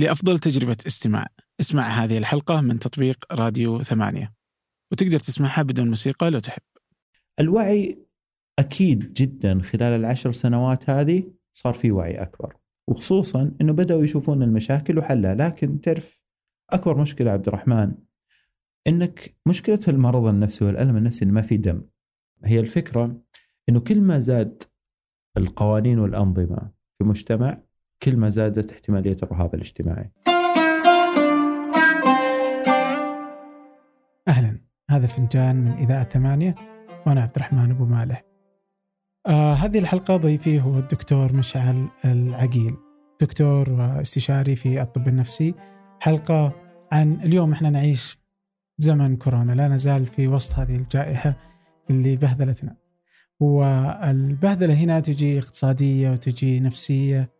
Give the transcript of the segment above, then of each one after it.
لأفضل تجربة استماع. اسمع هذه الحلقة من تطبيق راديو ثمانية. وتقدر تسمعها بدون موسيقى لو تحب. الوعي أكيد جدا خلال العشر سنوات هذه صار في وعي أكبر. وخصوصا إنه بدأوا يشوفون المشاكل وحلها. لكن تعرف أكبر مشكلة عبد الرحمن إنك مشكلة المرض النفسي والألم النفسي إنه ما في دم. هي الفكرة إنه كل ما زاد القوانين والأنظمة في مجتمع كل ما زادت احتمالية الرهاب الاجتماعي. أهلا. هذا فنجان من إذاعة ثمانية وأنا عبد الرحمن أبو مالح. آه هذه الحلقة ضيفي هو الدكتور مشعل العقيل. دكتور واستشاري في الطب النفسي. حلقة عن اليوم إحنا نعيش زمن كورونا. لا نزال في وسط هذه الجائحة اللي بهذلتنا. والبهذلة هنا تجي اقتصادية وتجي نفسية.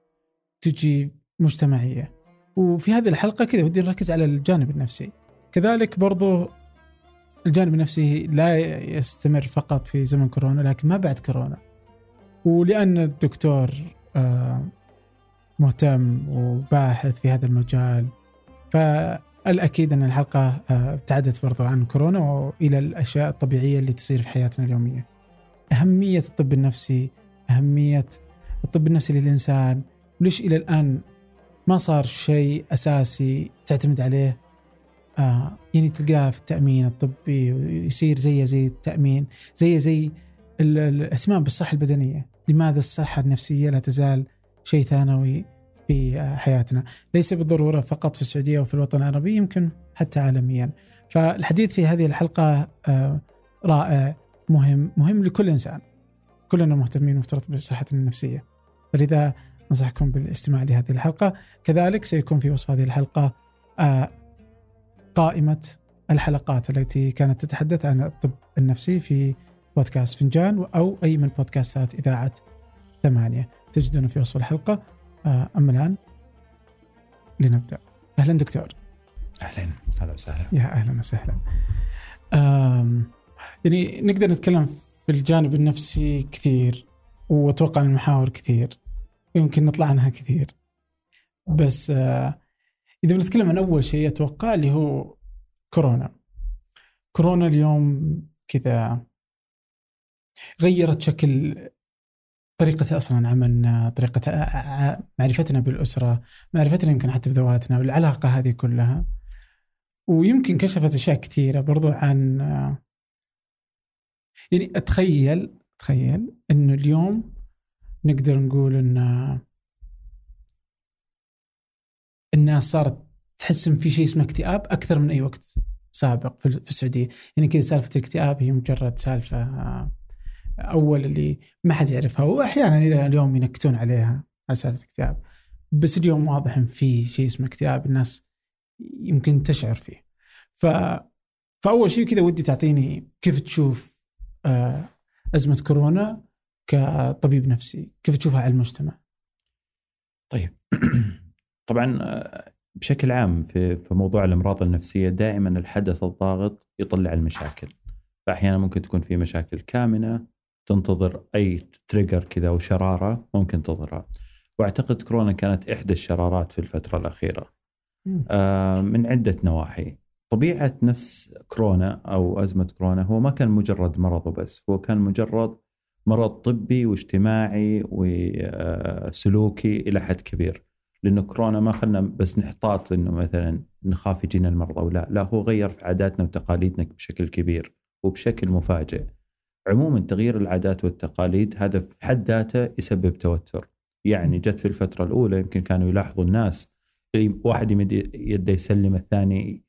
تجي مجتمعية. وفي هذه الحلقة كذا ودي نركز على الجانب النفسي. كذلك برضو الجانب النفسي لا يستمر فقط في زمن كورونا لكن ما بعد كورونا. ولأن الدكتور آه، مهتم وباحث في هذا المجال فالأكيد أن الحلقة آه، ابتعدت برضو عن كورونا وإلى الأشياء الطبيعية اللي تصير في حياتنا اليومية. أهمية الطب النفسي أهمية الطب النفسي للإنسان وليش إلى الآن ما صار شيء أساسي تعتمد عليه؟ آه يعني تلقاه في التأمين الطبي ويصير زيه زي التأمين زيه زي الاهتمام بالصحة البدنية. لماذا الصحة النفسية لا تزال شيء ثانوي في حياتنا؟ ليس بالضرورة فقط في السعودية وفي الوطن العربي يمكن حتى عالميا. فالحديث في هذه الحلقة آه رائع مهم مهم لكل إنسان. كلنا مهتمين مفترض بصحتنا النفسية. فلذا أنصحكم بالاستماع لهذه الحلقة. كذلك سيكون في وصف هذه الحلقة آه قائمة الحلقات التي كانت تتحدث عن الطب النفسي في بودكاست فنجان أو أي من بودكاستات إذاعة ثمانية. تجدونه في وصف الحلقة. آه، أما الآن لنبدأ. أهلا دكتور. أهلا. أهلا وسهلا. يا أهلا وسهلا. يعني نقدر نتكلم في الجانب النفسي كثير وأتوقع المحاور كثير. يمكن نطلع عنها كثير. بس آه إذا بنتكلم عن أول شيء أتوقع اللي هو كورونا. كورونا اليوم كذا غيرت شكل طريقة أصلا عملنا طريقة معرفتنا بالأسرة معرفتنا يمكن حتى بذواتنا والعلاقة هذه كلها. ويمكن كشفت أشياء كثيرة برضو عن يعني أتخيل تخيل أنه اليوم نقدر نقول أن الناس صارت تحس إن في شيء اسمه اكتئاب أكثر من أي وقت سابق في السعودية. يعني كذا سالفة الاكتئاب هي مجرد سالفة آه، أول اللي ما حد يعرفها وأحيانا إلى اليوم ينكتون عليها على سالفة الاكتئاب. بس اليوم واضح إن في شيء اسمه اكتئاب الناس يمكن تشعر فيه. ف فأول شيء كذا ودي تعطيني كيف تشوف آه، أزمة كورونا كطبيب نفسي كيف تشوفها على المجتمع؟ طيب. طبعا آه، بشكل عام في في موضوع الأمراض النفسية دائما الحدث الضاغط يطلع المشاكل. فاحيانا ممكن تكون في مشاكل كامنة تنتظر أي تريجر كذا أو شرارة ممكن تظهرها. وأعتقد كورونا كانت إحدى الشرارات في الفترة الأخيرة. آه من عدة نواحي. طبيعة نفس كورونا أو أزمة كورونا هو ما كان مجرد مرض وبس هو كان مجرد مرض طبي واجتماعي وسلوكي إلى حد كبير لأنه كورونا ما خلنا بس نحتاط إنه مثلا نخاف يجينا المرضى ولا لا هو غير في عاداتنا وتقاليدنا بشكل كبير وبشكل مفاجئ. عموما تغيير العادات والتقاليد هذا في حد ذاته يسبب توتر. يعني جت في الفترة الأولى يمكن كانوا يلاحظوا الناس واحد يمد يده يسلم الثاني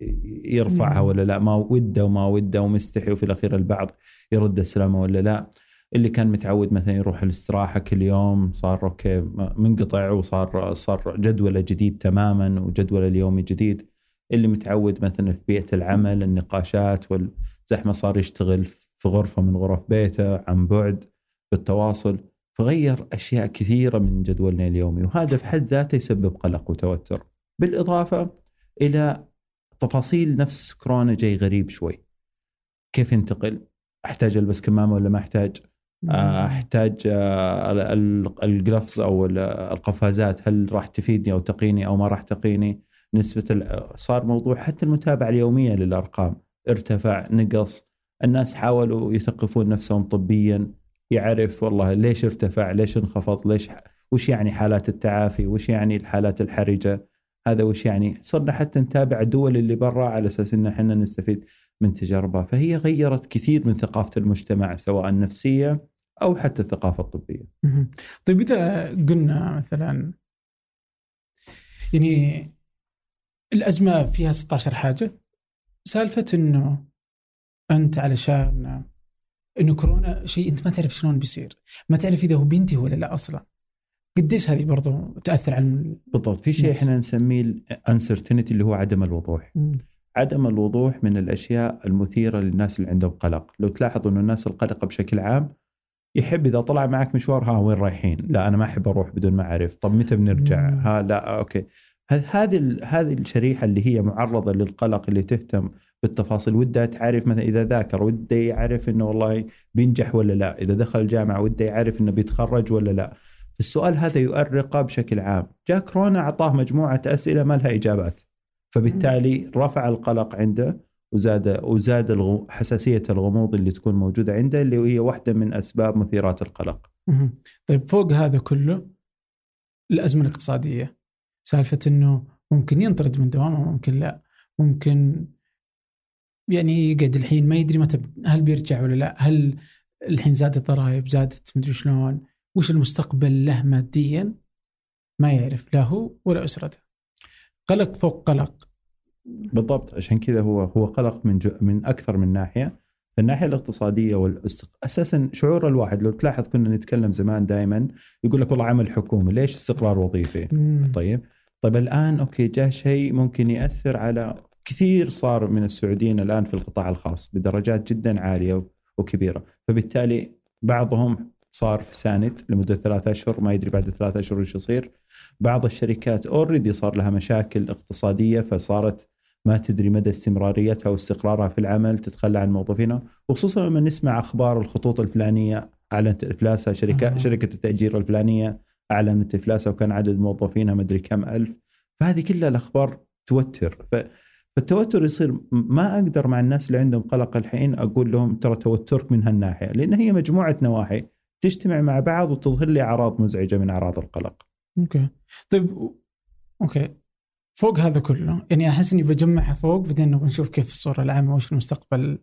يرفعها ولا لا ما وده وما وده ومستحي وفي الأخير البعض يرد السلامة ولا لا اللي كان متعود مثلا يروح الاستراحة كل يوم صار أوكي منقطع وصار صار جدوله جديد تماما وجدول اليومي جديد. اللي متعود مثلا في بيئة العمل النقاشات والزحمة صار يشتغل في غرفة من غرف بيته عن بعد بالتواصل. فغير أشياء كثيرة من جدولنا اليومي وهذا في حد ذاته يسبب قلق وتوتر. بالإضافة إلى تفاصيل نفس كورونا جاي غريب شوي. كيف ينتقل؟ أحتاج ألبس كمامة ولا ما أحتاج؟ أحتاج آه، الجلفز أو القفازات هل راح تفيدني أو تقيني أو ما راح تقيني؟ نسبة صار موضوع حتى المتابعة اليومية للأرقام ارتفع نقص الناس حاولوا يثقفون نفسهم طبيا يعرف والله ليش ارتفع ليش انخفض ليش وش يعني حالات التعافي وش يعني الحالات الحرجة؟ هذا وش يعني؟ صرنا حتى نتابع الدول اللي برا على أساس إن إحنا نستفيد من تجاربها. فهي غيرت كثير من ثقافة المجتمع سواء النفسيه أو حتى الثقافة الطبية. طيب إذا قلنا مثلا يعني الأزمة فيها 16 حاجة سالفة إنه أنت علشان إنه كورونا شيء أنت ما تعرف شلون بيصير، ما تعرف إذا هو بينتهي ولا لا أصلا. قديش هذه برضو تأثر على بالضبط في شيء إحنا نسميه الانسرتينتي اللي هو عدم الوضوح. م. عدم الوضوح من الأشياء المثيرة للناس اللي عندهم قلق، لو تلاحظ إنه الناس القلقه بشكل عام يحب إذا طلع معك مشوار ها وين رايحين؟ لا أنا ما أحب أروح بدون ما اعرف، طب متى بنرجع؟ ها لا أوكي. هذه هذه الشريحة اللي هي معرضة للقلق اللي تهتم بالتفاصيل ودها تعرف مثلا إذا ذاكر وده يعرف إنه والله بينجح ولا لا، إذا دخل الجامعة وده يعرف إنه بيتخرج ولا لا. السؤال هذا يؤرقه بشكل عام، جاء كورونا أعطاه مجموعة أسئلة ما لها إجابات. فبالتالي رفع القلق عنده وزاد وزاد حساسية الغموض اللي تكون موجودة عنده اللي هي واحدة من أسباب مثيرات القلق. طيب فوق هذا كله الأزمة الاقتصادية. سالفة إنه ممكن ينطرد من دوامه ممكن لا. ممكن يعني يقعد الحين ما يدري متى هل بيرجع ولا لا؟ هل الحين زادت الضرائب زادت مدري شلون؟ وش المستقبل له ماديا؟ ما يعرف لا هو ولا أسرته. قلق فوق قلق. بالضبط. عشان كذا هو هو قلق من من أكثر من ناحية. الناحية الاقتصادية والاستق... أساسا شعور الواحد لو تلاحظ كنا نتكلم زمان دائما يقول لك والله عمل حكومي ليش استقرار وظيفي؟ مم. طيب. طيب الآن okay جاء شيء ممكن يأثر على كثير صار من السعوديين الآن في القطاع الخاص بدرجات جدا عالية وكبيرة. فبالتالي بعضهم صار في ساند لمدة ثلاثة أشهر ما يدري بعد ثلاثة أشهر إيش يصير. بعض الشركات already صار لها مشاكل اقتصادية فصارت ما تدري مدى استمراريتها واستقرارها في العمل تتخلى عن موظفينها وخصوصا لما نسمع أخبار الخطوط الفلانية أعلنت إفلاسها شركة آه. شركة التأجير الفلانية أعلنت إفلاسها وكان عدد موظفينها مدري كم ألف فهذه كلها الأخبار توتر ف فالتوتر يصير ما أقدر مع الناس اللي عندهم قلق الحين أقول لهم ترى توترك من هالناحية لأن هي مجموعة نواحي تجتمع مع بعض وتظهر لي أعراض مزعجة من أعراض القلق. okay طيب okay فوق هذا كله يعني أحس إني بجمعها فوق بعدين نبغى نشوف كيف الصورة العامة وش المستقبل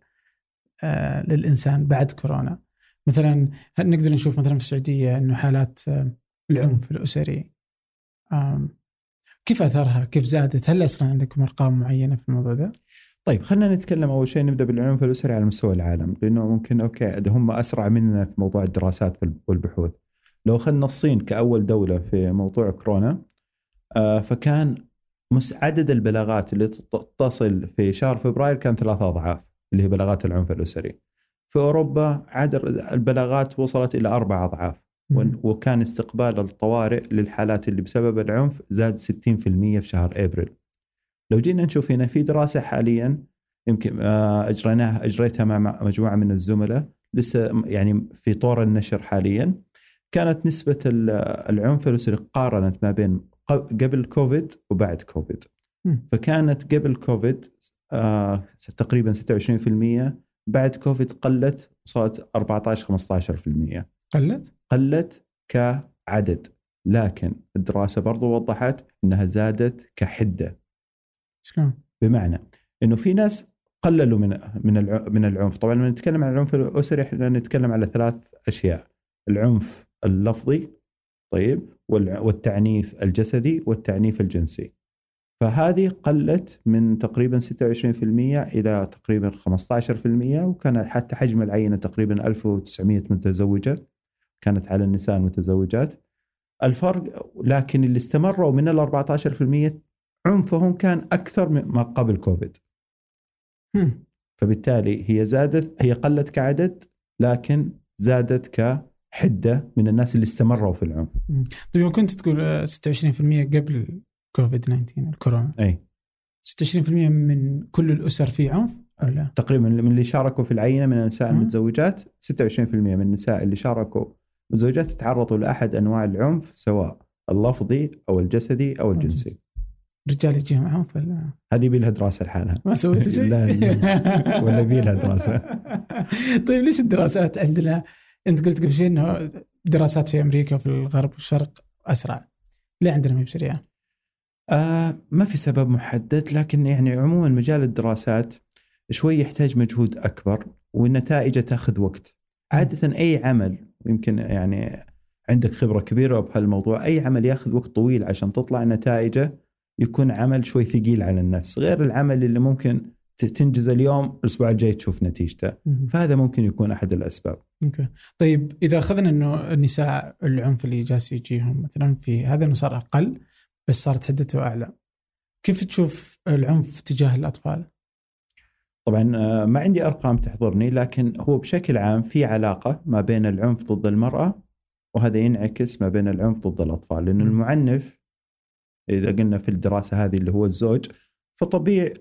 آه للإنسان بعد كورونا مثلا نقدر نشوف مثلا في السعودية إنه حالات آه العنف الأسري آه كيف أثرها؟ كيف زادت؟ هل أصلا عندكم أرقام معينة في الموضوع ده؟ طيب خلينا نتكلم أول شيء نبدأ بالعنف الأسري على مستوى العالم لأنه ممكن okay هم أسرع مننا في موضوع الدراسات والبحوث. لو اخذنا الصين كأول دولة في موضوع كورونا آه فكان عدد البلاغات اللي تصل في شهر فبراير كان ثلاثة أضعاف اللي هي بلاغات العنف الأسري. في أوروبا عدد البلاغات وصلت إلى أربع أضعاف وكان استقبال الطوارئ للحالات اللي بسبب العنف زاد 60% في شهر إبريل. لو جينا نشوف هنا في دراسة حاليا يمكن آه، اجريناها أجريتها مع مجموعة من الزملاء لسه يعني في طور النشر حاليا. كانت نسبة العنف الأسري قارنت ما بين قبل كوفيد وبعد كوفيد. فكانت قبل كوفيد آه تقريبا 26% بعد كوفيد قلت وصلت 14 15% قلت؟ قلت كعدد لكن الدراسة برضو وضحت إنها زادت كحدة. شلون؟ بمعنى إنه في ناس قللوا من من من العنف، طبعا لما نتكلم عن العنف الأسري إحنا نتكلم على ثلاث أشياء، العنف اللفظي طيب والتعنيف الجسدي والتعنيف الجنسي. فهذه قلت من تقريبا 26% إلى تقريبا 15% وكان حتى حجم العينة تقريبا 1900 متزوجة. كانت على النساء المتزوجات. الفرق لكن اللي استمروا من ال 14% عنفهم كان أكثر مما قبل كوفيد. فبالتالي هي زادت هي قلت كعدد لكن زادت ك حدة من الناس اللي استمروا في العنف. طيب كنت تقول 26% قبل كوفيد 19 الكورونا. أي 26% من كل الأسر في عنف ولا؟ تقريبا من اللي شاركوا في العينة من النساء. المتزوجات 26% من النساء اللي شاركوا متزوجات تعرضوا لأحد أنواع العنف سواء اللفظي أو الجسدي أو الجنسي رجال يجيهم عنف ولا هذه يبي لها دراسه لحالها ما سويتوا شيء؟ لا، لا. ولا يبي لها دراسة. طيب ليش الدراسات عندنا انت قلت قبل شيء إنه دراسات في أمريكا وفي الغرب والشرق أسرع ليه عندنا ما هي بسريعه؟ آه ما في سبب محدد لكن يعني عموما مجال الدراسات شوي يحتاج مجهود أكبر والنتائج تأخذ وقت. عادة أي عمل يمكن يعني عندك خبرة كبيرة بهالموضوع، أي عمل يأخذ وقت طويل عشان تطلع نتائجه يكون عمل شوي ثقيل على النفس، غير العمل اللي ممكن تنجز اليوم الأسبوع الجاي تشوف نتيجته، فهذا ممكن يكون أحد الأسباب. أوكي طيب إذا أخذنا إنه النساء العنف اللي جالس يجيهم مثلا في هذا إنه صار أقل بس صارت حدته أعلى كيف تشوف العنف تجاه الأطفال؟ طبعا آه، ما عندي أرقام تحضرني لكن هو بشكل عام في علاقة ما بين العنف ضد المرأة وهذا ينعكس ما بين العنف ضد الأطفال لأن. المعنف إذا قلنا في الدراسة هذه اللي هو الزوج فطبيعي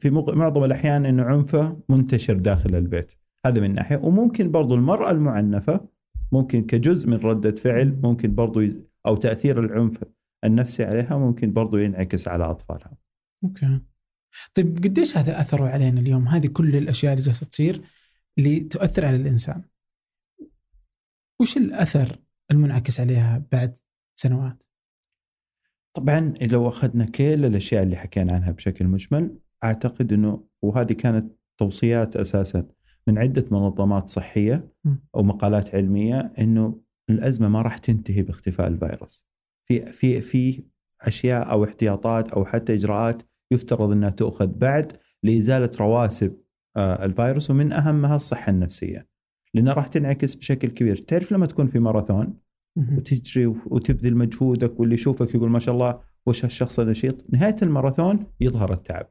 في معظم الأحيان إنه عنفه منتشر داخل البيت هذا من ناحية وممكن برضو المرأة المعنفة ممكن كجزء من ردة فعل ممكن برضو يز- أو تأثير العنف النفسي عليها ممكن برضو ينعكس على أطفالها أوكي طيب قديش هذا اثره علينا اليوم؟ هذه كل الأشياء اللي جالسة تصير اللي تؤثر على الإنسان. وش الأثر المنعكس عليها بعد سنوات؟ طبعا لو أخذنا كل الأشياء اللي حكينا عنها بشكل مجمل أعتقد إنه وهذه كانت توصيات أساسا من عدة منظمات صحية. أو مقالات علمية إنه الأزمة ما راح تنتهي باختفاء الفيروس. في في في أشياء أو احتياطات أو حتى إجراءات يفترض إنها تؤخذ بعد لإزالة رواسب آه، الفيروس ومن أهمها الصحة النفسية. لأنها راح تنعكس بشكل كبير، تعرف لما تكون في ماراثون. وتجري وتبذل مجهودك واللي يشوفك يقول ما شاء الله وش هالشخص النشيط نهاية الماراثون يظهر التعب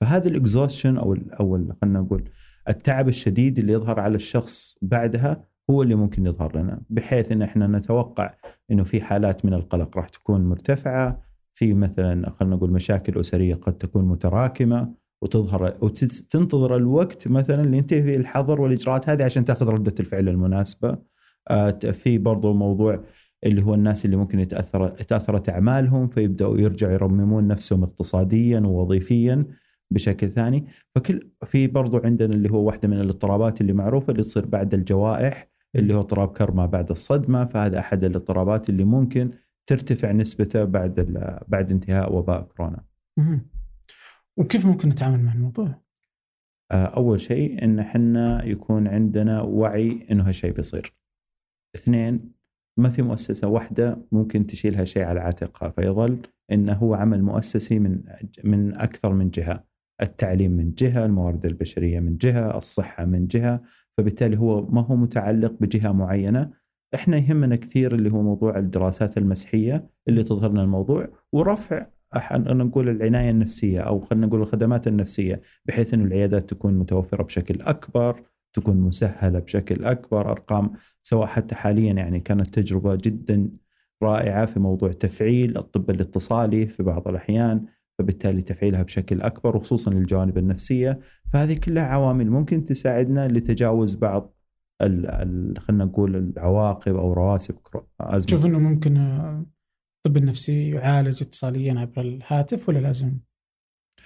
فهذا الإكزوشن أو أو خلينا نقول التعب الشديد اللي يظهر على الشخص بعدها هو اللي ممكن يظهر لنا بحيث إن إحنا نتوقع إنه في حالات من القلق راح تكون مرتفعة في مثلا خلينا نقول مشاكل أسرية قد تكون متراكمة وتظهر وتنتظر الوقت مثلا اللي ينتهي فيه الحظر والإجراءات هذه عشان تأخذ ردة الفعل المناسبة. آه، في برضو موضوع اللي هو الناس اللي ممكن يتاثر تأثرت أعمالهم فيبدأوا يرجعوا يرممون نفسهم اقتصاديا ووظيفيا. بشكل ثاني فكل في برضو عندنا اللي هو واحدة من الاضطرابات اللي معروفة اللي تصير بعد الجوائح اللي هو اضطراب كرما بعد الصدمة فهذا أحد الاضطرابات اللي ممكن ترتفع نسبته بعد بعد انتهاء وباء كورونا. وكيف ممكن نتعامل مع الموضوع؟ آه، أول شيء إن إحنا يكون عندنا وعي إنه هالشيء بيصير. اثنين ما في مؤسسة واحدة ممكن تشيل هالشيء على عاتقها فيظل إنه هو عمل مؤسسي من من أكثر من جهة. التعليم من جهة، الموارد البشرية من جهة، الصحة من جهة، فبالتالي هو ما هو متعلق بجهة معينة. إحنا يهمنا كثير اللي هو موضوع الدراسات المسحيه اللي تظهر لنا الموضوع ورفع أح- نقول العناية النفسية أو خلينا نقول الخدمات النفسية بحيث إنه العيادات تكون متوفرة بشكل أكبر، تكون مسهلة بشكل أكبر، أرقام سواء حتى حاليا يعني كانت تجربة جدا رائعة في موضوع تفعيل الطب الاتصالي في بعض الأحيان، فبالتالي تفعيلها بشكل أكبر وخصوصا للجوانب النفسية، فهذه كلها عوامل ممكن تساعدنا لتجاوز بعض ال- ال- خلينا نقول العواقب أو رواسب أزمة. تشوف إنه ممكن آه، الطب النفسي يعالج اتصاليا عبر الهاتف ولا لازم؟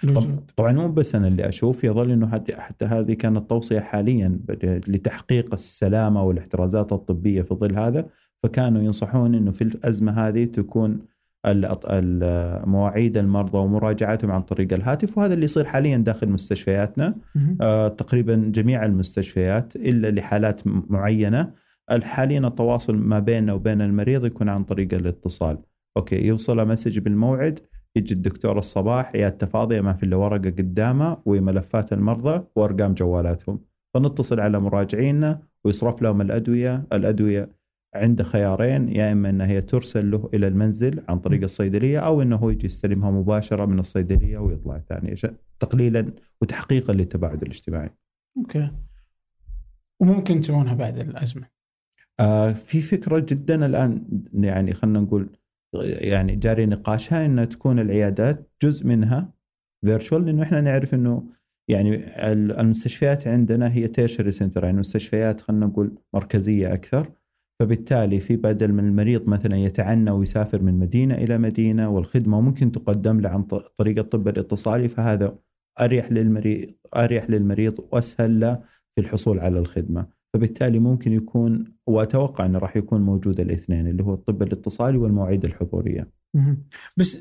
الوجود؟ طبعا مو بس أنا اللي أشوف يظل إنه حتى حتى هذه كانت توصية حاليا لتحقيق السلامة والإحترازات الطبية في ظل هذا. فكانوا ينصحون إنه في الأزمة هذه تكون مواعيد المرضى ومراجعاتهم عن طريق الهاتف وهذا اللي يصير حاليا داخل مستشفياتنا. آه، تقريبا جميع المستشفيات إلا لحالات معينة. حاليا التواصل ما بيننا وبين المريض يكون عن طريق الاتصال. okay يوصل message بالموعد يجي الدكتور الصباح عيادته فاضيه ما في إلا ورقة قدامه وملفات المرضى وأرقام جوالاتهم. فنتصل على مراجعينا ويصرف لهم الأدوية. الأدوية عنده خيارين يا إما إنها هي ترسل له إلى المنزل عن طريق الصيدلية أو إنه هو يجي يستلمها مباشرة من الصيدلية ويطلع ثاني. تقليلا وتحقيقا للتباعد الاجتماعي. أوكي. وممكن تسوونها بعد الأزمة. آه في فكرة جدا الآن يعني خلينا نقول يعني جاري نقاشها ان تكون العيادات جزء منها virtual لأنه إحنا نعرف إنه يعني المستشفيات عندنا هي tertiary center يعني مستشفيات خلينا نقول مركزية أكثر. فبالتالي في بدل من المريض مثلا يتعنى ويسافر من مدينة إلى مدينة والخدمة ممكن تقدم له عن طريق الطب الاتصالي فهذا أريح للمريض أريح للمريض وأسهل له في الحصول على الخدمة فبالتالي ممكن يكون وأتوقع أنه راح يكون موجود الاثنين اللي هو الطب الاتصالي والمواعيد الحضورية. بس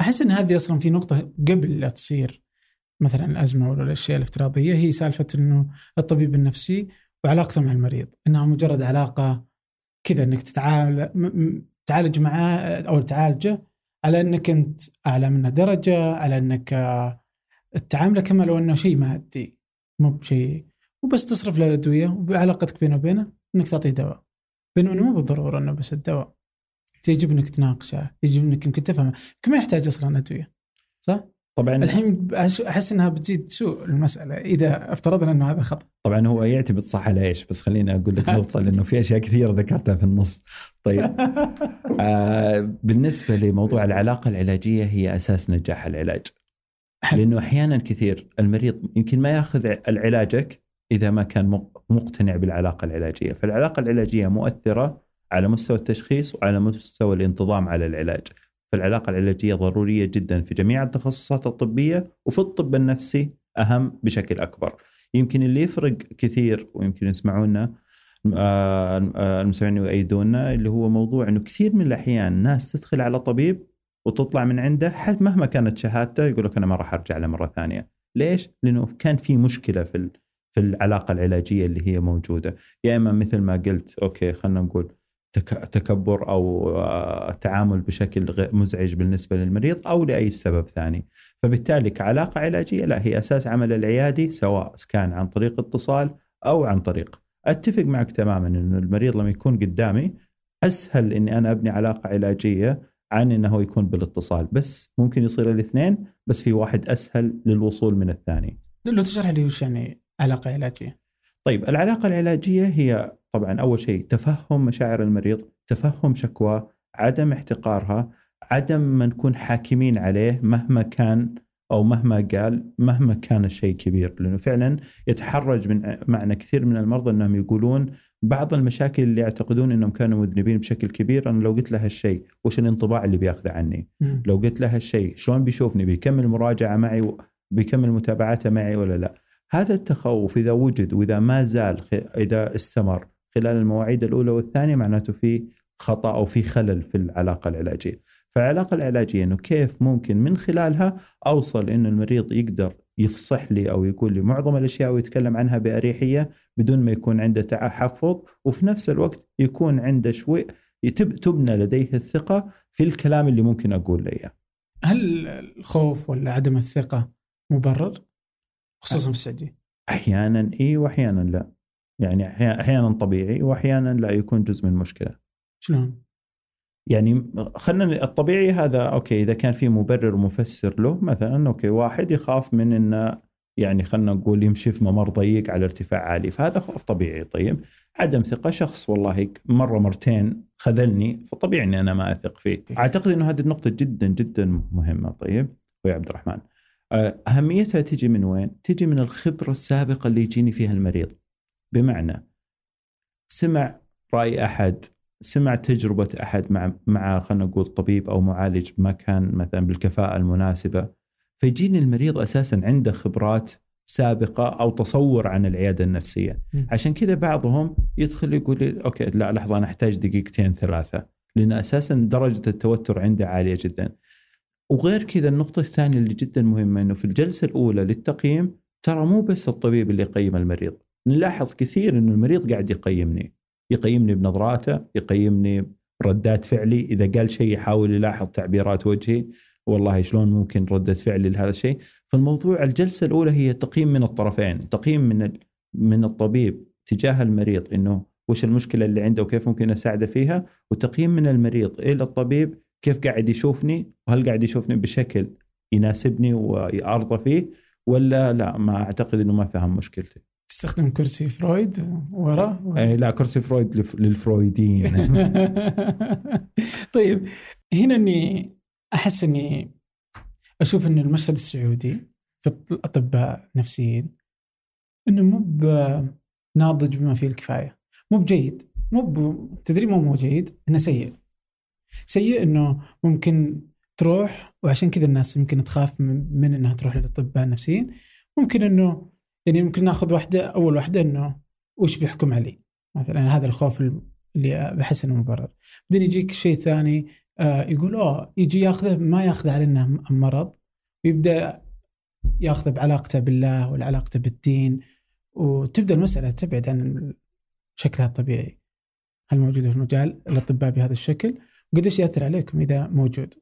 أحس أن هذه أصلا في نقطة قبل لا تصير مثلا الأزمة ولا الأشياء الافتراضية هي سالفة إنه الطبيب النفسي وعلاقته مع المريض إنها مجرد علاقة كذا إنك تتعامل تعالج معاه أو تعالجه على إنك أنت أعلى منه درجة على إنك تعامله كما لو إنه شيء مادي. مو بشيء. وبس تصرف له الأدوية وعلاقتك بينه وبينه إنك تعطيه دواء. بينما مو بالضرورة إنه بس الدواء. يجب إنك تناقشه يجب إنك يمكن تفهمه. يمكن ما يحتاج أصلا أدوية؟ صح؟ طبعا الحين احس إنها بتزيد سوء المسألة إذا افترضنا إنه هذا خطأ. طبعا هو يعتمد صح على إيش؟ بس خليني أقول لك نقطة لأنه في أشياء كثيرة ذكرتها في النص. طيب. آه بالنسبة لموضوع العلاقة العلاجية هي أساس نجاح العلاج. لأنه أحيانا كثير المريض يمكن ما يأخذ علاجك إذا ما كان مقتنع بالعلاقة العلاجية. فالعلاقة العلاجية مؤثرة على مستوى التشخيص وعلى مستوى الانتظام على العلاج. فالعلاقة العلاجية ضرورية جدا في جميع التخصصات الطبية وفي الطب النفسي أهم بشكل أكبر يمكن اللي يفرق كثير ويمكن يسمعونا آه، آه، المستمعين يؤيدونا اللي هو موضوع إنه كثير من الأحيان ناس تدخل على طبيب وتطلع من عنده حتى مهما كانت شهادته يقول لك أنا ما راح أرجع له مرة ثانية. ليش؟ لأنه كان في مشكلة في في العلاقة العلاجية اللي هي موجودة، يا إما مثل ما قلت أوكي خلينا نقول تكبر أو آه، تعامل بشكل مزعج بالنسبة للمريض أو لأي سبب ثاني. فبالتالي كعلاقة علاجية لا هي أساس عمل العيادي سواء كان عن طريق اتصال أو عن طريق. أتفق معك تماما انه المريض لما يكون قدامي أسهل إني أنا أبني علاقة علاجية عن إنه يكون بالاتصال بس ممكن يصير الاثنين بس في واحد أسهل للوصول من الثاني. لو تشرح لي وش يعني علاقة علاجية؟ طيب العلاقة العلاجية هي طبعا أول شيء تفهم مشاعر المريض، تفهم شكواه، عدم احتقارها، عدم ما نكون حاكمين عليه مهما كان أو مهما قال مهما كان الشيء كبير لأنه فعلا يتحرج من معنا كثير من المرضى إنهم يقولون بعض المشاكل اللي يعتقدون إنهم كانوا مذنبين بشكل كبير أنا لو قلت له هالشيء وش الانطباع اللي بياخذه عني؟ م. لو قلت له هالشيء شلون بيشوفني؟ بيكمل مراجعة معي بيكمل متابعاته معي ولا لا؟ هذا التخوف إذا وجد وإذا ما زال إذا استمر خلال المواعيد الأولى والثانية معناته في خطأ أو في خلل في العلاقة العلاجية. فالعلاقه العلاجية إنه كيف ممكن من خلالها أوصل إنه المريض يقدر يفصح لي أو يقول لي معظم الأشياء ويتكلم عنها بأريحية بدون ما يكون عنده تحفظ وفي نفس الوقت يكون عنده شوي تبنى لديه الثقة في الكلام اللي ممكن أقول له إياه. هل الخوف ولا عدم الثقة مبرر؟ خصوصا في السعودية. أحيانا إي واحيانا لا. يعني أحيانا طبيعي واحيانا لا يكون جزء من المشكلة. شلون؟ يعني خلينا الطبيعي هذا okay إذا كان في مبرر مفسر له مثلا okay واحد يخاف من إنه يعني خلينا نقول يمشي في ممر ضيق على ارتفاع عالي فهذا خوف طبيعي. طيب عدم ثقة شخص والله مرة مرتين خذلني فطبيعي إني أنا ما أثق فيه أعتقد إنه هذه النقطة جدا جدا مهمة. طيب أخوي عبد الرحمن آه، أهميتها تجي من وين؟ تجي من الخبرة السابقة اللي يجيني فيها المريض. بمعنى سمع رأي أحد سمع تجربة أحد مع مع خلينا نقول طبيب أو معالج ما كان مثلا بالكفاءة المناسبة. فيجيني المريض أساسا عنده خبرات سابقة أو تصور عن العيادة النفسية. م. عشان كذا بعضهم يدخل يقول لي أوكي لا لحظة أنا أحتاج دقيقتين ثلاثة لأن أساسا درجة التوتر عنده عالية جدا. وغير كذا النقطة الثانية اللي جدا مهمة إنه في الجلسة الأولى للتقييم ترى مو بس الطبيب اللي يقيم المريض. نلاحظ كثير إنه المريض قاعد يقيمني يقيمني بنظراته يقيمني ردات فعلي إذا قال شيء يحاول يلاحظ تعبيرات وجهي والله شلون ممكن ردة فعلي لهذا الشيء؟ فالموضوع الجلسة الأولى هي تقييم من الطرفين تقييم من من الطبيب تجاه المريض إنه وش المشكلة اللي عنده وكيف ممكن أساعده فيها وتقييم من المريض إلى الطبيب كيف قاعد يشوفني وهل قاعد يشوفني بشكل يناسبني وارضى فيه ولا لا ما أعتقد إنه ما فهم مشكلتي. تستخدم كرسي فرويد وراه؟ اي لا كرسي فرويد للفرويديين. طيب هنا إني أحس إني أشوف إن المشهد السعودي في الاطباء النفسيين إنه مو ناضج بما فيه الكفاية. مو بجيد. مو ب... تدري مو مو جيد؟ إنه سيء. سيء إنه ممكن تروح وعشان كذا الناس يمكن تخاف من, من إنها تروح للأطباء النفسيين. ممكن إنه يعني ممكن ناخذ واحدة أول واحدة إنه وش بيحكم علي؟ مثلا هذا الخوف اللي بحس إنه مبرر. بعدين يجيك شيء ثاني آه يقول أوه يجي ياخذه ما ياخذه على إنه مرض. ويبدأ ياخذه بعلاقته بالله ولا علاقته بالدين. وتبدأ المسألة تبعد عن شكلها الطبيعي. هل موجودة في المجال؟ الأطباء بهذا الشكل. وقديش يأثر عليكم إذا موجود؟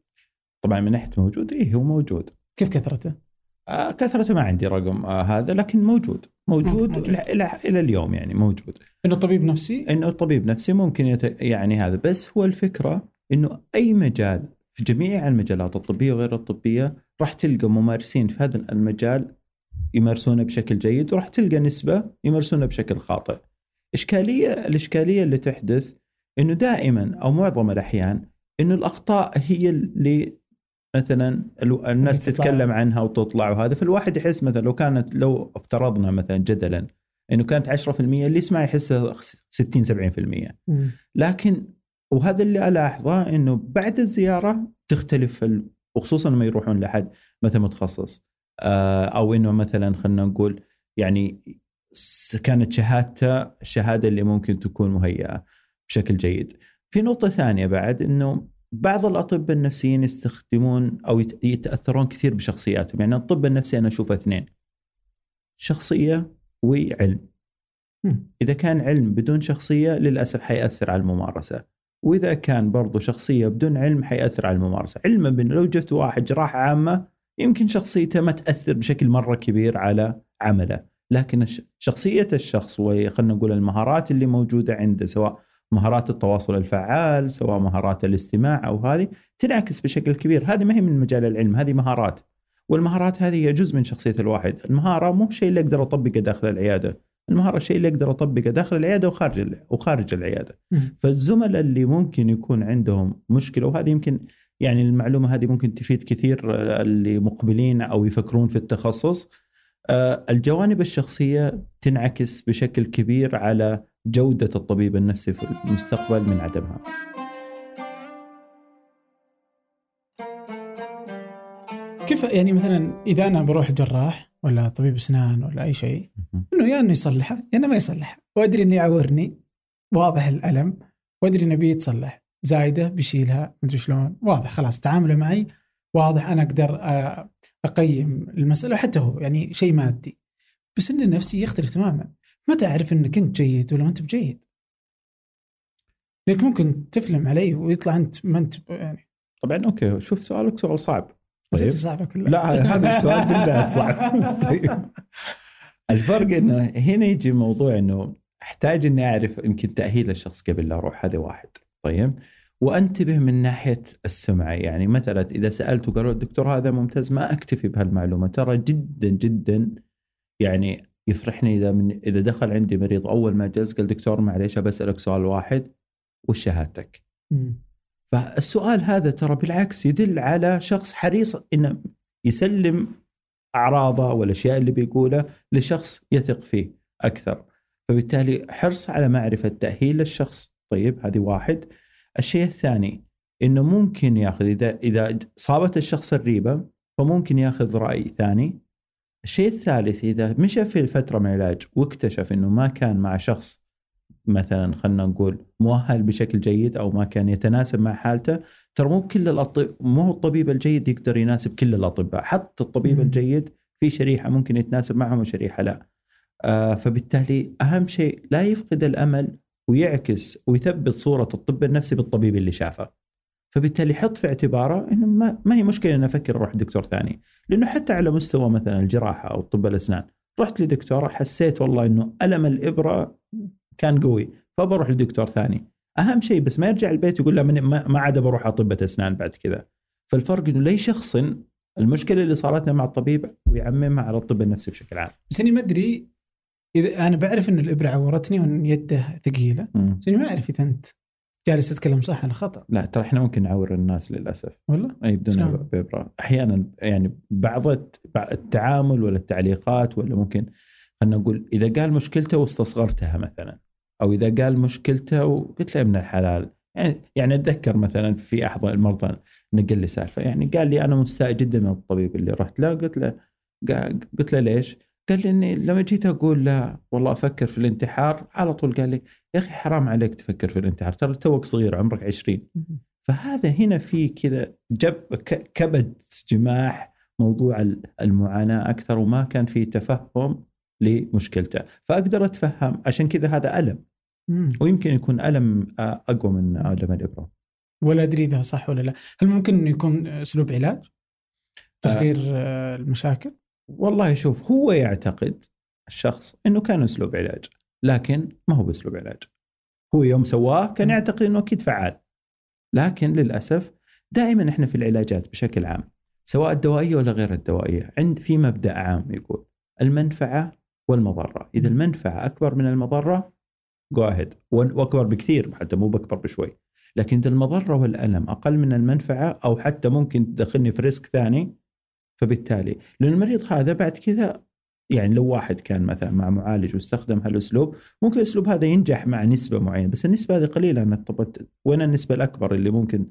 طبعا من ناحية موجود إيه هو موجود. كيف كثرته؟ آه كثرته ما عندي رقم آه هذا لكن موجود موجود, موجود. إلى إلى اليوم يعني موجود إنه طبيب نفسي؟ إنه طبيب نفسي ممكن يت... يعني هذا بس هو الفكرة إنه أي مجال في جميع المجالات الطبية وغير الطبية راح تلقى ممارسين في هذا المجال يمارسونه بشكل جيد وراح تلقى نسبة يمارسونه بشكل خاطئ. إشكالية الإشكالية اللي تحدث إنه دائما أو معظم الأحيان إنه الأخطاء هي اللي مثلا الناس تتكلم عنها وتطلع وهذا فالواحد يحس مثلا لو كانت لو افترضنا مثلا جدلا إنه كانت 10% اللي يسمع يحس 60 70% لكن وهذا اللي ألاحظه إنه بعد الزيارة تختلف وخصوصا لما يروحون لحد مثلا متخصص آه، أو إنه مثلا خلينا نقول يعني كانت شهادته الشهادة اللي ممكن تكون مهيئة بشكل جيد. في نقطة ثانية بعد إنه بعض الأطباء النفسيين يستخدمون أو يتأثرون كثير بشخصياتهم، يعني الطب النفسي أنا أشوفه اثنين. شخصية وعلم. إذا كان علم بدون شخصية للأسف حيأثر على الممارسة. وإذا كان برضو شخصية بدون علم حيأثر على الممارسة، علما بانه لو جبت واحد جراحة عامة يمكن شخصيته ما تأثر بشكل مرة كبير على عمله، لكن شخصية الشخص وخلنا نقول المهارات اللي موجودة عنده سواء مهارات التواصل الفعال سواء مهارات الاستماع أو هذه تنعكس بشكل كبير. هذه ما هي من مجال العلم هذه مهارات. والمهارات هذه هي جزء من شخصية الواحد. المهارة مو شيء اللي أقدر اطبقه داخل العيادة. المهارة الشيء اللي أقدر اطبقه داخل العيادة وخارج وخارج العيادة. فالزملاء اللي ممكن يكون عندهم مشكلة وهذه يمكن يعني المعلومة هذه ممكن تفيد كثير اللي مقبلين أو يفكرون في التخصص آه، الجوانب الشخصية تنعكس بشكل كبير على جودة الطبيب النفسي في المستقبل من عدمها. كيف يعني مثلا إذا أنا بروح جراح ولا طبيب أسنان ولا أي شيء إنه يا إنه يصلحه يا إنه ما يصلحه وأدري إنه يعورني واضح الألم وأدري إنه بيتصلح زايدة بشيلها مدري شلون واضح خلاص تعامله معي واضح أنا أقدر آه، أقيم المسألة حتى هو يعني شيء مادي. بس إن النفسي يختلف تماما. ما تعرف إنك أنت جيد ولا ما أنت بجيد. لانك ممكن تفلم علي ويطلع أنت ما أنت يعني. طبعا أوكي شوف سؤالك سؤال صعب. طيب. صعبه كلها لا هذا السؤال بالذات صعب. طيب. الفرق إنه هنا يجي موضوع إنه أحتاج إني أعرف يمكن تأهيل الشخص قبل لا أروح هذا واحد. طيب. وأنتبه من ناحية السمعة يعني مثلا إذا سألت وقالوا الدكتور هذا ممتاز ما أكتفي بهالمعلومة. ترى جدا جدا يعني يفرحني إذا من إذا دخل عندي مريض أول ما جلس قال دكتور معليش بسالك سؤال واحد وش شهادتك؟ فالسؤال هذا ترى بالعكس يدل على شخص حريص انه يسلم أعراضه والأشياء اللي بيقولها لشخص يثق فيه أكثر. فبالتالي حرص على معرفة تأهيل الشخص طيب هذه واحد. الشيء الثاني إنه ممكن ياخذ اذا إذا صابت الشخص الريبة فممكن ياخذ رأي ثاني. الشيء الثالث إذا مشى في فتره من العلاج واكتشف إنه ما كان مع شخص مثلا خلينا نقول مؤهل بشكل جيد أو ما كان يتناسب مع حالته ترى مو كل الأطب... مو الطبيب الجيد يقدر يناسب كل الأطباء حتى الطبيب الجيد في شريحة ممكن يتناسب معهم وشريحة لا. آه فبالتالي أهم شيء لا يفقد الأمل ويعكس ويثبت صورة الطب النفسي بالطبيب اللي شافه. فبالتالي حط في اعتباره ما, ما هي مشكلة اني أفكر أروح دكتور ثاني. لأنه حتى على مستوى مثلا الجراحة أو طب الأسنان رحت لدكتور حسيت والله إنه ألم الإبرة كان قوي فبروح لدكتور ثاني. أهم شيء بس ما يرجع البيت يقول لا ما عاد بروح اطباء اسنان بعد كذا. فالفرق إنه لي شخص المشكلة اللي صارت لنا مع الطبيب ويعممها على الطب النفسي بشكل عام. بس إني ما أدري إذا أنا بعرف ان الإبرة عورتني وإن يده ثقيلة بس إني ما أعرف إذا أنت جالس تتكلم صح ولا خطأ لا ترى إحنا ممكن نعور الناس للأسف ولا؟ أي بدون؟ بإبرة أحيانا يعني بعض الت- بعض التعامل ولا التعليقات ولا ممكن خلينا نقول إذا قال مشكلته واستصغرتها مثلا أو إذا قال مشكلته وقلت له ابن الحلال يعني يعني أتذكر مثلا في أحد المرضى نقل لي سالفة يعني قال لي أنا مستاء جدا من الطبيب اللي رحت له قلت له قلت له ليش؟ قال لي إني لما جيت أقول له والله أفكر في الانتحار على طول قال لي يا أخي حرام عليك تفكر في الانتحار ترى توك صغير عمرك 20 فهذا هنا في كذا جب كبد جماح موضوع ال- المعاناة أكثر وما كان في تفهم لمشكلته. فأقدر أتفهم عشان كذا هذا ألم. ويمكن يكون ألم آه، أقوى من ألم الإبرة. ولا أدري إذا صح ولا لا. هل ممكن إنه يكون أسلوب علاج؟ تصغير آه، المشاكل؟ والله شوف هو يعتقد الشخص إنه كان أسلوب علاج لكن ما هو بأسلوب علاج. هو يوم سواه كان. يعتقد إنه أكيد فعال. لكن للأسف دائما إحنا في العلاجات بشكل عام سواء الدوائية ولا غير الدوائية عند في مبدأ عام يقول المنفعة والمضرة. إذا المنفعة أكبر من المضرة go ahead وأكبر بكثير حتى مو بأكبر بشوي. لكن إذا المضرة والألم أقل من المنفعة أو حتى ممكن تدخلني في risk ثاني فبالتالي لأن المريض هذا بعد كذا يعني لو واحد كان مثلا مع معالج واستخدم هالأسلوب ممكن الأسلوب هذا ينجح مع نسبة معينة بس النسبة هذه قليلة أنا طب وين النسبة الأكبر اللي ممكن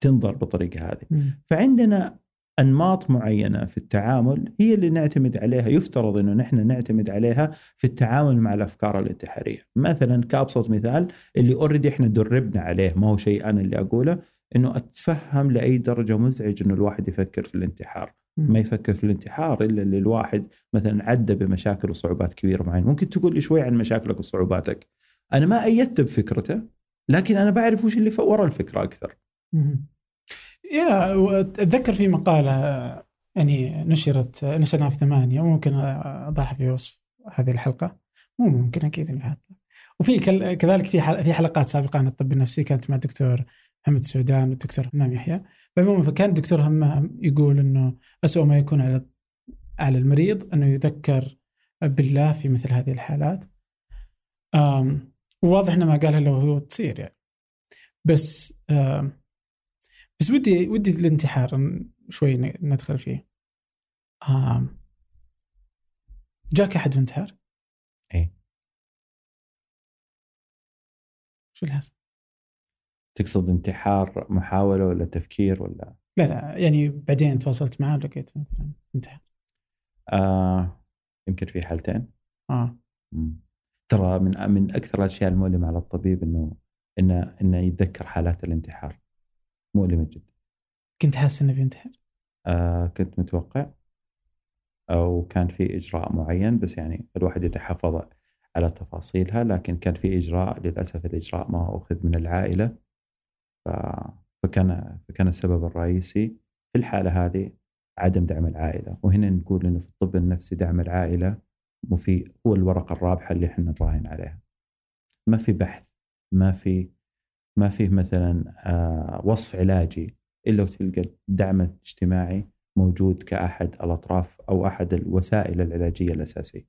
تنظر بالطريقة هذه. فعندنا أنماط معينة في التعامل هي اللي نعتمد عليها يفترض إنه نحن نعتمد عليها في التعامل مع الأفكار الانتحارية. مثلا كأبسط مثال اللي اوريدي إحنا دربنا عليه ما هو شيء أنا اللي أقوله إنه أتفهم لأي درجة مزعج إنه الواحد يفكر في الانتحار. ما يفكر في الانتحار إلا اللي الواحد مثلا عدى بمشاكل وصعوبات كبيرة معينة. ممكن تقول لي شوي عن مشاكلك وصعوباتك. أنا ما ايدت بفكرته لكن أنا بعرف وش اللي ف- ورا الفكرة أكثر. يا اتذكر في مقالة يعني نشرت نشرناها في ثمانية ممكن آه، أضعها في وصف هذه الحلقة. مو ممكن أكيد اني وفي كذلك في في حلقات سابقة عن الطب النفسي كانت مع الدكتور محمد سعدان والدكتور همام يحيى. فعموما فكان الدكتور همام يقول إنه اسوء ما يكون على على المريض إنه يذكر بالله في مثل هذه الحالات آم، وواضح إنه ما قالها لو هو تصير يعني بس بس ودي ودي الانتحار شوي ندخل فيه آم، جاك أحد في انتحار؟ إيه. شو حصل؟ تقصد انتحار محاولة ولا تفكير ولا؟ لا لا يعني بعدين تواصلت معاه لقيت مثلا انتحر. آه يمكن في حالتين. آه. مم. ترى من من أكثر الأشياء المؤلمة على الطبيب إنه إنه إنه يتذكر حالات الانتحار. مؤلمة جدا. كنت حاسس إنه بينتحر آه كنت متوقع. أو كان في إجراء معين بس يعني الواحد يتحفظ على تفاصيلها لكن كان في إجراء للأسف الإجراء ما أخذ من العائلة. فكان فكان السبب الرئيسي في الحالة هذه عدم دعم العائلة وهنا نقول إنه في الطب النفسي دعم العائلة مفيد هو الورقة الرابحة اللي إحنا نراهن عليها ما في بحث ما في ما فيه مثلا آه وصف علاجي إلا وتلقى الدعم الاجتماعي موجود كأحد الأطراف أو أحد الوسائل العلاجية الأساسية.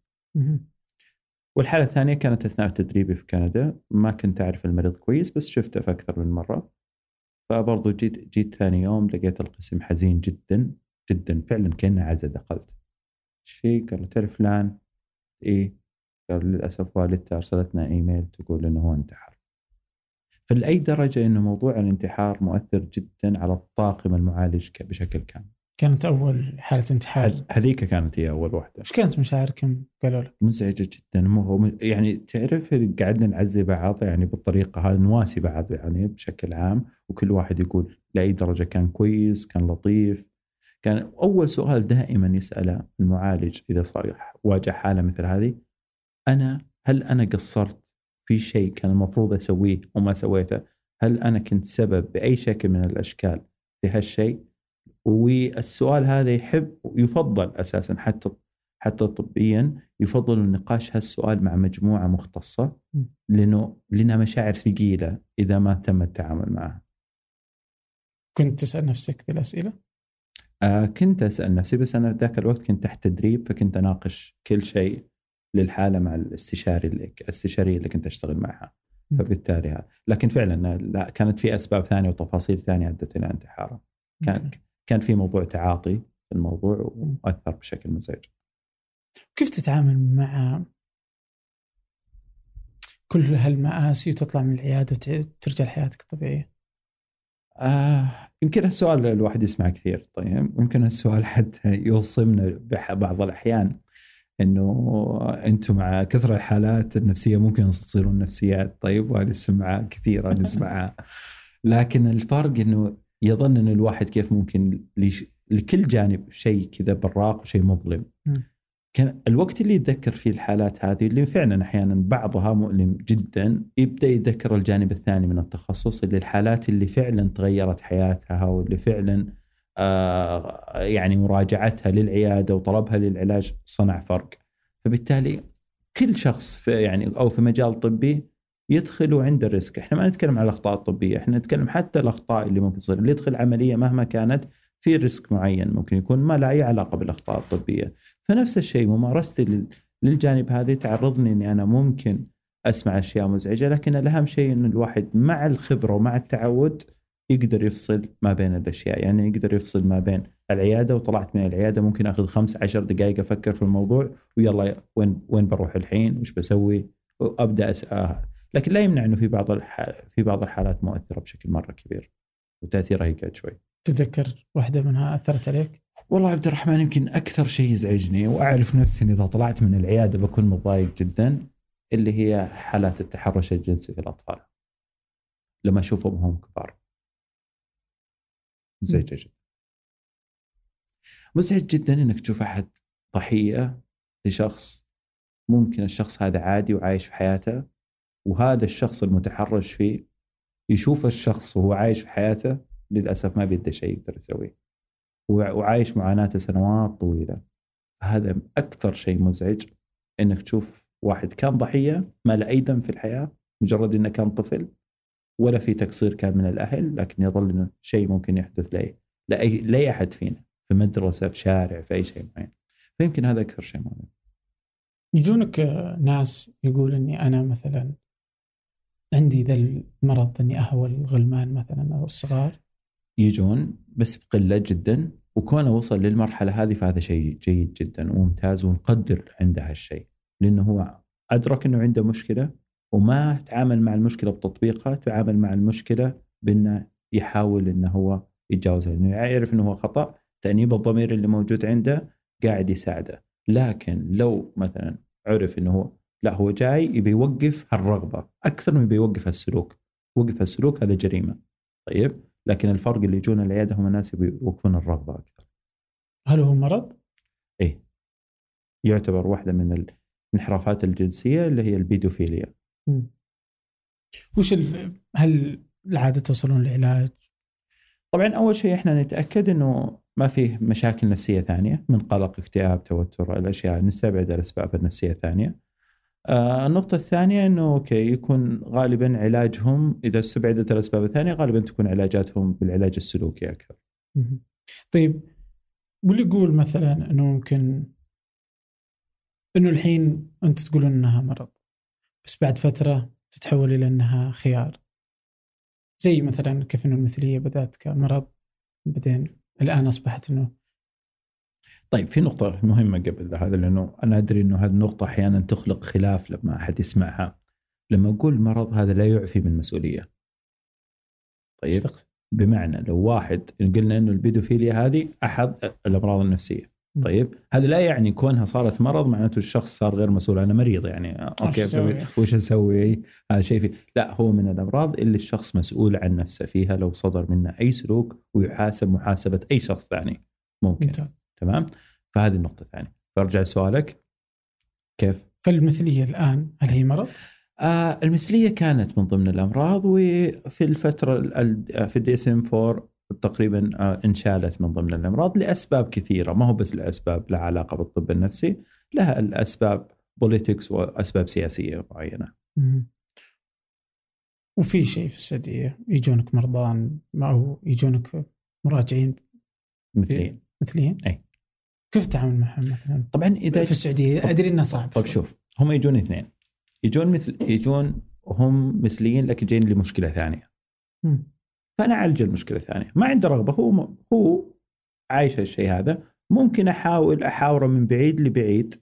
والحالة الثانية كانت أثناء تدريبي في كندا ما كنت أعرف المريض كويس بس شفته في أكثر من مرة. فبرضو جيت جيت ثاني يوم لقيت القسم حزين جدا جدا فعلا كأنه عزا دخلت. إيش في؟ قالوا تعرف فلان؟ إيه قال للأسف والدته ارسلت لنا إيميل تقول إنه هو انتحر. فلأي درجة إنه موضوع الانتحار مؤثر جدا على الطاقم المعالج بشكل كامل. كانت أول حالة انتحار هذ- هذيك كانت هي أول واحدة. إيش كانت مشاعركم قالوا لك؟ مزعجه جدا مو هو يعني تعرف قعدنا نعزي بعض يعني بالطريقة هذه نواسي بعض يعني بشكل عام وكل واحد يقول لأي درجة كان كويس كان لطيف كان أول سؤال دائما يسأله المعالج إذا صار واجه حالة مثل هذه أنا هل أنا قصرت في شيء كان المفروض أسويه وما سويته؟ هل أنا كنت سبب بأي شكل من الأشكال في هالشيء؟ والسؤال هذا يحب يفضل أساسا حتى حتى طبيا يفضل النقاش هالسؤال مع مجموعة مختصة. لأنه لأنها مشاعر ثقيلة إذا ما تم التعامل معها. كنت تسأل نفسك ذي الأسئلة؟ آه كنت أسأل نفسي بس أنا ذاك الوقت كنت تحت تدريب فكنت أناقش كل شيء للحالة مع الاستشاري اللي الاستشارية اللي كنت أشتغل معها. فبالتالي هذا لكن فعلا لا كانت في أسباب ثانية وتفاصيل ثانية أدت إلى انتحاره كان كان في موضوع تعاطي في الموضوع واثر بشكل مزعج. كيف تتعامل مع كل هالمآسي وتطلع من العيادة وترجع لحياتك الطبيعية؟ آه يمكن السؤال الواحد يسمع كثير طيب. يمكن السؤال حتى يوصمنا بعض الأحيان إنه أنتم مع كثر الحالات النفسية ممكن تصيرون نفسيات طيب. وهذه السمعة كثيرة نسمعها. لكن الفرق إنه يظن إن الواحد كيف ممكن لكل جانب شيء كذا براق وشيء مظلم كان الوقت اللي يتذكر فيه الحالات هذه اللي فعلا أحيانا بعضها مؤلم جدا يبدأ يتذكر الجانب الثاني من التخصص اللي الحالات اللي فعلا تغيرت حياتها واللي فعلا آه يعني مراجعتها للعيادة وطلبها للعلاج صنع فرق. فبالتالي كل شخص في يعني أو في مجال طبي يدخل وعنده risk، إحنا ما نتكلم عن الأخطاء الطبية، إحنا نتكلم حتى الأخطاء اللي ممكن تصير، اللي يدخل عملية مهما كانت في risk معين ممكن يكون ما له أي علاقة بالأخطاء الطبية. فنفس الشيء ممارستي للجانب هذه تعرضني إني أنا ممكن أسمع أشياء مزعجة لكن الأهم شيء إن الواحد مع الخبرة ومع التعود يقدر يفصل ما بين الأشياء. يعني يقدر يفصل ما بين العيادة وطلعت من العيادة ممكن آخذ خمس عشر دقائق أفكر في الموضوع ويلا وين وين بروح الحين؟ وش بسوي؟ وأبدأ اسال لكن لا يمنع إنه في بعض في بعض الحالات مؤثرة بشكل مرة كبير وتأثيرها يقعد شوي. تتذكر واحدة منها أثرت عليك؟ والله عبد الرحمن يمكن أكثر شيء يزعجني وأعرف نفسي إذا طلعت من العيادة بكون متضايق جدا اللي هي حالات التحرش الجنسي في الأطفال. لما أشوفهم هم كبار. مزعجة جدا. مزعج جدا إنك تشوف أحد ضحية لشخص ممكن الشخص هذا عادي وعايش في حياته وهذا الشخص المتحرش فيه يشوف الشخص وهو عايش في حياته للأسف ما بيده شيء يقدر يسويه. وعايش معاناته سنوات طويلة. هذا أكثر شيء مزعج إنك تشوف واحد كان ضحية ما له أي ذنب في الحياة مجرد إنه كان طفل ولا في تقصير كان من الأهل لكن يظل إنه شيء ممكن يحدث لاي لاي لأي أحد فينا في مدرسة في شارع في أي شيء معين. فيمكن هذا أكثر شيء مهم يجونك ناس يقول إني أنا مثلا عندي ذا المرض إني أهوى الغلمان مثلا أو الصغار. يجون بس بقلة جدا. وكونه وصل للمرحلة هذه فهذا شيء جيد جدا وممتاز ونقدر عنده هالشيء. لأنه هو أدرك إنه عنده مشكلة وما تعامل مع المشكلة بتطبيقها تعامل مع المشكلة بأنه يحاول إنه هو يتجاوزها. لأنه يعرف إنه هو خطأ تأنيب الضمير اللي موجود عنده قاعد يساعده. لكن لو مثلا عرف إنه هو لا هو جاي يبي يوقف هالرغبة أكثر من يبي يوقف السلوك وقف السلوك هذا جريمة طيب لكن الفرق اللي يجون العيادة هم الناس يوقفون الرغبة أكثر. هل هو مرض؟ إيه يعتبر واحدة من الانحرافات الجنسية اللي هي البيدوفيليا. م. وش هل العادة توصلون لعلاج؟ طبعا أول شيء إحنا نتأكد إنه ما فيه مشاكل نفسية ثانية من قلق، اكتئاب، توتر، الأشياء نستبعد الأسباب النفسية الثانية. آه النقطة الثانية إنه okay يكون غالبا علاجهم إذا استبعدت الاسباب الثانية غالبا تكون علاجاتهم بالعلاج السلوكي أكثر. طيب واللي يقول مثلا إنه ممكن إنه الحين انت تقولون إنها مرض بس بعد فترة تتحول إلى إنها خيار. زي مثلا كيف إنه المثلية بدأت كمرض بعدين الآن أصبحت إنه طيب في نقطة مهمة قبل هذا لأنه أنا أدري أنه هذه النقطة أحيانا تخلق خلاف لما أحد يسمعها. لما أقول مرض هذا لا يعفي من مسؤولية. طيب بمعنى لو واحد قلنا أنه البيدوفيليا هذه أحد الأمراض النفسية. طيب هذا لا يعني كونها صارت مرض معناته الشخص صار غير مسؤول أنا مريض يعني. okay وش أسوي؟ هذا شيء في لا هو من الأمراض اللي الشخص مسؤول عن نفسه فيها لو صدر منه أي سلوك ويحاسب محاسبة أي شخص ثاني. ممكن. ممتاز. تمام؟ فهذه النقطة الثانية. فأرجع لسؤالك. كيف؟ فالمثلية الآن هل هي مرض؟ آه المثلية كانت من ضمن الأمراض وفي الفترة في ال DSM 4 تقريبا آه انشالت من ضمن الأمراض لأسباب كثيرة. ما هو بس لأسباب لها علاقة بالطب النفسي لها الأسباب politics وأسباب سياسية معينة. وفي شيء في السعودية؟ يجونك مرضان أو يجونك مراجعين؟ مثليين. مثليين؟ أي. كيف تتعامل معهم مثلا؟ طبعا إذا في السعودية أدري إنه صعب طيب شوف هم يجون اثنين. يجون مثل يجون هم مثليين لكن جايين لمشكلة ثانية. مم. فأنا أعالج المشكلة الثانية. ما عنده رغبة هو هو عايش هالشيء هذا. ممكن أحاول أحاوره من بعيد لبعيد.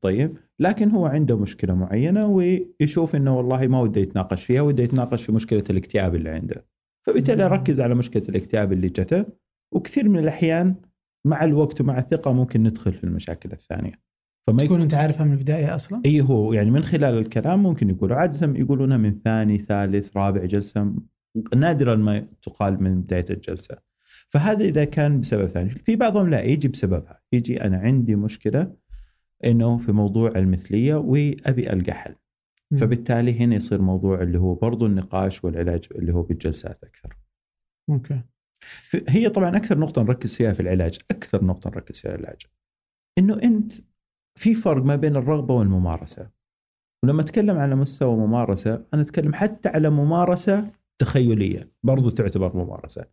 طيب. لكن هو عنده مشكلة معينة ويشوف إنه والله ما وده يتناقش فيها وده يتناقش في مشكلة الاكتئاب اللي عنده. فبالتالي مم. أركز على مشكلة الاكتئاب اللي جته. وكثير من الأحيان مع الوقت ومع الثقة ممكن ندخل في المشاكل الثانية. فما تكون أنت عارفها من البداية أصلا؟ إي هو يعني من خلال الكلام ممكن يقولوا. عادة يقولونها من ثاني ثالث رابع جلسة نادرا ما تقال من بداية الجلسة. فهذا إذا كان بسبب ثاني. في بعضهم لا يجي بسببها. يجي أنا عندي مشكلة إنه في موضوع المثلية وأبي ألقى حل. فبالتالي هنا يصير موضوع اللي هو برضو النقاش والعلاج اللي هو بالجلسات أكثر. أوكي. هي طبعا أكثر نقطة نركز فيها في العلاج أكثر نقطة نركز فيها العلاج. إنه أنت في فرق ما بين الرغبة والممارسة. ولما أتكلم على مستوى ممارسة أنا أتكلم حتى على ممارسة تخيلية برضو تعتبر ممارسة.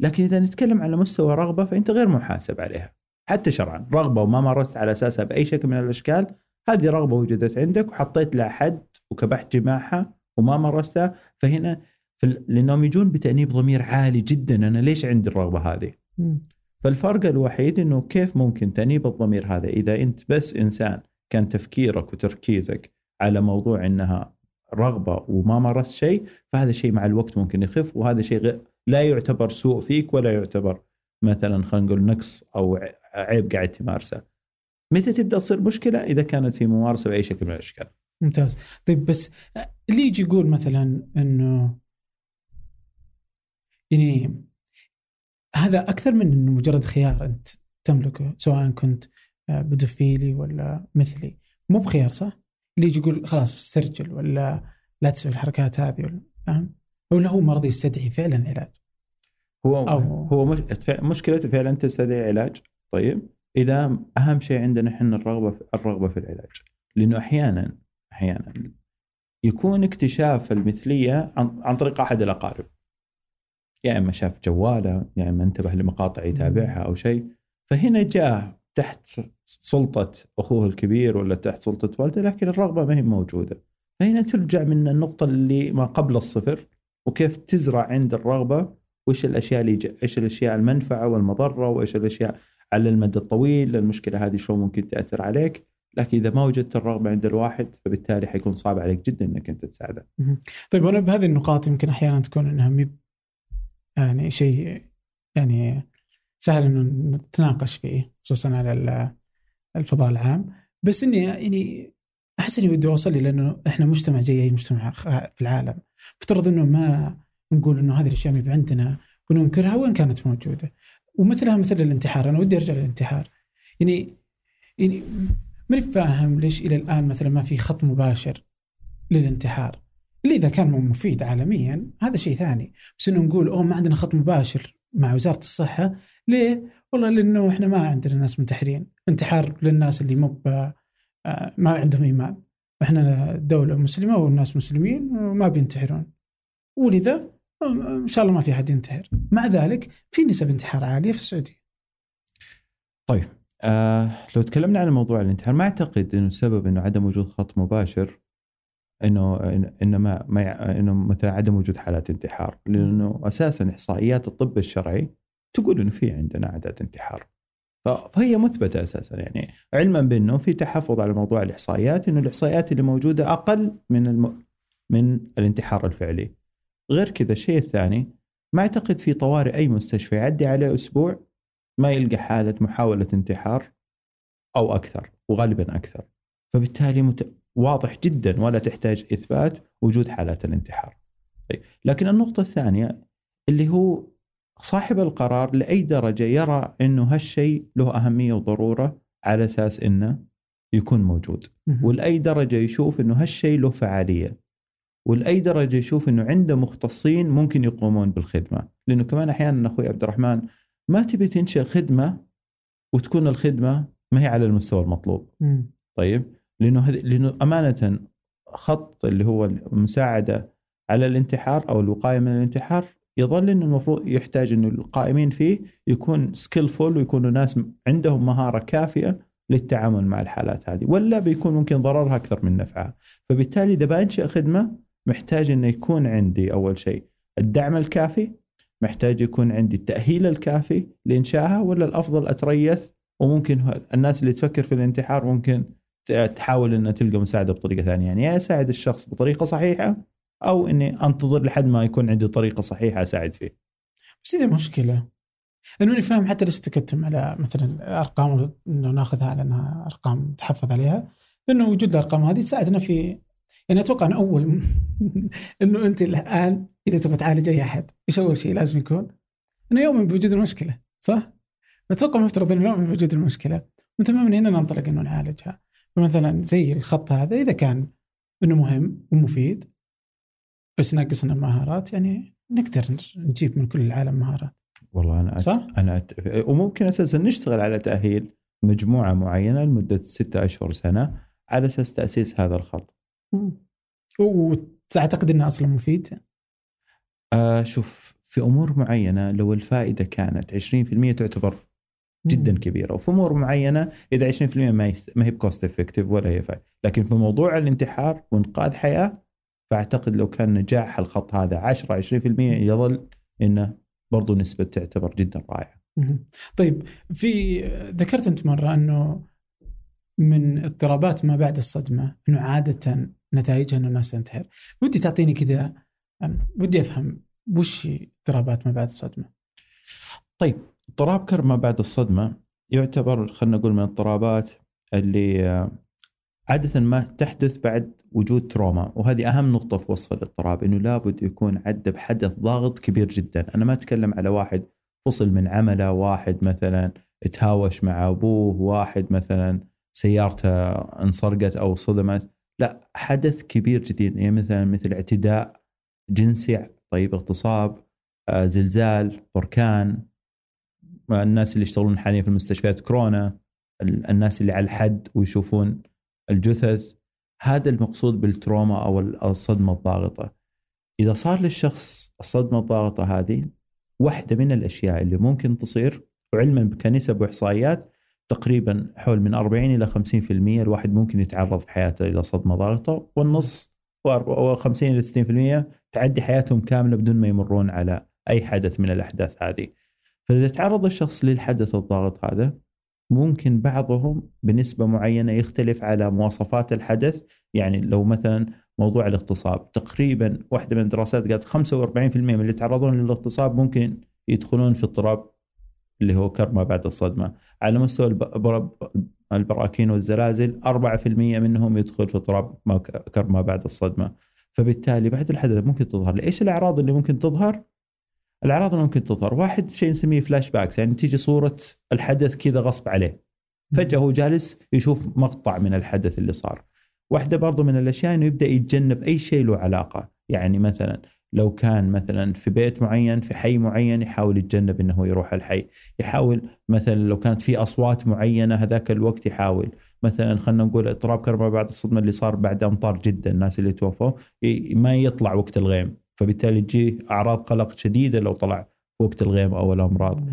لكن إذا نتكلم على مستوى رغبة فأنت غير محاسب عليها. حتى شرعا رغبة وما مارست على أساسها بأي شكل من الأشكال هذه رغبة وجدت عندك وحطيت لها حد وكبحت جماحها وما مارستها فهنا لانهم يجون بتأنيب ضمير عالي جدا أنا ليش عندي الرغبة هذه؟ مم. فالفرق الوحيد إنه كيف ممكن تأنيب الضمير هذا إذا أنت بس إنسان كان تفكيرك وتركيزك على موضوع إنها رغبة وما مارست شيء فهذا شيء مع الوقت ممكن يخف وهذا شيء لا يعتبر سوء فيك ولا يعتبر مثلا خلينا نقول نقص أو عيب قاعد تمارسه. متى تبدأ تصير مشكلة؟ إذا كانت في ممارسة بأي شكل من الأشكال. ممتاز طيب بس اللي يجي يقول مثلا إنه يعني هذا أكثر من إنه مجرد خيار أنت تملكه سواء كنت آه، بدوفيلي ولا مثلي. مو بخيار صح؟ اللي يجي يقول خلاص استرجل ولا لا تسوي الحركات هذه ولا فاهم؟ ولا هو مرض يستدعي فعلا علاج. هو أو- هو مش مشكلته فعلا تستدعي علاج. طيب إذا أهم شيء عندنا إحنا الرغبة في الرغبة في العلاج. لأنه أحيانا أحيانا يكون اكتشاف المثلية عن, عن طريق أحد الأقارب. يا إما شاف جواله يا إما انتبه لمقاطع يتابعها أو شيء. فهنا جاء تحت سلطة أخوه الكبير ولا تحت سلطة والده لكن الرغبة ما هي موجودة. فهنا ترجع من النقطة اللي ما قبل الصفر وكيف تزرع عند الرغبة وإيش الأشياء اللي إيش الأشياء المنفعة والمضرة وإيش الأشياء على المدى الطويل المشكلة هذه شلون ممكن تأثر عليك. لكن إذا ما وجدت الرغبة عند الواحد فبالتالي حيكون صعب عليك جدا إنك أنت تساعده. طيب أنا بهذه النقاط يمكن أحيانا تكون إنها يعني شيء يعني سهل إنه نتناقش فيه خصوصا على ال- الفضاء العام. بس إني يعني أحس إني ودي أوصل لأنه إحنا مجتمع زي أي مجتمع في العالم. افترض إنه ما نقول إنه هذه الأشياء ما عندنا وننكرها وين كانت موجودة. ومثلها مثل الانتحار أنا ودي أرجع للانتحار. يعني يعني ماني فاهم ليش إلى الآن مثلا ما في خط مباشر للانتحار. اللي إذا كان مفيد عالميا هذا شيء ثاني. بس إنه نقول أوه ما عندنا خط مباشر مع وزارة الصحة. ليه؟ والله لأنه إحنا ما عندنا ناس منتحرين. انتحار للناس اللي مو آه، ما عندهم إيمان. إحنا دولة مسلمة والناس مسلمين وما بينتحرون. ولذا آه، إن شاء الله ما في أحد ينتحر. مع ذلك في نسب انتحار عالية في السعودية. طيب آه لو تكلمنا عن موضوع الانتحار ما أعتقد إنه السبب إنه عدم وجود خط مباشر إنه انما ما إنه مثلا عدم وجود حالات انتحار. لأنه أساسا إحصائيات الطب الشرعي تقول إنه في عندنا اعداد انتحار. فهي مثبتة أساسا. يعني علما بأنه في تحفظ على موضوع الإحصائيات إنه الإحصائيات اللي موجودة أقل من الم... من الانتحار الفعلي. غير كذا الشيء الثاني ما أعتقد في طوارئ أي مستشفى يعدي عليه أسبوع ما يلقى حالة محاولة انتحار أو أكثر وغالبا أكثر. فبالتالي مت... واضح جدا ولا تحتاج إثبات وجود حالات الانتحار. طيب لكن النقطة الثانية اللي هو صاحب القرار لأي درجة يرى إنه هالشيء له أهمية وضرورة على أساس إنه يكون موجود، ولاي درجة يشوف إنه هالشيء له فعالية. ولاي درجة يشوف إنه عنده مختصين ممكن يقومون بالخدمة، لأنه كمان أحيانا أخوي عبد الرحمن ما تبي تنشئ خدمة وتكون الخدمة ما هي على المستوى المطلوب. طيب لأنه هذ... لأنه أمانة خط اللي هو المساعدة على الانتحار أو الوقاية من الانتحار يظل إنه المفروض يحتاج إنه القائمين فيه يكون سكيلفول ويكونوا ناس عندهم مهارة كافية للتعامل مع الحالات هذه. ولا بيكون ممكن ضررها أكثر من نفعها. فبالتالي إذا بأنشئ خدمة محتاج إنه يكون عندي أول شيء الدعم الكافي محتاج يكون عندي التأهيل الكافي لإنشائها ولا الأفضل أتريث وممكن الناس اللي تفكر في الانتحار ممكن تحاول إنها تلقى مساعدة بطريقة ثانية يعني يا أساعد الشخص بطريقة صحيحة أو إني أنتظر لحد ما يكون عندي طريقة صحيحة أساعد فيه. بس إذا مشكلة لأنه فاهم حتى ليش تكتم على مثلا الأرقام إنه ناخذها على إنها أرقام تحفظ عليها لأنه وجود الأرقام هذه تساعدنا في يعني أتوقع ان أول إنه أنت الآن إذا تبغى تعالج أي أحد إيش أول شيء لازم يكون؟ إنه يؤمن بوجود المشكلة صح؟ أتوقع مفترض إنه يؤمن بوجود المشكلة من ثم من هنا ننطلق إنه نعالجها فمثلا زي الخط هذا إذا كان إنه مهم ومفيد بس ناقصنا المهارات يعني نقدر نجيب من كل العالم مهارات والله أنا صح؟ أنا أتفق. وممكن أساسا نشتغل على تأهيل مجموعة معينة لمدة ستة أشهر سنة على أساس تأسيس هذا الخط. وتعتقد إنه أصلا مفيد؟ آه شوف في أمور معينة لو الفائدة كانت 20% تعتبر جدا كبيرة وفي أمور معينة إذا 20% ما ما هي ب cost effective ولا هي فائدة. لكن في موضوع الانتحار وإنقاذ حياة فأعتقد لو كان نجاح الخط هذا 10 20% يظل إنه برضو نسبة تعتبر جدا رائعة. طيب في ذكرت أنت مرة إنه من اضطرابات ما بعد الصدمة إنه عادة نتائجها إنه الناس تنتحر. ودي تعطيني كذا ودي أفهم وش اضطرابات ما بعد الصدمة؟ طيب اضطراب كرب ما بعد الصدمة يعتبر خلينا نقول من الاضطرابات اللي عادة ما تحدث بعد وجود تروما وهذه أهم نقطة في وصف الاضطراب إنه لابد يكون عدى بحدث ضاغط كبير جدا. أنا ما أتكلم على واحد فصل من عمله واحد مثلا تهاوش مع أبوه واحد مثلا سيارته انسرقت أو صدمت. لا حدث كبير جدا يعني مثلا مثل اعتداء جنسي طيب اغتصاب آه، زلزال بركان. الناس اللي يشتغلون حاليا في المستشفيات كورونا الناس اللي على الحد ويشوفون الجثث هذا المقصود بالتروما أو الصدمة الضاغطة إذا صار للشخص الصدمة الضاغطة هذه واحدة من الأشياء اللي ممكن تصير وعلما كنسب وإحصائيات تقريبا حول من 40 إلى 50% الواحد ممكن يتعرض في حياته إلى صدمة ضاغطة والنص و50 إلى 60% تعدي حياتهم كاملة بدون ما يمرون على أي حدث من الأحداث هذه. فإذا تعرض الشخص للحدث الضاغط هذا ممكن بعضهم بنسبة معينة يختلف على مواصفات الحدث. يعني لو مثلا موضوع الاغتصاب تقريبا واحدة من الدراسات قالت 45% من اللي يتعرضون للاغتصاب ممكن يدخلون في اضطراب اللي هو كرب ما بعد الصدمة. على مستوى البراكين والزلازل 4% منهم يدخل في اضطراب كرب ما بعد الصدمة. فبالتالي بعد الحدث ممكن تظهر. إيش الأعراض اللي ممكن تظهر؟ الأعراض اللي ممكن تظهر. واحد شيء نسميه flashbacks يعني تيجي صورة الحدث كذا غصب عليه. فجأة هو جالس يشوف مقطع من الحدث اللي صار. واحدة برضو من الأشياء إنه يبدأ يتجنب أي شيء له علاقة. يعني مثلا لو كان مثلا في بيت معين في حي معين يحاول يتجنب إنه يروح الحي. يحاول مثلا لو كانت في أصوات معينة هذاك الوقت يحاول. مثلا خلينا نقول اضطراب كربون بعد الصدمة اللي صار بعد أمطار جدا الناس اللي توفوا ما يطلع وقت الغيم. فبالتالي تجي أعراض قلق شديدة لو طلع في وقت الغيم أو الأمراض.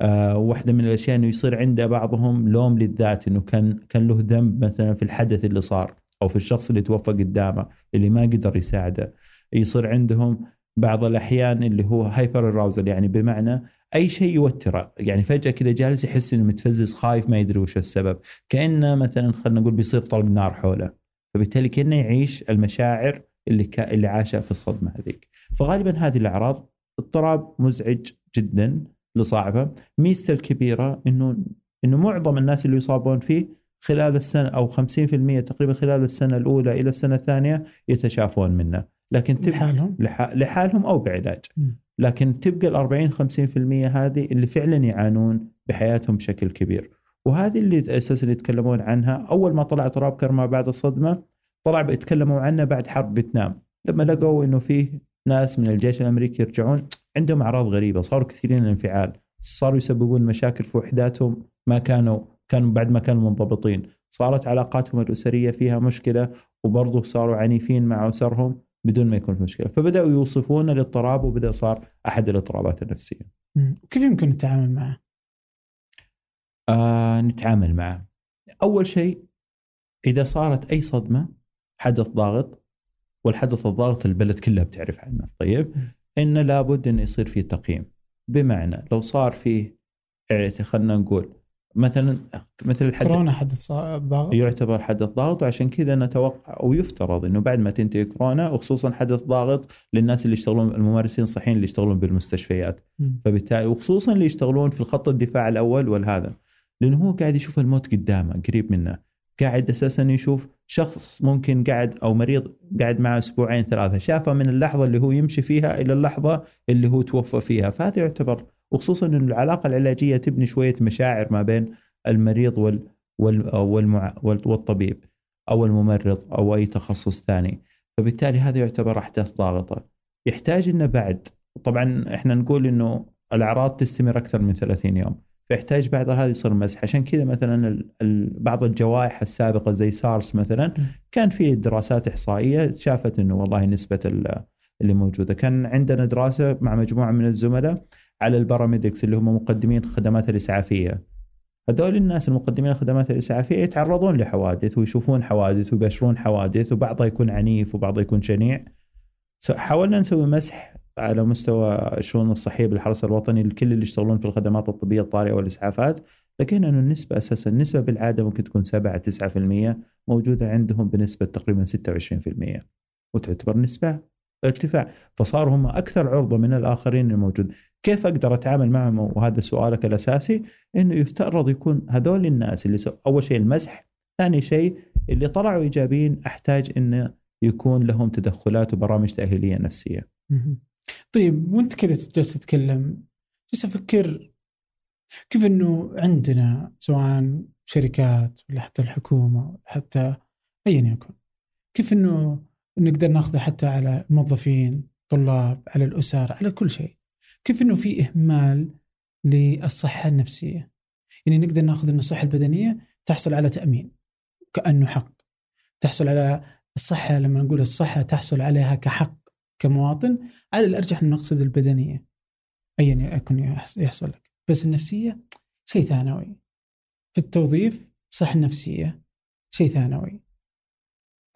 آه واحدة من الأشياء إنه يصير عند بعضهم لوم للذات إنه كان كان له ذنب مثلا في الحدث اللي صار أو في الشخص اللي توفى قدامه اللي ما قدر يساعده. يصير عندهم بعض الأحيان اللي هو هايبر اراوزل يعني بمعنى أي شيء يوتره يعني فجأة كذا جالس يحس إنه متفزز خايف ما يدري وش السبب كأنه مثلا خلينا نقول بيصير طلق نار حوله فبالتالي كأنه يعيش المشاعر اللي كا اللي عاشها في الصدمة هذيك. فغالبا هذه الأعراض اضطراب مزعج جدا لصاحبه ميزته الكبيرة إنه إنه معظم الناس اللي يصابون فيه خلال السنة أو 50% تقريبا خلال السنة الأولى إلى السنة الثانية يتشافون منه. لكن تبقى لحالهم؟ لحالهم أو بعلاج. لكن تبقى ال 40 50% هذه اللي فعلا يعانون بحياتهم بشكل كبير. وهذه اللي أساسا يتكلمون عنها. أول ما طلع اضطراب كرما بعد الصدمة طلع بيتكلموا عنه بعد حرب فيتنام. لما لقوا إنه فيه ناس من الجيش الأمريكي يرجعون عندهم أعراض غريبة صاروا كثيرين الانفعال. صاروا يسببون مشاكل في وحداتهم ما كانوا كانوا بعد ما كانوا منضبطين. صارت علاقاتهم الأسرية فيها مشكلة وبرضه صاروا عنيفين مع أسرهم بدون ما يكون في مشكلة. فبدأوا يوصفون الاضطراب وبدأ صار أحد الاضطرابات النفسية. كيف يمكن التعامل معه؟ آه نتعامل معه. أول شيء إذا صارت أي صدمة حدث ضاغط والحدث الضاغط البلد كلها بتعرف عنه. طيب؟ إنه لابد انه يصير في تقييم. بمعنى لو صار فيه خلينا نقول مثلا مثل الحدث كورونا حدث ضاغط؟ يعتبر حدث ضاغط وعشان كذا نتوقع ويفترض إنه بعد ما تنتهي كورونا وخصوصا حدث ضاغط للناس اللي يشتغلون الممارسين الصحيين اللي يشتغلون بالمستشفيات. م. فبالتالي وخصوصا اللي يشتغلون في الخط الدفاع الأول والهذا لأنه هو قاعد يشوف الموت قدامه قريب منه. قاعد أساسا يشوف شخص ممكن قاعد أو مريض قاعد معه أسبوعين ثلاثة شافه من اللحظة اللي هو يمشي فيها إلى اللحظة اللي هو توفى فيها. فهذا يعتبر وخصوصا ان العلاقة العلاجية تبني شوية مشاعر ما بين المريض وال والمع والطبيب أو الممرض أو أي تخصص ثاني. فبالتالي هذا يعتبر أحداث ضاغطة. يحتاج إنه بعد. طبعا إحنا نقول إنه الأعراض تستمر أكثر من 30 يوم. فيحتاج بعد هذا يصير مسح. عشان كذا مثلا بعض الجوائح السابقة زي سارس مثلا كان في دراسات إحصائية شافت إنه والله نسبة اللي موجودة. كان عندنا دراسة مع مجموعة من الزملاء على الباراميدكس اللي هم مقدمين الخدمات الإسعافية. هذول الناس المقدمين الخدمات الإسعافية يتعرضون لحوادث ويشوفون حوادث ويبشرون حوادث وبعضها يكون عنيف وبعضها يكون شنيع. حاولنا نسوي مسح على مستوى الشؤون الصحية بالحرس الوطني لكل اللي يشتغلون في الخدمات الطبية الطارئة والإسعافات لقينا إنه النسبة أساسا النسبة بالعادة ممكن تكون 7 9% موجودة عندهم بنسبة تقريبا 26% وتعتبر نسبة ارتفاع. فصاروا هم أكثر عرضة من الآخرين الموجود. كيف أقدر أتعامل معهم؟ وهذا سؤالك الأساسي إنه يفترض يكون هذول الناس اللي سو... أول شيء المزح ثاني شيء اللي طلعوا إيجابيين أحتاج إنه يكون لهم تدخلات وبرامج تأهيلية نفسية. طيب وانت كذا جالس تتكلم جالس أفكر كيف إنه عندنا سواء شركات ولا حتى الحكومة ولا حتى ايا يكن كيف إنه نقدر ناخذه حتى على الموظفين طلاب على الأسر على كل شيء كيف إنه في إهمال للصحة النفسية؟ يعني نقدر ناخذ ان الصحة البدنية تحصل على تأمين كأنه حق تحصل على الصحة لما نقول الصحة تحصل عليها كحق. كمواطن على الأرجح أن نقصد البدنيه ايا يكن يحصل لك بس النفسية شيء ثانوي. في التوظيف صح النفسية شيء ثانوي.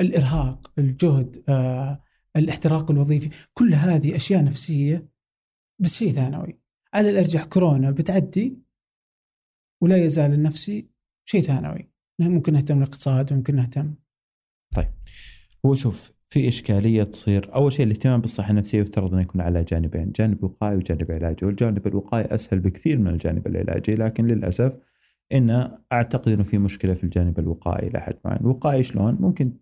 الإرهاق الجهد آه، الاحتراق الوظيفي كل هذه أشياء نفسية بس شيء ثانوي. على الأرجح كورونا بتعدي ولا يزال النفسي شيء ثانوي. ممكن نهتم بالاقتصاد ممكن نهتم. طيب. هو شوف في إشكالية تصير. أول شيء الاهتمام بالصحة النفسية يفترض انه يكون على جانبين، جانب وقائي وجانب علاجي، والجانب الوقائي أسهل بكثير من الجانب العلاجي لكن للأسف انه أعتقد إنه في مشكلة في الجانب الوقائي إلى حد معين، الوقائي شلون؟ ممكن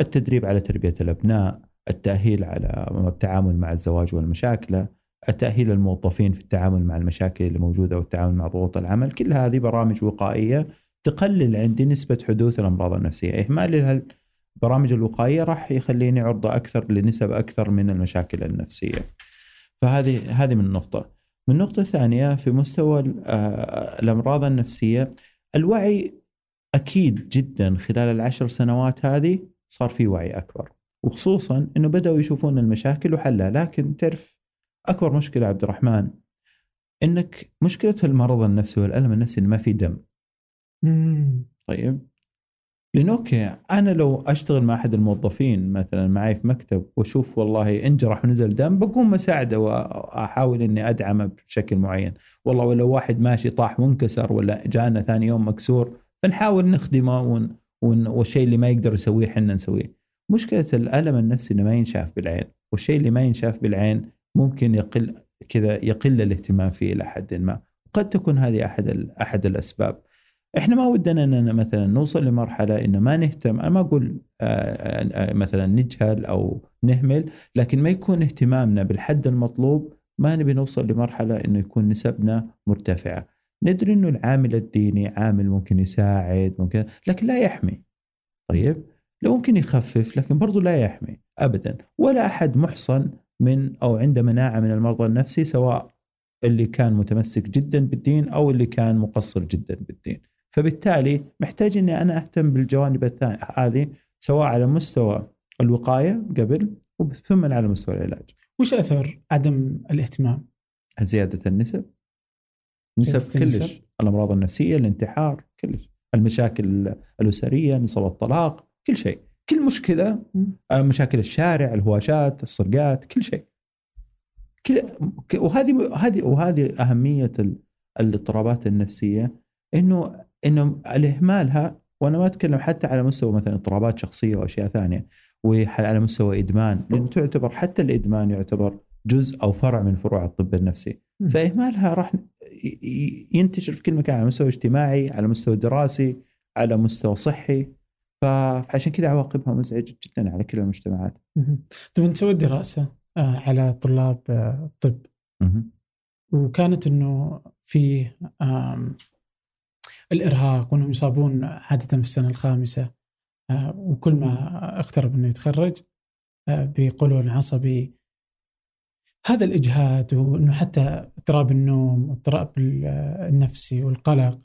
التدريب على تربية الأبناء، التأهيل على التعامل مع الزواج والمشاكل، تاهيل الموظفين في التعامل مع المشاكل اللي موجودة والتعامل مع ضغوط العمل، كل هذه برامج وقائية تقلل عندي نسبة حدوث الأمراض النفسية، اهمال البرامج الوقائية راح يخليني عرضة أكثر لنسب أكثر من المشاكل النفسية. فهذه هذه من نقطة. من نقطة ثانية في مستوى آه، الأمراض النفسية الوعي أكيد جدا خلال العشر سنوات هذه صار في وعي أكبر وخصوصا إنه بدأوا يشوفون المشاكل وحلها لكن تعرف أكبر مشكلة عبد الرحمن إنك مشكلة المرض النفسي والألم النفسي ما في دم. طيب لأنه أوكي أنا لو أشتغل مع أحد الموظفين مثلا معي في مكتب وأشوف والله انجرح ونزل دم بقوم اساعده وأحاول إني أدعمه بشكل معين، والله ولو واحد ماشي طاح منكسر ولا جانا ثاني يوم مكسور فنحاول نخدمه ون ون والشيء اللي ما يقدر يسويه إحنا نسويه. مشكلة الألم النفسي إنه ما ينشاف بالعين، والشيء اللي ما ينشاف بالعين ممكن يقل كذا يقل الاهتمام فيه إلى حد ما، قد تكون هذه أحد أحد الأسباب. إحنا ما ودنا إننا مثلا نوصل لمرحلة إنه ما نهتم أنا ما أقول آه، آه، مثلا نجهل أو نهمل لكن ما يكون اهتمامنا بالحد المطلوب ما نبي نوصل لمرحلة إنه يكون نسبنا مرتفعة. ندري إنه العامل الديني عامل ممكن يساعد ممكن لكن لا يحمي. طيب؟ لو ممكن يخفف لكن برضو لا يحمي ابدا. ولا أحد محصن من أو عنده مناعة من المرضى النفسي سواء اللي كان متمسك جدا بالدين أو اللي كان مقصر جدا بالدين. فبالتالي محتاج إني أنا أهتم بالجوانب الثانية هذه سواء على مستوى الوقاية قبل ثم على مستوى العلاج. وش أثر عدم الاهتمام؟ زيادة النسب. نسب كلش. الأمراض النفسية الانتحار كلش. المشاكل الأسرية نسب الطلاق كل شيء. كل مشكلة آه، مشاكل الشارع الهواشات السرقات كل شيء. كل وهذه هذه وهذه أهمية الاضطرابات النفسية إنه إنه الاهمالها وأنا ما أتكلم حتى على مستوى مثلا اضطرابات شخصية واشياء ثانية وعلى مستوى إدمان لأنه تعتبر حتى الإدمان يعتبر جزء أو فرع من فروع الطب النفسي. فإهمالها راح ينتشر في كل مكان على مستوى اجتماعي على مستوى دراسي على مستوى صحي. فعشان كذا عواقبها مزعجة جدا على كل المجتمعات. طيب أنت دراسة آه، على طلاب الطب آه، وكانت إنه في الإرهاق وأنهم يصابون عادة في السنة الخامسة آه، وكل ما اقترب إنه يتخرج بقولون عصبي. هذا الإجهاد وإنه حتى اضطراب النوم واضطراب النفسي والقلق.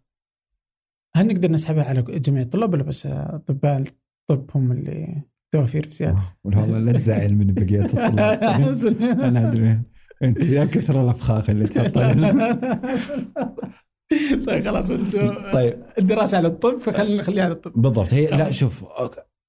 هل نقدر نسحبها على جميع الطلاب ولا بس أطباء الطب هم اللي توافير بزيادة؟ والله لا تزعل من بقية الطلاب. أنا أدري. أنت يا كثر الأفخاخ اللي تحطها طيب خلاص انت طيب. الدراسة على الطب فخلينا نخليها على الطب. بالضبط. هي لا شوف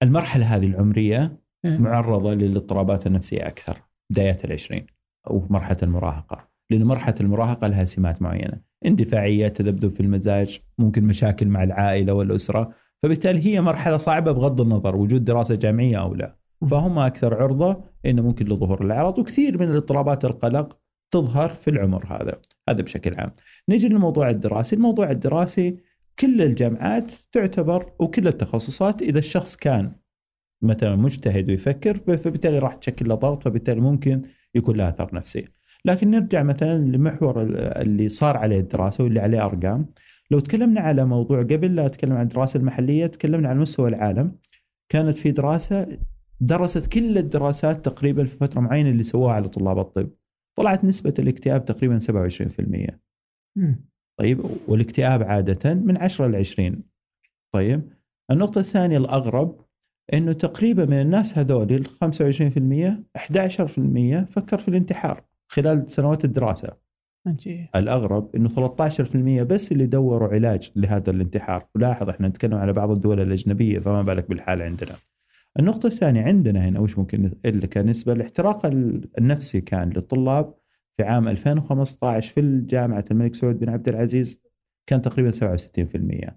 المرحلة هذه العمرية إيه. معرضة للاضطرابات النفسية أكثر بدايات العشرين أو في مرحلة المراهقة لأن مرحلة المراهقة لها سمات معينة اندفاعية تذبذب في المزاج ممكن مشاكل مع العائلة والأسرة فبالتالي هي مرحلة صعبة بغض النظر وجود دراسة جامعية أو لا. فهم أكثر عرضة إنه ممكن لظهور الأعراض وكثير من الاضطرابات القلق تظهر في العمر هذا. هذا بشكل عام. نجي للموضوع الدراسي. الموضوع الدراسي كل الجامعات تعتبر وكل التخصصات إذا الشخص كان مثلا مجتهد ويفكر فبالتالي راح تشكل له ضغط فبالتالي ممكن يكون له أثر نفسي. لكن نرجع مثلا لمحور اللي صار عليه الدراسة واللي عليه أرقام. لو تكلمنا على موضوع قبل لا اتكلم عن الدراسة المحلية تكلمنا عن مستوى العالم. كانت في دراسة درست كل الدراسات تقريبا في فترة معينة اللي سووها على طلاب الطب. طلعت نسبة الاكتئاب تقريبا 27% طيب والاكتئاب عادة من 10 ل 20 طيب النقطة الثانية الأغرب إنه تقريبا من الناس هذول ال 25% 11% فكر في الانتحار خلال سنوات الدراسة. عجيب. الأغرب إنه 13% بس اللي دوروا علاج لهذا الانتحار. ولاحظ إحنا نتكلم على بعض الدول الأجنبية فما بالك بالحالة عندنا. النقطة الثانية عندنا هنا وش ممكن إلا كنسبة الاحتراق النفسي كان للطلاب في عام 2015 في جامعه الملك سعود بن عبد العزيز كان تقريبا 67%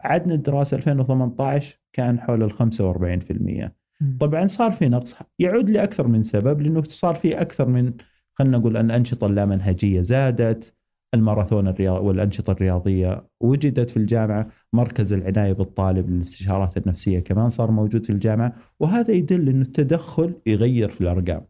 عدنا الدراسة 2018 كان حول ال 45% طبعا صار في نقص يعود لأكثر من سبب لأنه صار في أكثر من خلينا نقول ان الأنشطة اللامنهجية زادت الماراثون الرياضي والأنشطة الرياضية وجدت في الجامعة. مركز العناية بالطالب للاستشارات النفسية كمان صار موجود في الجامعة وهذا يدل إنه التدخل يغير في الأرقام.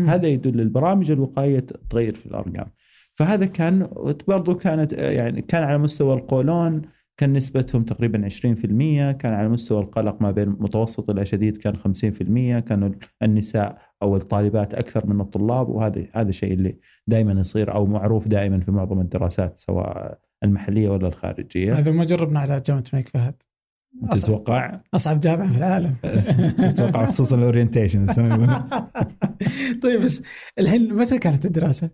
هذا يدل البرامج الوقائية تغير في الأرقام. فهذا كان برضو كانت يعني كان على مستوى القولون كان نسبتهم تقريبا 20% كان على مستوى القلق ما بين متوسط إلى شديد كان 50% كانوا النساء أو الطالبات أكثر من الطلاب وهذا هذا الشيء اللي دائما يصير أو معروف دائما في معظم الدراسات سواء المحلية ولا الخارجية. هذا ما جربنا على جامعة الملك فهد. تتوقع؟ أصعب جامعة في العالم. تتوقع خصوصا الاورينتيشن طيب بس الحين متى كانت الدراسة؟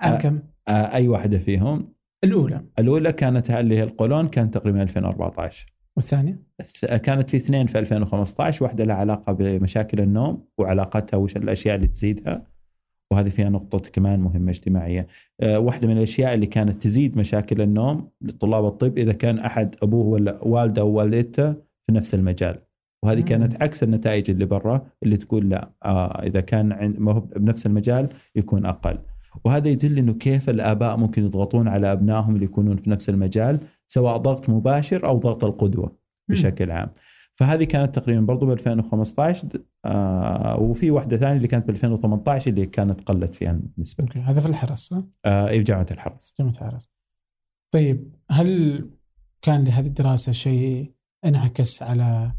عام كم؟ أي واحدة فيهم؟ الأولى. الأولى كانت اللي هي القولون كانت تقريبا 2014 والثانية؟ كانت في اثنين في 2015 واحدة لها علاقة بمشاكل النوم وعلاقتها وش الأشياء اللي تزيدها. وهذه فيها نقطة كمان مهمة اجتماعية. أه واحدة من الأشياء اللي كانت تزيد مشاكل النوم لطلاب الطب إذا كان أحد أبوه ولا والده أو والدته في نفس المجال. وهذه كانت عكس النتائج اللي برا اللي تقول لا آه إذا كان بنفس المجال يكون أقل. وهذا يدل إنه كيف الآباء ممكن يضغطون على أبنائهم اللي يكونون في نفس المجال سواء ضغط مباشر أو ضغط القدوة بشكل عام. فهذه كانت تقريبا برضو ب 2015 آه وفي واحدة ثانية اللي كانت ب 2018 اللي كانت قلت فيها النسبة. أوكي هذا في الحرس صح؟ آه اي جامعة الحرس. جامعة الحرس. طيب هل كان لهذه الدراسة شيء انعكس على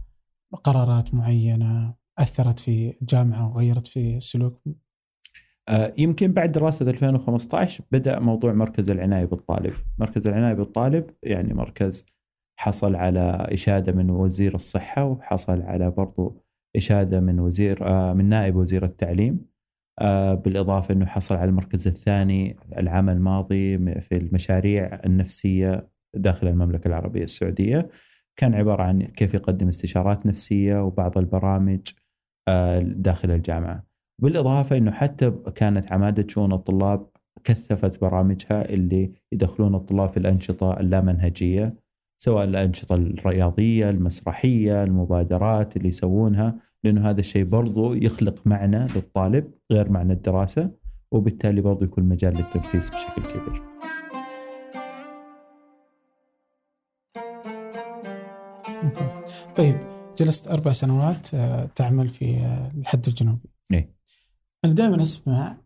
قرارات معينة أثرت في الجامعة وغيرت في السلوك آه، يمكن بعد دراسة 2015 بدأ موضوع مركز العناية بالطالب مركز العناية بالطالب يعني مركز حصل على إشادة من وزير الصحة وحصل على برضو إشادة من وزير آه، من نائب وزير التعليم آه، بالإضافة أنه حصل على المركز الثاني العام الماضي في المشاريع النفسية داخل المملكة العربية السعودية كان عبارة عن كيف يقدم استشارات نفسية وبعض البرامج آه، داخل الجامعة. بالإضافة إنه حتى كانت عمادة شؤون الطلاب كثفت برامجها اللي يدخلون الطلاب في الأنشطة اللامنهجية سواء الأنشطة الرياضية، المسرحية، المبادرات اللي يسوونها لأنه هذا الشيء برضو يخلق معنى للطالب غير معنى الدراسة وبالتالي برضو يكون مجال للتنفيذ بشكل كبير. طيب جلست أربع سنوات آه، تعمل في آه، الحد الجنوبي. إيه أنا دائما أسمع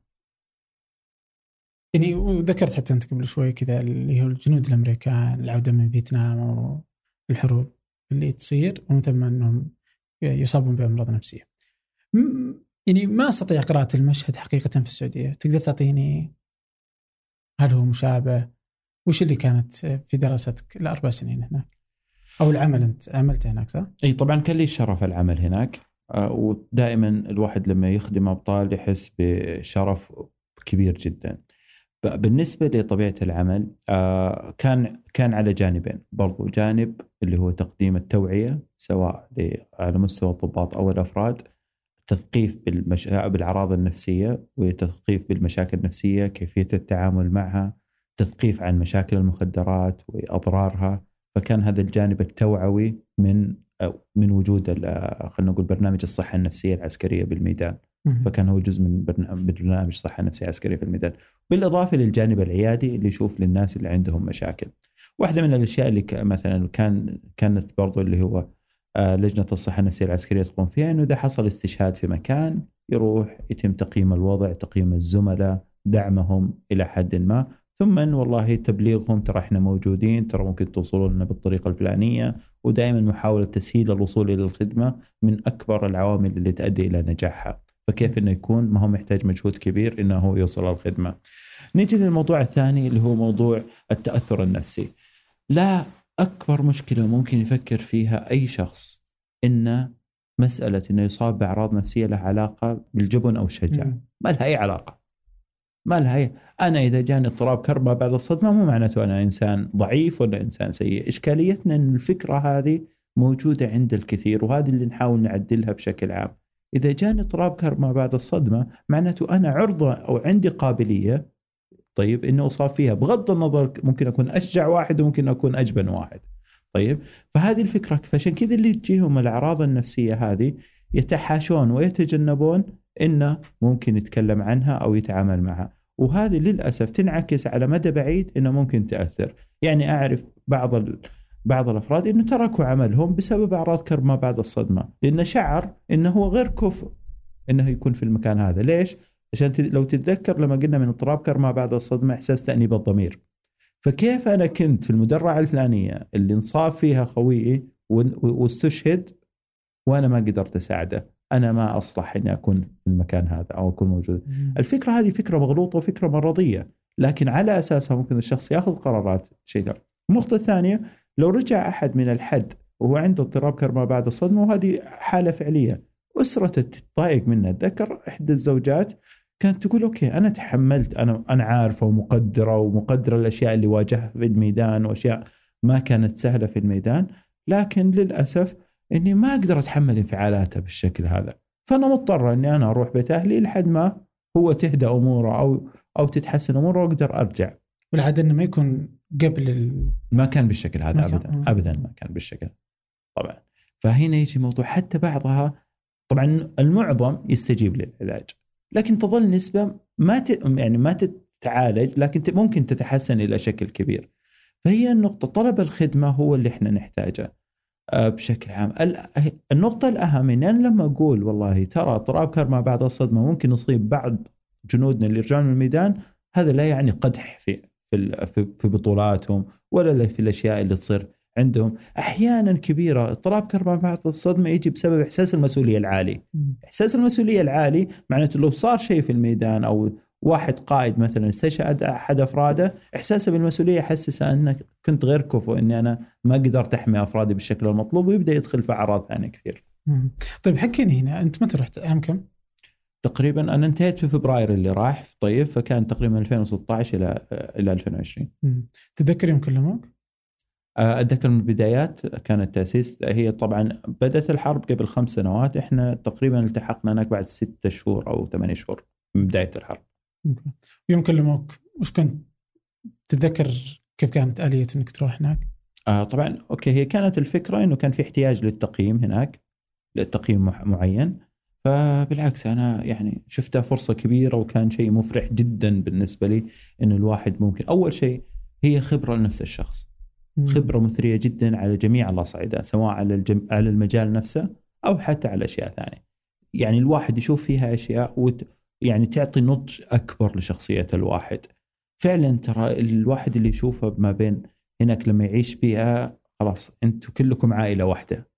يعني وذكرت حتى أنت قبل شوي كذا اللي هو الجنود الامريكان العودة من فيتنام والحروب اللي تصير ومن ثم أنهم يصابون بأمراض نفسية. يعني ما أستطيع قراءة المشهد حقيقة في السعودية، تقدر تعطيني هل هو مشابه؟ وش اللي كانت في دراستك الاربع سنين هناك؟ أو العمل أنت عملت هناك صح؟ إي طبعا كان لي الشرف العمل هناك آه، ودائما الواحد لما يخدم أبطال يحس بشرف كبير جدا. بالنسبة لطبيعة العمل آه، كان كان على جانبين. برضو جانب اللي هو تقديم التوعية سواء على مستوى الضباط أو الأفراد تثقيف بالمش... بالأعراض النفسية وتثقيف بالمشاكل النفسية كيفية التعامل معها تثقيف عن مشاكل المخدرات وأضرارها. فكان هذا الجانب التوعوي من من وجود خلينا نقول برنامج الصحة النفسية العسكرية بالميدان. فكان هو جزء من برنامج صحة نفسية عسكرية في الميدان. بالإضافة للجانب العيادي اللي يشوف للناس اللي عندهم مشاكل. واحدة من الأشياء اللي مثلا كان كانت برضو اللي هو آه، لجنة الصحة النفسية العسكرية تقوم فيها إنه إذا حصل استشهاد في مكان يروح يتم تقييم الوضع تقييم الزملاء دعمهم إلى حد ما. ثم والله تبليغهم ترى إحنا موجودين ترى ممكن توصلوا لنا بالطريقة الفلانية. ودائما محاولة تسهيل الوصول إلى الخدمة من أكبر العوامل اللي تؤدي إلى نجاحها. فكيف إنه يكون ما هو محتاج مجهود كبير إنه هو يوصل الخدمه. نيجي للموضوع الثاني اللي هو موضوع التأثر النفسي. لا أكبر مشكلة ممكن يفكر فيها أي شخص إن مسألة إنه يصاب بأعراض نفسية لها علاقة بالجبن أو الشجاعة، ما لها أي علاقة. ما لها أي أنا إذا جاني اضطراب كربة بعد الصدمة مو معناته أنا إنسان ضعيف ولا إنسان سيء إشكاليتنا أن الفكرة هذه موجودة عند الكثير وهذه اللي نحاول نعدلها بشكل عام إذا جاني اضطراب ما بعد الصدمة معناته أنا عرضة أو عندي قابلية طيب إنه اصاب فيها. بغض النظر ممكن أكون أشجع واحد وممكن أكون أجبن واحد طيب؟ فهذه الفكرة. فعشان كذا اللي تجيهم الأعراض النفسية هذه يتحاشون ويتجنبون إنه ممكن يتكلم عنها أو يتعامل معها. وهذه للأسف تنعكس على مدى بعيد إنه ممكن تأثر. يعني أعرف بعض بعض الأفراد إنه تركوا عملهم بسبب أعراض كرب ما بعد الصدمة، لأنه شعر إنه هو غير كفء إنه يكون في المكان هذا، ليش؟ عشان لو تتذكر لما قلنا من اضطراب كرب ما بعد الصدمة إحساس تأنيب الضمير. فكيف أنا كنت في المدرعة الفلانية اللي انصاب فيها خويي واستشهد وأنا ما قدرت أساعده، أنا ما أصلح إني أكون في المكان هذا أو أكون موجود. الفكرة هذه فكرة مغلوطة وفكرة مرضية، لكن على أساسها ممكن الشخص يأخذ قرارات شيء النقطة الثانية لو رجع أحد من الحد وهو عنده اضطراب كرب ما بعد الصدمة وهذه حالة فعلية. اسرته تتضايق منه اتذكر إحدى الزوجات كانت تقول أوكي أنا تحملت أنا أنا عارفة ومقدرة ومقدرة الأشياء اللي واجهها في الميدان وأشياء ما كانت سهلة في الميدان لكن للأسف إني ما أقدر أتحمل انفعالاته بالشكل هذا. فأنا مضطرة إني أنا أروح بيت أهلي لحد ما هو تهدى أموره أو أو تتحسن أموره وأقدر أرجع. والعادة إنه ما يكون قبل ال... ما كان بالشكل هذا ابدا. آه. ابدا ما كان بالشكل. طبعا. فهنا يجي موضوع حتى بعضها طبعا المعظم يستجيب للعلاج لكن تظل نسبة ما ت... يعني ما تتعالج لكن ممكن تتحسن إلى شكل كبير. فهي النقطة طلب الخدمة هو اللي إحنا نحتاجه آه، بشكل عام. النقطة الأهم أن أنا لما أقول والله ترى اضطراب ما بعد الصدمة ممكن يصيب بعض جنودنا اللي يرجعون من الميدان هذا لا يعني قدح في في في بطولاتهم ولا في الأشياء اللي تصير عندهم أحيانا كبيرة اضطراب كرب بعد الصدمة يجي بسبب إحساس المسؤولية العالي إحساس المسؤولية العالي معناته لو صار شيء في الميدان أو واحد قائد مثلا استشهد أحد أفراده إحساسه بالمسؤولية يحسسه انك كنت غير كفو إني أنا ما قدرت أحمي أفرادي بالشكل المطلوب ويبدأ يدخل في أعراض ثانية كثير. طيب حكيني هنا أنت متى رحت عام كم؟ تقريبا أنا انتهيت في فبراير اللي راح في طيب فكان تقريبا 2016 إلى إلى 2020 تتذكر يوم كلموك؟ آه، أتذكر من البدايات كان التأسيس هي طبعا بدأت الحرب قبل خمس سنوات إحنا تقريبا التحقنا هناك بعد ستة شهور أو ثمانية شهور من بداية الحرب. يوم كلموك وش كنت تتذكر كيف كانت آلية إنك تروح هناك؟ آه طبعا okay هي كانت الفكرة إنه كان في احتياج للتقييم هناك لتقييم معين فبالعكس أنا يعني شفتها فرصة كبيرة وكان شيء مفرح جدا بالنسبة لي انه الواحد ممكن أول شيء هي خبرة لنفس الشخص خبرة مثرية جدا على جميع الأصعدة سواء على الجم... على المجال نفسه أو حتى على أشياء ثانية. يعني الواحد يشوف فيها أشياء وت... يعني تعطي نضج أكبر لشخصية الواحد. فعلا ترى الواحد اللي يشوفه ما بين هناك لما يعيش بيئة خلاص أنتم كلكم عائلة واحدة.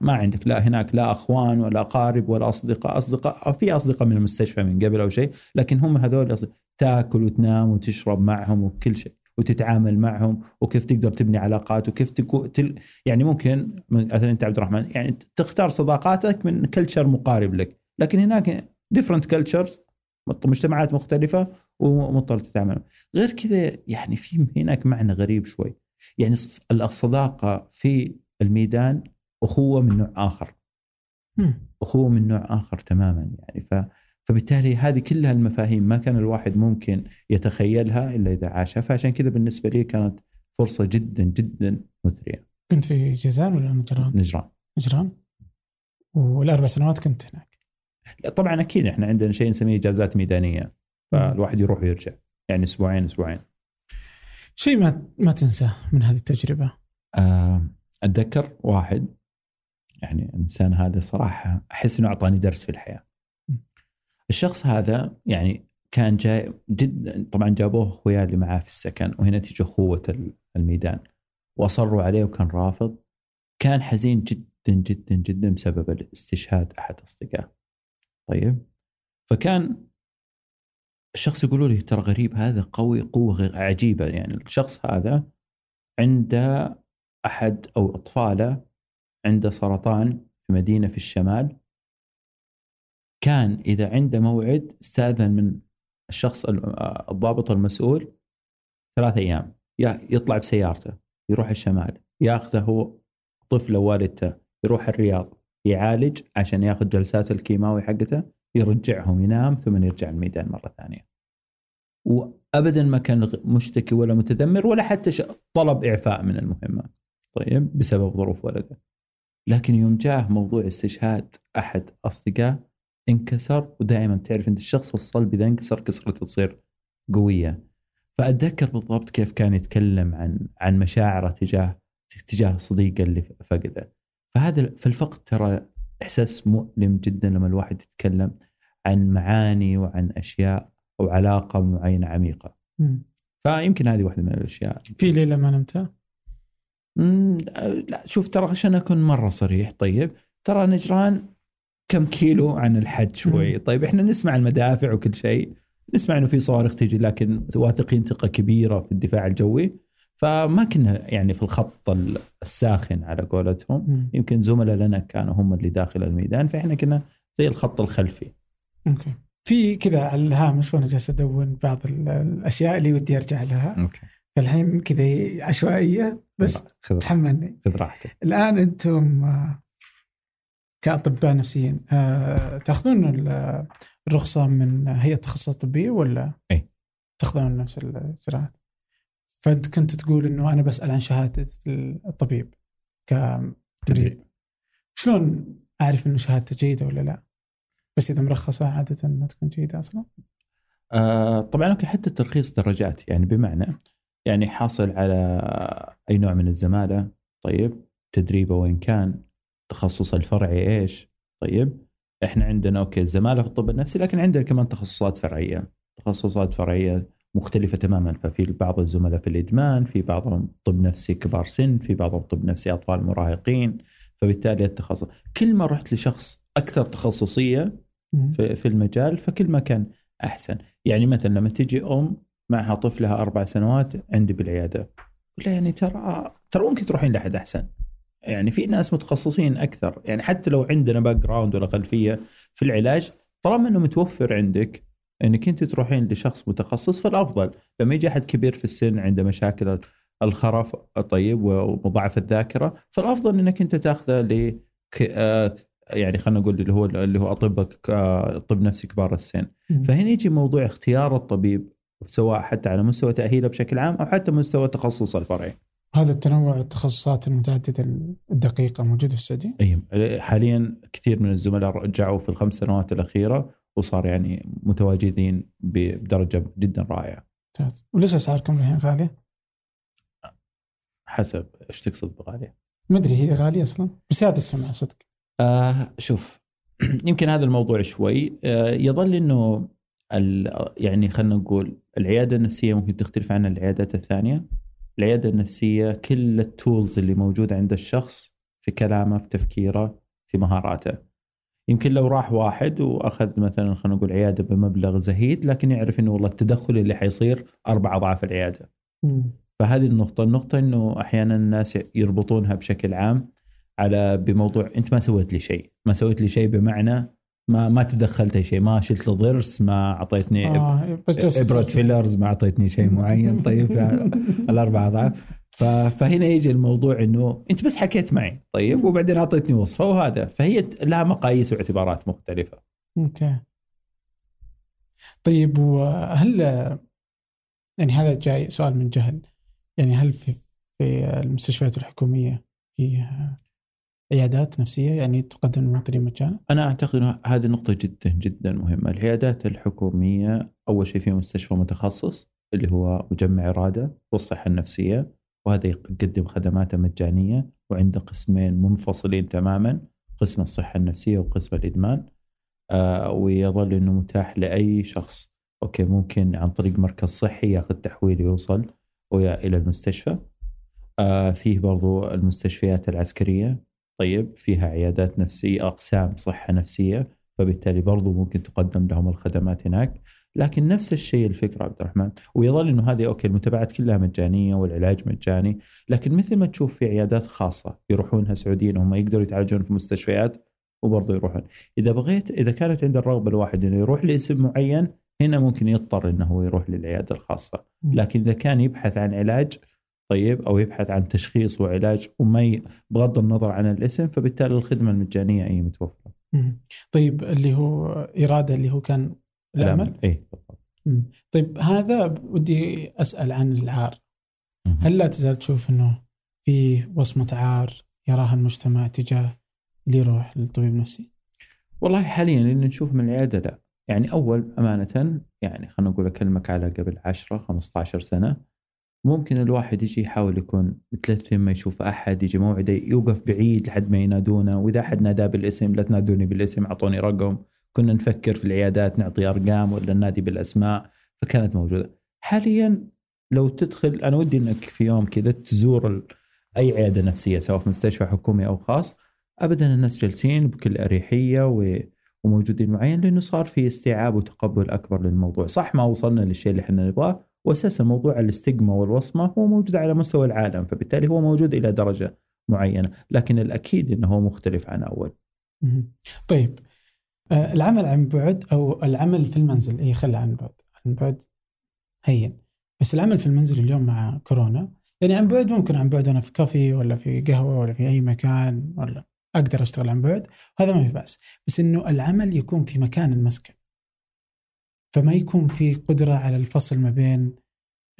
ما عندك. لا هناك لا أخوان ولا اقارب ولا أصدقاء. أصدقاء في أصدقاء من المستشفى من قبل أو شيء لكن هم هذول تاكل وتنام وتشرب معهم وكل شيء وتتعامل معهم وكيف تقدر تبني علاقات وكيف تكون تل يعني ممكن مثلا أنت عبد الرحمن يعني تختار صداقاتك من culture مقارب لك. لكن هناك different cultures مجتمعات مختلفة ومضطر تتعامل. غير كذا يعني في هناك معنى غريب شوي. يعني الصداقة في الميدان أخوة من نوع آخر أخوة من نوع آخر تماما يعني ف فبالتالي هذه كلها المفاهيم ما كان الواحد ممكن يتخيلها إلا إذا عاشها فعشان كذا بالنسبة لي كانت فرصة جدا جدا مثرية. كنت في جازان ولا نجران؟ نجران. نجران؟ والأربع سنوات كنت هناك. لا طبعا أكيد إحنا عندنا شيء نسميه إجازات ميدانية فالواحد يروح ويرجع يعني أسبوعين أسبوعين. شيء ما ما تنساه من هذه التجربة؟ آه، أتذكر واحد يعني الانسان هذا صراحة أحس إنه أعطاني درس في الحياة. الشخص هذا يعني كان جاي جدا طبعا جابوه أخويا اللي معاه في السكن وهنا تيجي أخوة الميدان. وأصروا عليه وكان رافض. كان حزين جدا جدا جدا بسبب الاستشهاد أحد أصدقائه. طيب. فكان الشخص يقولوا لي ترى غريب هذا قوي قوة عجيبة يعني. الشخص هذا عنده أحد أو أطفاله عنده سرطان في مدينة في الشمال كان إذا عنده موعد استأذن من الشخص الضابط المسؤول ثلاث أيام يطلع بسيارته يروح الشمال ياخذه هو طفله ووالدته يروح الرياض يعالج عشان ياخذ جلسات الكيماوي حقته يرجعهم ينام ثم يرجع الميدان مرة ثانية. وابدا ما كان مشتكي ولا متذمر ولا حتى طلب إعفاء من المهمة. طيب بسبب ظروف ولده. لكن يوم جاه موضوع استشهاد أحد اصدقائه انكسر ودائما تعرف انت الشخص الصلب إذا انكسر كسرته تصير قوية فأتذكر بالضبط كيف كان يتكلم عن عن مشاعره تجاه تجاه صديقه اللي فقده فهذا في الفقد ترى إحساس مؤلم جدا لما الواحد يتكلم عن معاني وعن أشياء أو علاقة معينة عميقة م. فيمكن هذه واحدة من الأشياء في ليلة ما نمتها؟ لا شوف ترى عشان أكون مرة صريح طيب ترى نجران كم كيلو عن الحد شوي؟ طيب إحنا نسمع المدافع وكل شيء نسمع إنه في صواريخ تجي لكن واثقين ثقة كبيرة في الدفاع الجوي. فما كنا يعني في الخط الساخن على قولتهم. يمكن زملاء لنا كانوا هم اللي داخل الميدان فإحنا كنا زي الخط الخلفي. okay. في كذا على الهامش وأنا جالس أدون بعض الأشياء اللي ودي أرجع لها. okay. فالحين كذا عشوائية بس تحملني خذ راحتك الآن أنتم كأطباء نفسيين آه، تأخذون الرخصة من هيئة التخصصات الطبية ولا؟ اي تأخذون نفس الاجراءات فأنت كنت تقول إنه أنا بسال عن شهادة الطبيب كمريض شلون أعرف إنه شهادته جيدة ولا لا؟ بس إذا مرخصة عادة إنها تكون جيدة أصلا؟ آه طبعا أوكي حتى الترخيص درجات يعني بمعنى يعني حاصل على أي نوع من الزمالة طيب؟ تدريبه وين كان؟ التخصص الفرعي إيش؟ طيب؟ إحنا عندنا أوكي الزمالة في الطب النفسي لكن عندنا كمان تخصصات فرعية. تخصصات فرعية مختلفة تماما. ففي بعض الزملاء في الإدمان في بعضهم طب نفسي كبار سن في بعضهم طب نفسي أطفال مراهقين. فبالتالي التخصص كل ما رحت لشخص أكثر تخصصية في المجال فكل ما كان أحسن. يعني مثلا لما تجي أم معها طفلها أربع سنوات عندي بالعيادة. لا يعني ترى ترى ممكن تروحين لأحد أحسن. يعني في ناس متخصصين أكثر. يعني حتى لو عندنا background ولا خلفية في العلاج طالما إنه متوفر عندك إنك أنت تروحين لشخص متخصص فالأفضل. لما يجي أحد كبير في السن عنده مشاكل الخرف طيب وضعف الذاكرة فالأفضل إنك أنت تاخذه ل آه، يعني خلينا نقول اللي هو اللي هو اطباء آه، طب نفسي كبار السن. فهنا يجي موضوع اختيار الطبيب. سواء حتى على مستوى تأهيله بشكل عام أو حتى مستوى تخصص الفرعي هذا التنوع التخصصات المتعددة الدقيقة موجودة في السعودية؟ اي حاليا كثير من الزملاء رجعوا في الخمس سنوات الأخيرة وصار يعني متواجدين بدرجة جدا رائعة. ممتاز، وليش أسعاركم الحين غالية؟ حسب إيش تقصد بغالية؟ ما أدري هي غالية أصلا بس هذا السمع صدق. آه شوف يمكن هذا الموضوع شوي آه يظل إنه يعني خلينا نقول العيادة النفسية ممكن تختلف عن العيادات الثانية العيادة النفسية كل التولز اللي موجوده عند الشخص في كلامه في تفكيره في مهاراته يمكن لو راح واحد وأخذ مثلا خلينا نقول عيادة بمبلغ زهيد لكن يعرف إنه والله التدخل اللي حيصير أربع أضعاف العيادة. م. فهذه النقطة، النقطة إنه أحيانا الناس يربطونها بشكل عام على بموضوع أنت ما سويت لي شيء، ما سويت لي شيء بمعنى ما ما تدخلت أي شيء ما شلت ضرس ما أعطيتني آه إبرة fillers ما أعطيتني شيء معين طيب الاربع أضعاف فهنا يجي الموضوع إنه أنت بس حكيت معي طيب وبعدين أعطيتني وصفة وهذا فهي لها مقاييس واعتبارات مختلفة. okay. طيب وهل يعني هذا جاي سؤال من جهل يعني هل في في المستشفيات الحكومية في عيادات نفسية يعني تقدم المواطنين مجانا؟ أنا أعتقد هذه نقطة جدا جدا مهمة، العيادات الحكومية أول شيء في مستشفى متخصص اللي هو مجمع إرادة والصحة النفسية وهذا يقدم خدماته مجانية وعنده قسمين منفصلين تماما قسم الصحة النفسية وقسم الإدمان. آه ويظل إنه متاح لأي شخص. okay ممكن عن طريق مركز صحي ياخذ تحويل ويوصل ويا إلى المستشفى. آه فيه برضو المستشفيات العسكرية. طيب فيها عيادات نفسية أقسام صحة نفسية فبالتالي برضو ممكن تقدم لهم الخدمات هناك. لكن نفس الشيء الفكرة عبد الرحمن ويظل أنه هذه okay المتابعات كلها مجانية والعلاج مجاني لكن مثل ما تشوف في عيادات خاصة يروحونها سعوديين وهم يقدروا يتعالجون في مستشفيات وبرضه يروحون. إذا بغيت إذا كانت عند الرغبة الواحد أنه يروح لاسم معين هنا ممكن يضطر أنه يروح للعيادة الخاصة. لكن إذا كان يبحث عن علاج طيب أو يبحث عن تشخيص وعلاج وما بغض النظر عن الاسم فبالتالي الخدمة المجانية أي متوفرة. طيب اللي هو إرادة اللي هو كان الأمل؟ اي بالضبط. طيب هذا ودي أسأل عن العار. هل لا تزال تشوف إنه في وصمة عار يراها المجتمع تجاه اللي يروح للطبيب النفسي؟ والله حاليا اللي نشوف من العيادة لا، يعني أول أمانة يعني خلينا نقول أكلمك على قبل 10 15 سنة ممكن الواحد يجي يحاول يكون متلثم ما يشوف أحد يجي موعده يوقف بعيد لحد ما ينادونه وإذا أحد ناداه بالاسم لا تنادوني بالاسم أعطوني رقم. كنا نفكر في العيادات نعطي أرقام ولا ننادي بالأسماء فكانت موجودة. حاليا لو تدخل أنا ودي إنك في يوم كذا تزور أي عيادة نفسية سواء في مستشفى حكومي أو خاص. ابدا الناس جالسين بكل أريحية و وموجودين معين لأنه صار في استيعاب وتقبل أكبر للموضوع، صح ما وصلنا للشيء اللي إحنا نبغاه واساسا موضوع الاستجما والوصمة هو موجود على مستوى العالم فبالتالي هو موجود إلى درجة معينة لكن الأكيد إنه هو مختلف عن أول. طيب آه، العمل عن بعد أو العمل في المنزل اي خلى عن بعد عن بعد هين. بس العمل في المنزل اليوم مع كورونا يعني عن بعد ممكن عن بعد أنا في كافي ولا في قهوة ولا في أي مكان ولا أقدر أشتغل عن بعد هذا ما في بأس. بس إنه العمل يكون في مكان المسكن. فما يكون في قدرة على الفصل ما بين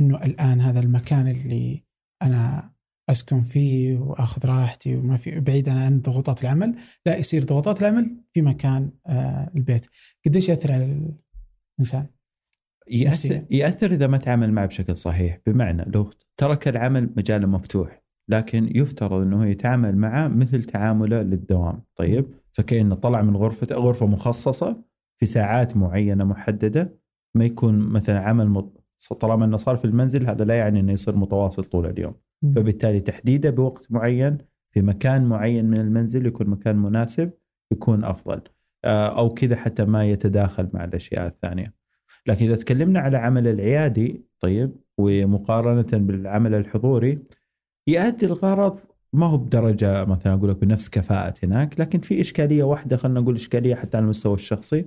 إنه الآن هذا المكان اللي أنا أسكن فيه وأخذ راحتي وما في بعيدا عن ضغوطات العمل لا يصير ضغوطات العمل في مكان آه البيت. قديش يأثر على الإنسان؟ يأثر, يأثر إذا ما تعامل معه بشكل صحيح. بمعنى لو ترك العمل مجاله مفتوح لكن يفترض أنه يتعامل معه مثل تعامله للدوام. طيب؟ فكأنه طلع من غرفة غرفة مخصصة في ساعات معينة محددة ما يكون مثلا عمل طالما إنه صار في المنزل هذا لا يعني إنه يصير متواصل طول اليوم. م. فبالتالي تحديده بوقت معين في مكان معين من المنزل يكون مكان مناسب يكون أفضل. آه، أو كذا حتى ما يتداخل مع الأشياء الثانية. لكن إذا تكلمنا على عمل العيادي طيب ومقارنة بالعمل الحضوري يؤدي الغرض ما هو بدرجة مثلا أقول لك بنفس كفاءة هناك لكن في إشكالية واحدة خلينا نقول إشكالية حتى على المستوى الشخصي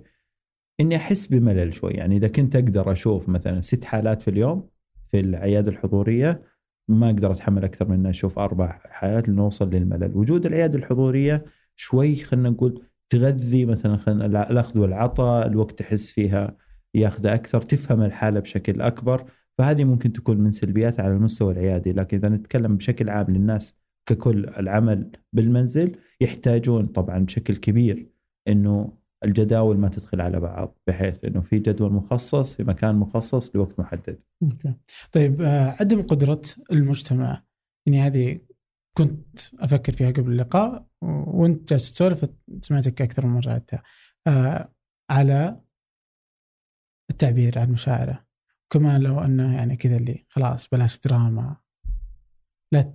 إني أحس بملل شوي. يعني إذا كنت أقدر أشوف مثلا ست حالات في اليوم في العيادة الحضورية ما أقدر أتحمل أكثر من أشوف أربع حالات لنوصل للملل. وجود العيادة الحضورية شوي خلينا نقول تغذي مثلا خلينا الأخذ والعطاء الوقت تحس فيها ياخذ أكثر تفهم الحالة بشكل أكبر. فهذه ممكن تكون من سلبيات على المستوى العيادي. لكن إذا نتكلم بشكل عام للناس ككل العمل بالمنزل يحتاجون طبعا بشكل كبير إنه الجداول ما تدخل على بعض بحيث إنه في جدول مخصص في مكان مخصص لوقت محدد. طيب آه، عدم قدرة المجتمع. يعني هذه كنت أفكر فيها قبل اللقاء وأنت جالس تسولف سمعتك أكثر من مرة آه، على التعبير عن مشاعره. كمان لو أنه يعني كذا اللي خلاص بلاش دراما. لا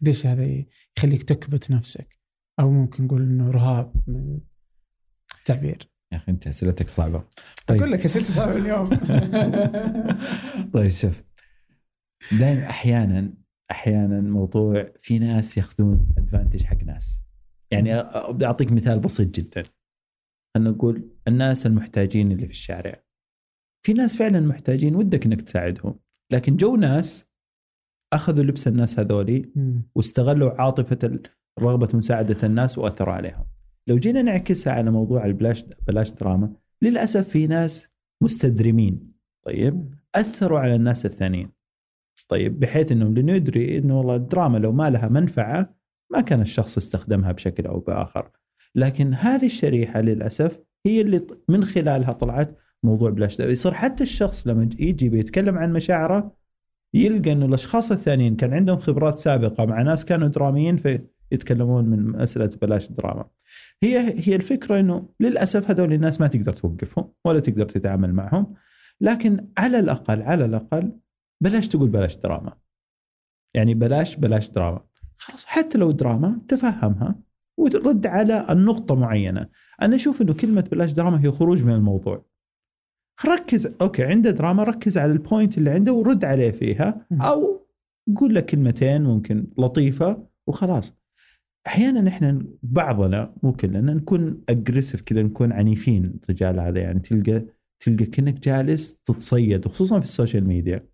قديش هذا يخليك تكبت نفسك؟ أو ممكن نقول إنه رهاب من التعبير. يا أخي أنت أسئلتك صعبة. طيب. أقول لك أسئلتي صعبة اليوم. طيب شوف. دائما أحيانا أحيانا موضوع في ناس يأخذون ادفانتج حق ناس. يعني بدي أعطيك مثال بسيط جدا. خلينا نقول الناس المحتاجين اللي في الشارع. في ناس فعلا محتاجين ودك إنك تساعدهم. لكن جو ناس أخذوا لبس الناس هذولي واستغلوا عاطفة رغبة مساعدة الناس وأثروا عليهم. لو جينا نعكسها على موضوع البلاش بلاش دراما للأسف في ناس مستدرمين طيب أثروا على الناس الثانيين. طيب بحيث انه لندري إنه والله الدراما لو ما لها منفعة ما كان الشخص استخدمها بشكل أو بآخر. لكن هذه الشريحة للأسف هي اللي من خلالها طلعت موضوع بلاش يصير حتى الشخص لما يجي بيتكلم عن مشاعره يلقى إنه الأشخاص الثانيين كان عندهم خبرات سابقة مع ناس كانوا دراميين فيتكلمون من مسألة بلاش دراما. هي هي الفكرة إنه للأسف هذول الناس ما تقدر توقفهم ولا تقدر تتعامل معهم لكن على الأقل على الأقل بلاش تقول بلاش دراما. يعني بلاش بلاش دراما. خلاص حتى لو دراما تفهمها وترد على النقطة معينة. أنا أشوف إنه كلمة بلاش دراما هي خروج من الموضوع. ركز okay عنده دراما ركز على ال point اللي عنده ورد عليه فيها أو قول له كلمتين ممكن لطيفة وخلاص أحيانا إحنا بعضنا مو كلنا نكون aggressive كذا نكون عنيفين تجاه هذا يعني تلقى تلقى كأنك جالس تتصيد وخصوصا في ال social media.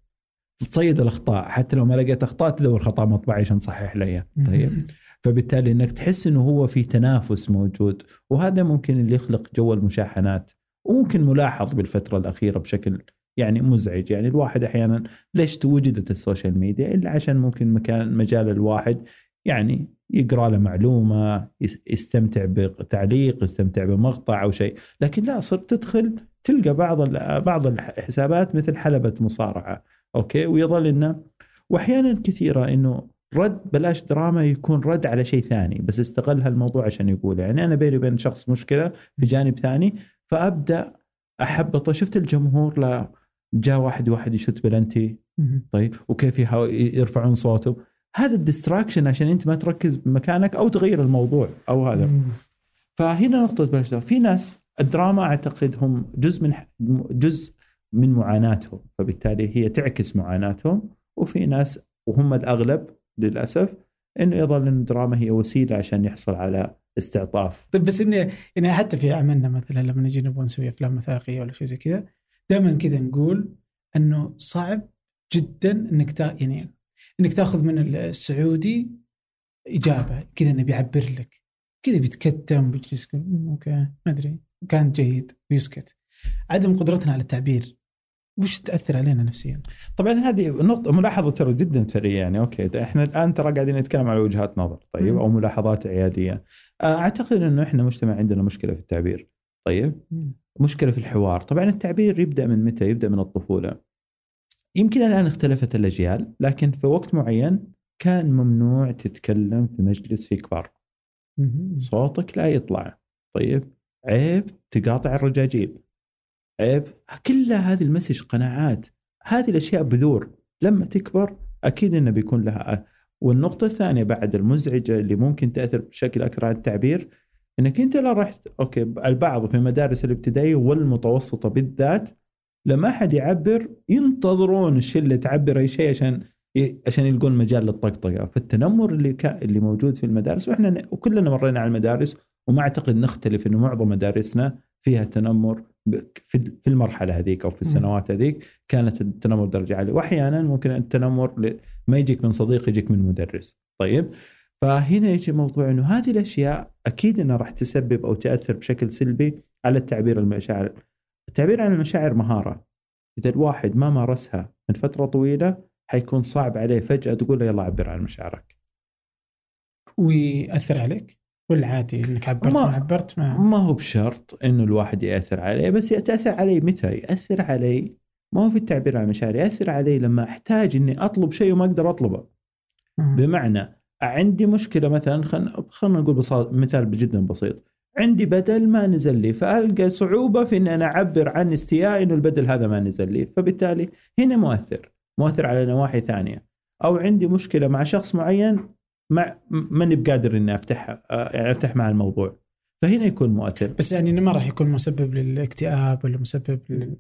تتصيد الأخطاء حتى لو ما لقيت أخطاء تدور خطأ مطبعي عشان تصحح لي. طيب. فبالتالي إنك تحس إنه هو في تنافس موجود وهذا ممكن اللي يخلق جو المشاحنات وممكن ملاحظ بالفترة الأخيرة بشكل يعني مزعج. يعني الواحد أحيانا ليش وجدت ال social media؟ إلا عشان ممكن مكان مجال الواحد يعني يقرأ له معلومة يستمتع بتعليق يستمتع بمقطع أو شيء. لكن لا صرت تدخل تلقى بعض بعض الحسابات مثل حلبة مصارعة. okay؟ ويظل إنه واحيانا كثيرة إنه رد بلاش دراما يكون رد على شيء ثاني. بس استغل هالموضوع عشان يقوله. يعني أنا بيني وبين شخص مشكلة في جانب ثاني فأبدأ أحبطه. شفت الجمهور لا جاء واحد واحد يشت بلنتي. طيب وكيف يرفعون صوته. هذا الديستراكشن عشان أنت ما تركز بمكانك أو تغير الموضوع أو هذا. فهنا نقطة بلاش. في ناس الدراما أعتقد هم جزء من جزء من معاناتهم فبالتالي هي تعكس معاناتهم. وفي ناس وهم الأغلب للأسف إنه يظل إن الدراما هي وسيلة عشان يحصل على استعطاف. طيب بس اني يعني حتى في عملنا مثلا لما نجي نبغى نسوي أفلام وثائقية ولا شيء زي كذا دائما كذا نقول إنه صعب جدا إنك يعني إنك تأخذ من السعودي إجابة كذا إنه بيعبر لك كذا بيتكتم بيجلس okay ما أدري كان جيد ويسكت عدم قدرتنا على التعبير وش تأثر علينا نفسيا؟ طبعا هذه نقطة ملاحظة ترى جدا سريعة يعني okay إحنا الآن ترى قاعدين نتكلم على وجهات نظر طيب أو ملاحظات عيادية. آه، أعتقد إنه إحنا مجتمع عندنا مشكلة في التعبير. طيب؟ مشكلة في الحوار، طبعا التعبير يبدأ من متى؟ يبدأ من الطفولة. يمكن الآن اختلفت الأجيال لكن في وقت معين كان ممنوع تتكلم في مجلس في كبار. صوتك لا يطلع. طيب؟ عيب تقاطع الرجاجيل. عيب كلها هذه المسج قناعات هذه الأشياء بذور لما تكبر أكيد إنه بيكون لها والنقطة الثانية بعد المزعجة اللي ممكن تأثر بشكل أكثر على التعبير إنك أنت لو رحت أوكي البعض في المدارس الابتدائيه والمتوسطة بالذات لما أحد يعبر ينتظرون الشله تعبر أي شيء عشان عشان يلقون مجال للطقطقة. فالتنمر اللي كا اللي موجود في المدارس وإحنا وكلنا مرينا على المدارس وما أعتقد نختلف إنه معظم مدارسنا فيها تنمر في المرحلة هذيك أو في السنوات هذيك كانت التنمر درجة عالية. واحيانا ممكن التنمر ما يجيك من صديق يجيك من مدرس. طيب؟ فهنا يجي موضوع إنه هذه الأشياء أكيد إنها راح تسبب أو تأثر بشكل سلبي على التعبير المشاعر. التعبير عن المشاعر مهارة إذا الواحد ما مارسها من فترة طويلة حيكون صعب عليه فجأة تقول له يلا عبر عن مشاعرك ويأثر عليك ولا عادي إنك عبرت ما, ما عبرت ما ما هو بشرط إنه الواحد يأثر عليه بس يتاثر علي متى؟ يأثر علي ما هو في التعبير عن المشاعر يأثر علي لما أحتاج إني أطلب شيء وما أقدر أطلبه. بمعنى عندي مشكلة مثلا خلينا خلينا نقول. مثال جدا بسيط عندي بدل ما نزل لي فألقى صعوبة في اني أنا أعبر عن استيائي إنه البدل هذا ما نزل لي. فبالتالي هنا مؤثر مؤثر على نواحي ثانية. أو عندي مشكلة مع شخص معين ما ماني بقادر إني أفتح يعني أفتح مع الموضوع. فهنا يكون مؤثر. بس يعني ما راح يكون مسبب للاكتئاب ولا مسبب لل...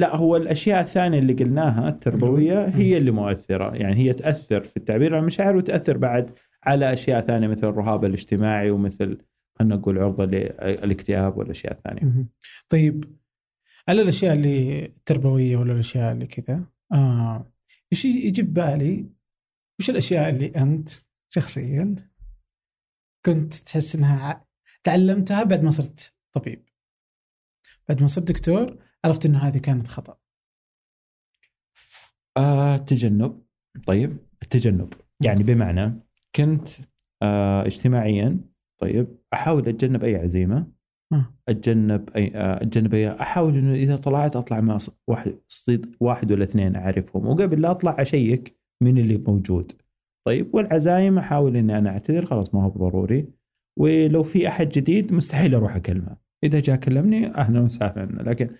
لا هو الأشياء الثانية اللي قلناها التربوية هي اللي مؤثرة. يعني هي تأثر في التعبير عن المشاعر وتأثر بعد على أشياء ثانية مثل الرهاب الاجتماعي ومثل خلينا نقول عرضة للاكتئاب والأشياء الثانية. طيب على الأشياء اللي التربويه ولا الأشياء اللي كذا آه إيش يجي بالي؟ وش الأشياء اللي أنت شخصيا كنت تحس إنها تعلمتها بعد ما صرت طبيب؟ بعد ما صرت دكتور عرفت إنه هذه كانت خطأ. آه التجنب طيب التجنب يعني بمعنى كنت آه اجتماعيا طيب أحاول أتجنب أي عزيمة أتجنب أي آه، أتجنب أي أحاول إنه إذا طلعت أطلع مع واحد واحد ولا اثنين أعرفهم وقبل لا أطلع أشيك من اللي موجود. طيب والعزايم أحاول إني أنا أعتذر خلاص ما هو ضروري. ولو في أحد جديد مستحيل أروح أكلمه. إذا جاء كلمني أهلا وسهلا. لكن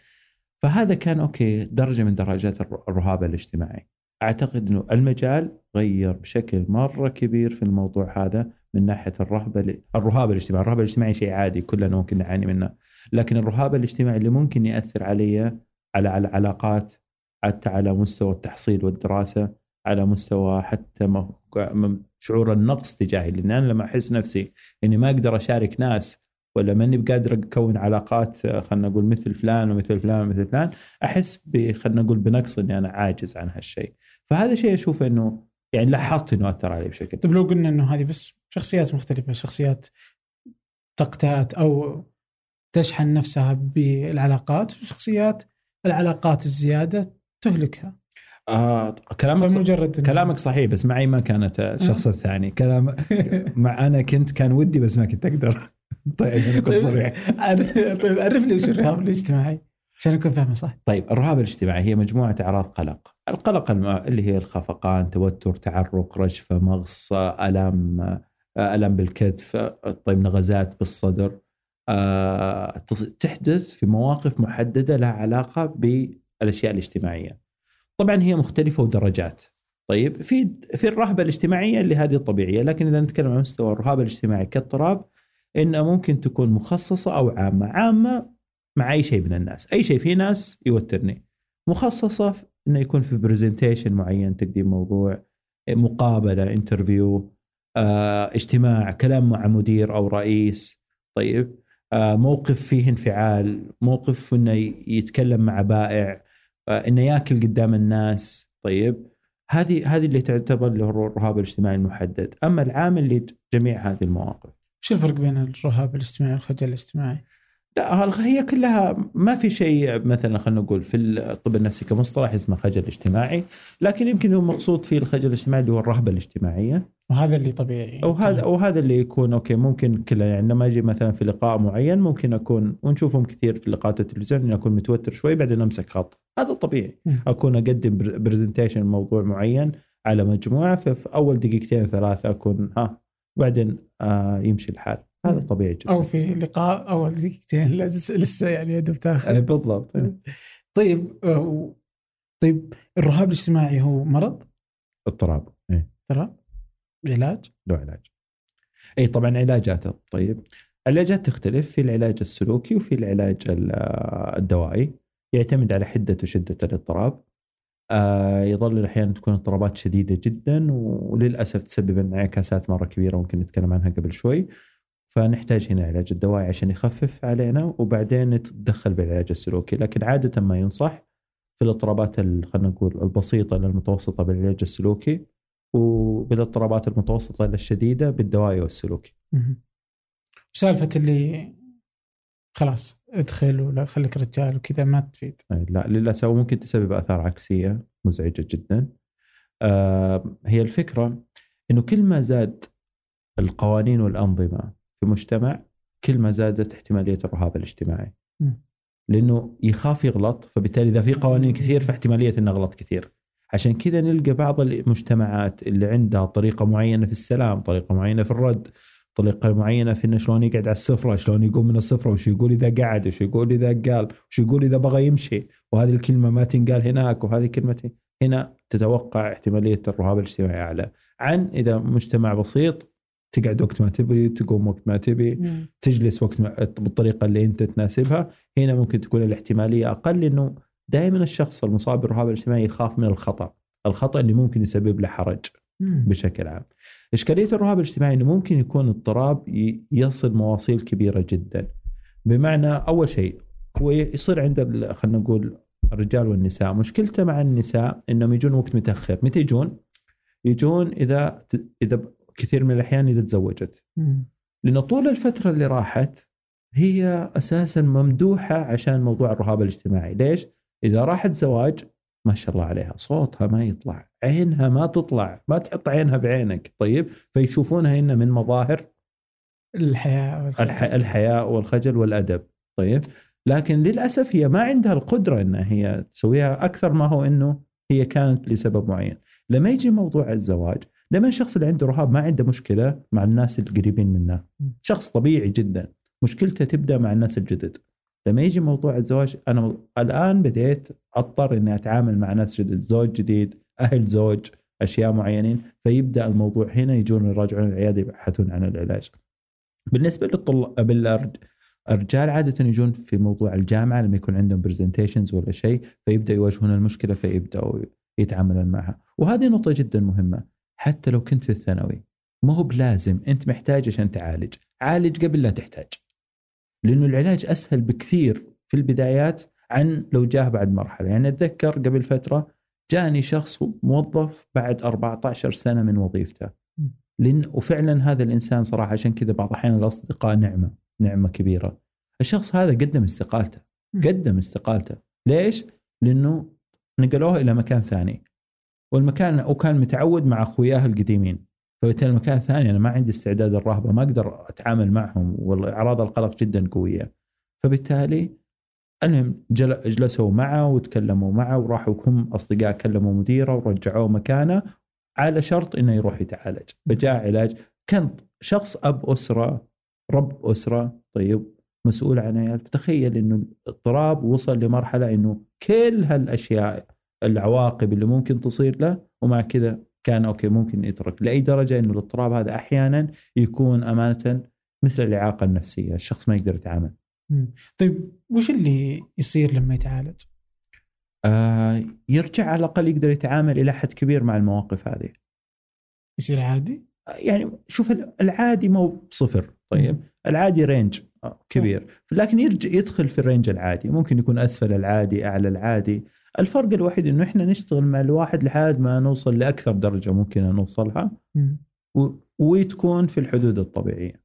فهذا كان أوكي درجة من درجات الرهاب الاجتماعي. أعتقد إنه المجال غير بشكل مرة كبير في الموضوع هذا. من ناحية الرهبة الرهاب الاجتماعي، الرهاب الاجتماعي شيء عادي كلنا ممكن نعاني منه، لكن الرهاب الاجتماعي اللي ممكن يأثر علي على على العلاقات حتى على مستوى التحصيل والدراسة على مستوى حتى شعور النقص تجاهي. لأن أنا لما أحس نفسي إني ما أقدر أشارك ناس ولا ماني بقادر أكون علاقات خلينا نقول مثل فلان ومثل فلان ومثل فلان أحس خلينا نقول بنقص إني أنا عاجز عن هالشيء. فهذا شيء أشوف إنه يعني لاحظت إنه أثر علي بشكل. طيب لو قلنا إنه هذه بس شخصيات مختلفة شخصيات تقتات أو تشحن نفسها بالعلاقات وشخصيات العلاقات الزيادة تهلكها. آه كلامك فمجرد كلامك صحيح بس معي ما كانت الشخص الثاني. كلام مع أنا كنت كان ودي بس ما كنت أقدر. طيب أنا كنت صريح. طيب عرفني وش الرهاب الاجتماعي عشان أكون فاهمة صح. طيب الرهاب الاجتماعي هي مجموعة أعراض قلق. القلق اللي هي الخفقان توتر تعرق رجفه مغص الام ألم بالكتف طيب نغزات بالصدر آه، تحدث في مواقف محددة لها علاقة بالأشياء الاجتماعية. طبعا هي مختلفة ودرجات. طيب في في الرهبة الاجتماعية اللي هذه الطبيعيه لكن إذا نتكلم عن مستوى الرهاب الاجتماعي كاضطراب انها ممكن تكون مخصصة أو عامة عامة مع أي شيء من الناس. أي شيء في ناس يوترني. مخصصة إنه يكون في presentation معين تقديم موضوع مقابلة interview آه، اجتماع كلام مع مدير أو رئيس. طيب آه، موقف فيه انفعال موقف إنه يتكلم مع بائع آه، إنه ياكل قدام الناس. طيب هذه هذه اللي تعتبر الرهاب الاجتماعي المحدد. أما العامل لجميع هذه المواقف. شو الفرق بين الرهاب الاجتماعي والخجل الاجتماعي؟ لا هي كلها ما في شيء مثلا خلينا نقول في الطب النفسي كمصطلح اسمه خجل اجتماعي لكن يمكن هو مقصود فيه الخجل الاجتماعي اللي هو الرهبة الاجتماعية. وهذا اللي طبيعي. أو هذا أو هذا اللي يكون أوكي ممكن كله يعني لما أجي مثلا في لقاء معين ممكن أكون ونشوفهم كثير في لقاءات التلفزيون إني أكون متوتر شوي بعدين أمسك خط. هذا طبيعي أكون أقدم presentation موضوع معين على مجموعة في أول دقيقتين ثلاثة أكون ها بعدين آه يمشي الحال. هذا طبيعي جدا. أو في لقاء اول دقيقتين لسه يعني يا دوب تاخذ بالضبط. طيب آه، طيب الرهاب الاجتماعي هو مرض؟ اضطراب. إيه. اضطراب؟ علاج؟ له علاج. اي طبعا علاجاته. طيب العلاجات تختلف في العلاج السلوكي وفي العلاج الدوائي. يعتمد على حدة وشدة الاضطراب. آه يظل أحيانا تكون اضطرابات شديدة جدا وللأسف تسبب انعكاسات مرة كبيرة ممكن نتكلم عنها قبل شوي. فنحتاج هنا العلاج الدوائي عشان يخفف علينا وبعدين نتدخل بالعلاج السلوكي لكن عادة ما ينصح في الاضطرابات خلينا نقول البسيطة للمتوسطة بالعلاج السلوكي وبالاضطرابات المتوسطة للشديده بالدوائي والسلوكي. سالفة اللي خلاص ادخل ولا خليك رجال وكذا ما تفيد. لا للأسف ممكن تسبب آثار عكسية مزعجة جدا. آه هي الفكرة إنه كل ما زاد القوانين والأنظمة في مجتمع كل ما زادت احتمالية الرهاب الاجتماعي. م. لأنه يخاف يغلط فبالتالي إذا في قوانين كثير فاحتمالية إنه اغلط كثير. عشان كذا نلقى بعض المجتمعات اللي عندها طريقة معينة في السلام، طريقة معينة في الرد، طريقة معينة في إنه شلون يقعد على السفرة، شلون يقوم من السفرة، وش يقول إذا قعد، وش يقول إذا قال، وش يقول إذا بغى يمشي، وهذه الكلمة ما تنقال هناك وهذه كلمه هنا تتوقع احتمالية الرهاب الاجتماعي أعلى عن إذا مجتمع بسيط تقعد وقت ما تبي تقوم وقت ما تبي مم. تجلس وقت ما بالطريقة اللي أنت تناسبها. هنا ممكن تكون الاحتمالية أقل لأنه دائما الشخص المصاب بالرهاب الاجتماعي يخاف من الخطأ. الخطأ اللي ممكن يسبب له حرج مم. بشكل عام. إشكالية الرهاب الاجتماعي إنه ممكن يكون اضطراب يصل مواصيل كبيرة جدا. بمعنى أول شيء هو يصير عند خلينا نقول الرجال والنساء. مشكلته مع النساء إنهم يجون وقت متأخر. متى يجون؟ يجون إذا إذا كثير من الأحيان إذا تزوجت. لأنه طول الفترة اللي راحت هي أساسا ممدوحة عشان موضوع الرهاب الاجتماعي. ليش؟ إذا راحت زواج ما شاء الله عليها صوتها ما يطلع عينها ما تطلع ما تحط عينها بعينك. طيب؟ فيشوفونها هنا من مظاهر الحياء والخجل. الحياء والخجل والأدب. طيب؟ لكن للأسف هي ما عندها القدرة انها هي تسويها أكثر ما هو إنه هي كانت لسبب معين. لما يجي موضوع الزواج لما الشخص اللي عنده رهاب ما عنده مشكلة مع الناس القريبين منه. شخص طبيعي جدا. مشكلته تبدأ مع الناس الجدد. لما يجي موضوع الزواج أنا الآن بديت أضطر إني أتعامل مع ناس جدد. زوج جديد أهل زوج أشياء معينين. فيبدأ الموضوع هنا يجون يراجعون العيادة يبحثون عن العلاج. بالنسبة للطلاب الرجال عادة يجون في موضوع الجامعة لما يكون عندهم برزنتيشنز ولا شيء فيبدأ يواجهون المشكلة فيبدأوا يتعاملون معها. وهذه نقطة جدا مهمة. حتى لو كنت في الثانوي. ما هو بلازم أنت محتاج عشان تعالج. عالج قبل لا تحتاج. لأنه العلاج أسهل بكثير في البدايات عن لو جاه بعد مرحلة. يعني أتذكر قبل فترة جاني شخص موظف بعد 14 سنة من وظيفته. لأن وفعلا هذا الإنسان صراحة عشان كذا بعض الأحيان الأصدقاء نعمة نعمة كبيرة. الشخص هذا قدم استقالته قدم استقالته. ليش؟ لأنه نقلوه إلى مكان ثاني. والمكان وكان متعود مع أخوياه القديمين. فبالتالي المكان الثاني أنا ما عندي استعداد الرهبة ما أقدر أتعامل معهم والأعراض القلق جدا قوية. فبالتالي المهم جلسوا معه وتكلموا معه وراحوا هم أصدقاء كلموا مديره ورجعوه مكانه على شرط إنه يروح يتعالج. فجاء علاج. كان شخص أب أسرة رب أسرة طيب مسؤول عن عيال فتخيل إنه الاضطراب وصل لمرحلة إنه كل هالأشياء العواقب اللي ممكن تصير له ومع كذا كان okay ممكن يترك لأي درجة إنه الاضطراب هذا أحيانا يكون أمانة مثل الإعاقة النفسية الشخص ما يقدر يتعامل. طيب وش اللي يصير لما يتعالج؟ آه يرجع على الأقل يقدر يتعامل إلى حد كبير مع المواقف هذه. يصير عادي؟ يعني شوف العادي مو بصفر طيب العادي range كبير لكن يرجع يدخل في ال range العادي ممكن يكون أسفل العادي أعلى العادي الفرق الوحيد إنه إحنا نشتغل مع الواحد لحد ما نوصل لأكثر درجة ممكن نوصلها و... وتكون في الحدود الطبيعية.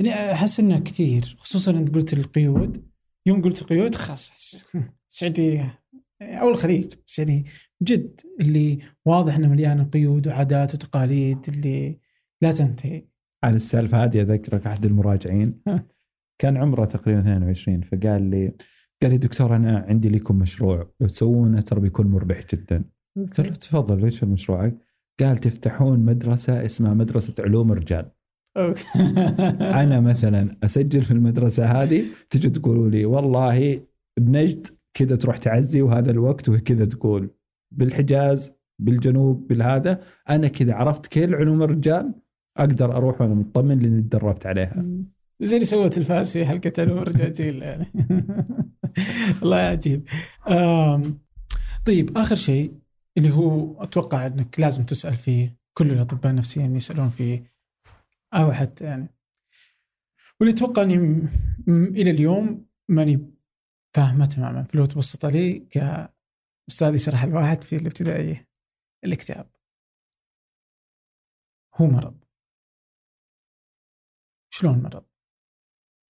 يعني أحس إنه كثير خصوصا أنت قلت القيود. يوم قلت قيود خلاص السعودية أو الخليج بس يعني جد اللي واضح إنه مليان قيود وعادات وتقاليد اللي لا تنتهي. على السالفة هذه أذكرك أحد المراجعين. كان عمره تقريبا 22 فقال لي قال لي دكتور أنا عندي لكم مشروع لو تسوونه ترى بيكون مربح جدا. قلت له تفضل ليش مشروعك؟ قال تفتحون مدرسة اسمها مدرسة علوم الرجال أنا مثلا أسجل في المدرسة هذه تجي تقولوا لي والله بنجد كذا تروح تعزي وهذا الوقت وكذا تقول بالحجاز بالجنوب بالهذا. أنا كذا عرفت كل علوم الرجال أقدر أروح وأنا مطمن لأني تدربت عليها. زي اللي سوت الفاس في حلقة علوم الرجال يعني. الله عجيب طيب آخر شيء اللي هو أتوقع إنك لازم تسأل فيه كل الأطباء النفسيين يسألون فيه أو حتى يعني واللي أتوقع إني إلى اليوم ماني فاهمة تماما فلو تبسط لي كأستاذ يشرح الواحد في الابتدائيه الاكتئاب هو مرض شلون مرض؟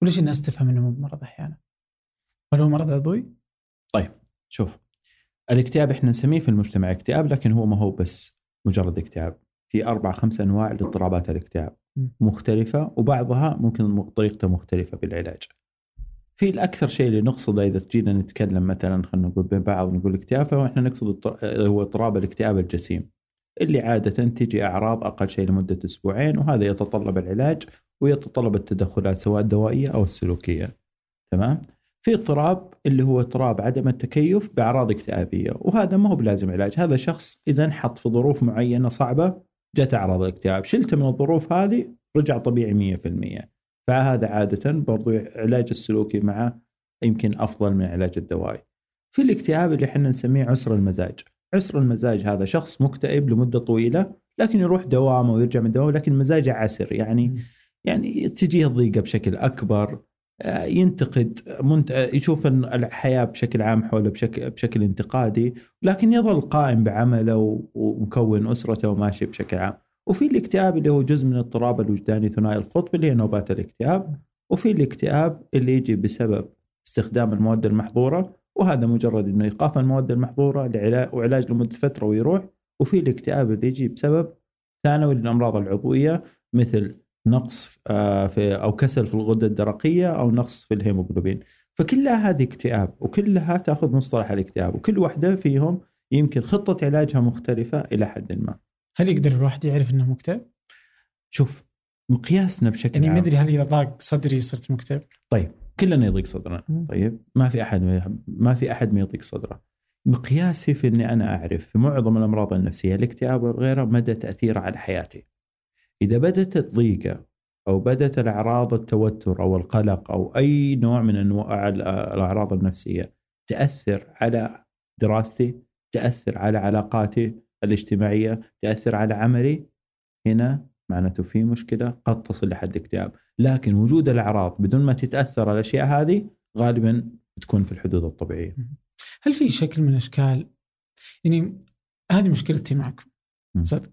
وليش الناس تفهم إنه مو مرض أحيانا؟ هل هو مرض عضوي؟ شوف الاكتئاب إحنا نسميه في المجتمع اكتئاب لكن هو ما هو بس مجرد اكتئاب في أربع خمس أنواع لاضطرابات الاكتئاب م. مختلفة وبعضها ممكن طريقته مختلفة بالعلاج في الأكثر شيء اللي نقصده إذا جينا نتكلم مثلا خلينا نقول بين بعض نقول اكتئاب فهو إحنا نقصد هو اضطراب الاكتئاب الجسيم اللي عادة تجي أعراض أقل شيء لمدة أسبوعين وهذا يتطلب العلاج ويتطلب التدخلات سواء الدوائية أو السلوكية تمام في اضطراب اللي هو اضطراب عدم التكيف بأعراض اكتئابية وهذا ما هو بلازم علاج. هذا شخص إذا انحط في ظروف معينة صعبة جت أعراض الاكتئاب. شلته من الظروف هذه رجع طبيعي 100% فهذا عادة برضو علاج السلوكي معه يمكن أفضل من علاج الدوائي. في الاكتئاب اللي إحنا نسميه عسر المزاج. عسر المزاج هذا شخص مكتئب لمدة طويلة لكن يروح دوامه ويرجع من دوامه لكن مزاجه عسر. يعني يعني تجيه الضيقه بشكل أكبر. ينتقد منت... يشوف الحياة بشكل عام حوله بشكل بشكل انتقادي لكن يظل قائم بعمله ومكون أسرته وماشي بشكل عام. وفي الاكتئاب اللي هو جزء من الاضطراب الوجداني ثنائي القطب اللي هي نوبات الاكتئاب وفي الاكتئاب اللي يجي بسبب استخدام المواد المحظورة وهذا مجرد إنه إيقاف المواد المحظورة وعلاج لمدة فترة ويروح. وفي الاكتئاب اللي يجي بسبب ثانوي للأمراض العضوية مثل نقص آه، في أو كسل في الغدة الدرقية أو نقص في الهيموجلوبين فكلها هذه اكتئاب وكلها تأخذ مصطلح الاكتئاب وكل واحدة فيهم يمكن خطة علاجها مختلفة إلى حد ما هل يقدر الواحد يعرف إنه مكتئب؟ شوف مقياسنا بشكل يعني عام ما أدري هل إذا ضاق صدري صرت مكتئب؟ طيب كلنا يضيق صدرنا. طيب ما في أحد ما في أحد ما يضيق صدره مقياسي في إني أنا أعرف في معظم الأمراض النفسية الاكتئاب وغيرها مدى تأثيره على حياتي إذا بدات الضيقة أو بدات الأعراض التوتر أو القلق أو أي نوع من أنواع ال- الأعراض النفسية تأثر على دراستي تأثر على علاقاتي الاجتماعية تأثر على عملي؟ هنا معناته في مشكلة قد تصل لحد اكتئاب لكن وجود الأعراض بدون ما تتأثر الأشياء هذه غالبا تكون في الحدود الطبيعية. هل في شكل من اشكال يعني هذه مشكلتي معكم. مم. صدق.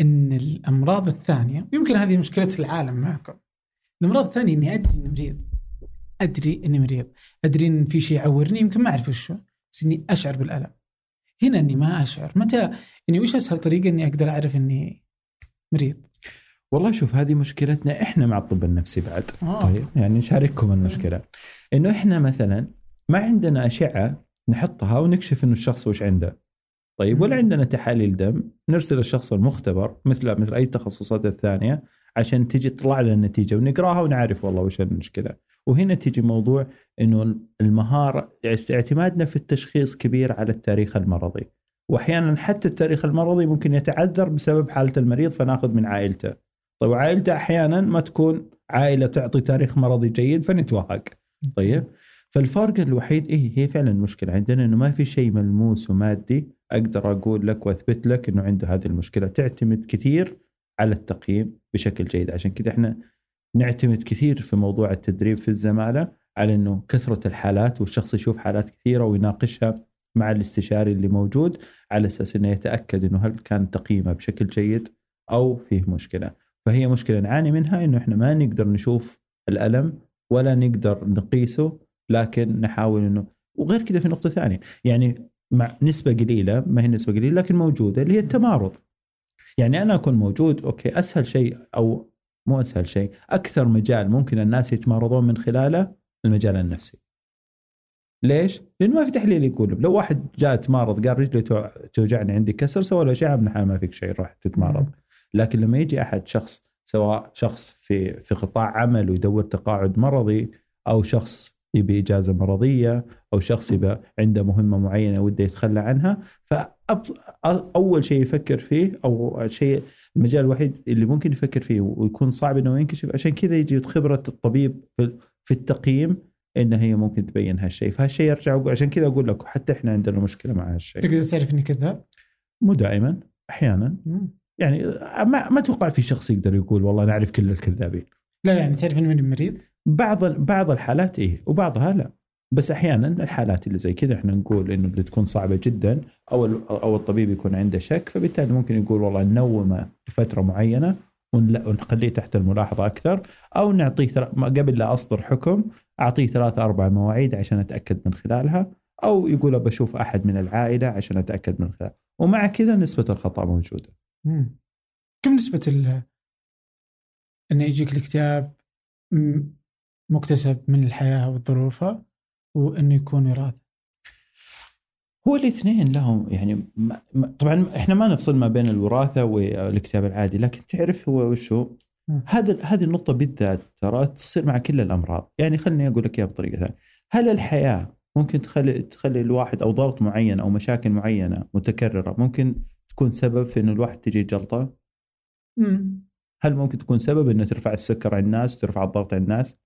إن الأمراض الثانية ويمكن هذه مشكلة العالم معكم. الأمراض الثانية إني أدري إني مريض. أدري إني مريض. أدري إن في شيء يعورني يمكن ما أعرف وشو بس إني أشعر بالألم. هنا إني ما أشعر. متى يعني وش أسهل طريقة إني أقدر أعرف إني مريض؟ والله شوف هذه مشكلتنا إحنا مع الطب النفسي بعد. آه. طيب يعني نشارككم المشكلة. إنه إحنا مثلا ما عندنا أشعة نحطها ونكشف إنه الشخص وش عنده. طيب ولا. عندنا تحاليل دم نرسل الشخص المختبر مثل مثل أي التخصصات الثانية عشان تجي تطلع لنا النتيجة ونقراها ونعرف والله وش المشكلة. وهنا تيجي موضوع إنه المهارة اعتمادنا في التشخيص كبير على التاريخ المرضي. واحيانا حتى التاريخ المرضي ممكن يتعذر بسبب حالة المريض فناخذ من عائلته. طيب عائلته أحيانا ما تكون عائلة تعطي تاريخ مرضي جيد فنتوهق. طيب فالفرق الوحيد إيه هي فعلا المشكلة. عندنا إنه ما في شيء ملموس ومادي أقدر أقول لك وأثبت لك إنه عنده هذه المشكلة. تعتمد كثير على التقييم بشكل جيد. عشان كذا إحنا نعتمد كثير في موضوع التدريب في الزمالة على إنه كثرة الحالات والشخص يشوف حالات كثيرة ويناقشها مع الاستشاري اللي موجود على أساس إنه يتأكد إنه هل كان تقييمه بشكل جيد أو فيه مشكلة. فهي مشكلة نعاني منها إنه إحنا ما نقدر نشوف الألم ولا نقدر نقيسه لكن نحاول انه وغير كذا في نقطة ثانية. يعني مع نسبة قليلة ما هي نسبة قليلة لكن موجودة اللي هي التمارض. يعني أنا أكون موجود أوكي أسهل شيء أو مو أسهل شيء أكثر مجال ممكن الناس يتمارضون من خلاله المجال النفسي. ليش؟ لأنه ما في تحليل يقول لو واحد جاء تمارض قال رجلي توجعني عندي كسر سوى له اشعه من حال ما فيك شيء راح تتمارض. لكن لما يجي أحد شخص سواء شخص في في قطاع عمل ويدور تقاعد مرضي أو شخص يبي إجازة مرضية أو شخص يبقى عنده مهمة معينة وده يتخلى عنها فاول شيء يفكر فيه أو الشيء المجال الوحيد اللي ممكن يفكر فيه ويكون صعب إنه ينكشف عشان كذا يجي خبرة الطبيب في التقييم ان هي ممكن تبين هالشيء فهالشيء يرجع عشان كذا أقول لك حتى إحنا عندنا مشكلة مع هالشيء تقدر تعرف إني كذاب؟ مو دائما أحيانا. يعني ما ما أتوقع في شخص يقدر يقول والله نعرف كل الكذابين لا يعني تعرف من مريض؟ بعض بعض الحالات إيه وبعضها لا بس أحيانا الحالات اللي زي كذا إحنا نقول إنه اللي تكون صعبة جدا أو أو الطبيب يكون عنده شك فبالتالي ممكن يقول والله ننومه لفترة معينة ونخليه تحت الملاحظة أكثر أو نعطيه قبل لا أصدر حكم أعطيه ثلاثة أربع مواعيد عشان أتأكد من خلالها أو يقول بشوف أحد من العائلة عشان أتأكد من خلالها ومع كذا نسبة الخطأ موجودة. مم. كم نسبة ال إنه يجيك الاكتئاب مكتسب من الحياة والظروف وإنه يكون وراثة؟ هو الاثنين لهم يعني طبعا إحنا ما نفصل ما بين الوراثة والاكتئاب العادي لكن تعرف هو وشو هذا هذه النقطة بالذات ترى تصير مع كل الأمراض يعني خليني أقول لك إياها بطريقة ثانية هل الحياة ممكن تخلي تخلي الواحد أو ضغط معين أو مشاكل معينة متكررة ممكن تكون سبب في انه الواحد تجي جلطة؟ مم. هل ممكن تكون سبب إنه ترفع السكر عند الناس وترفع الضغط عند الناس؟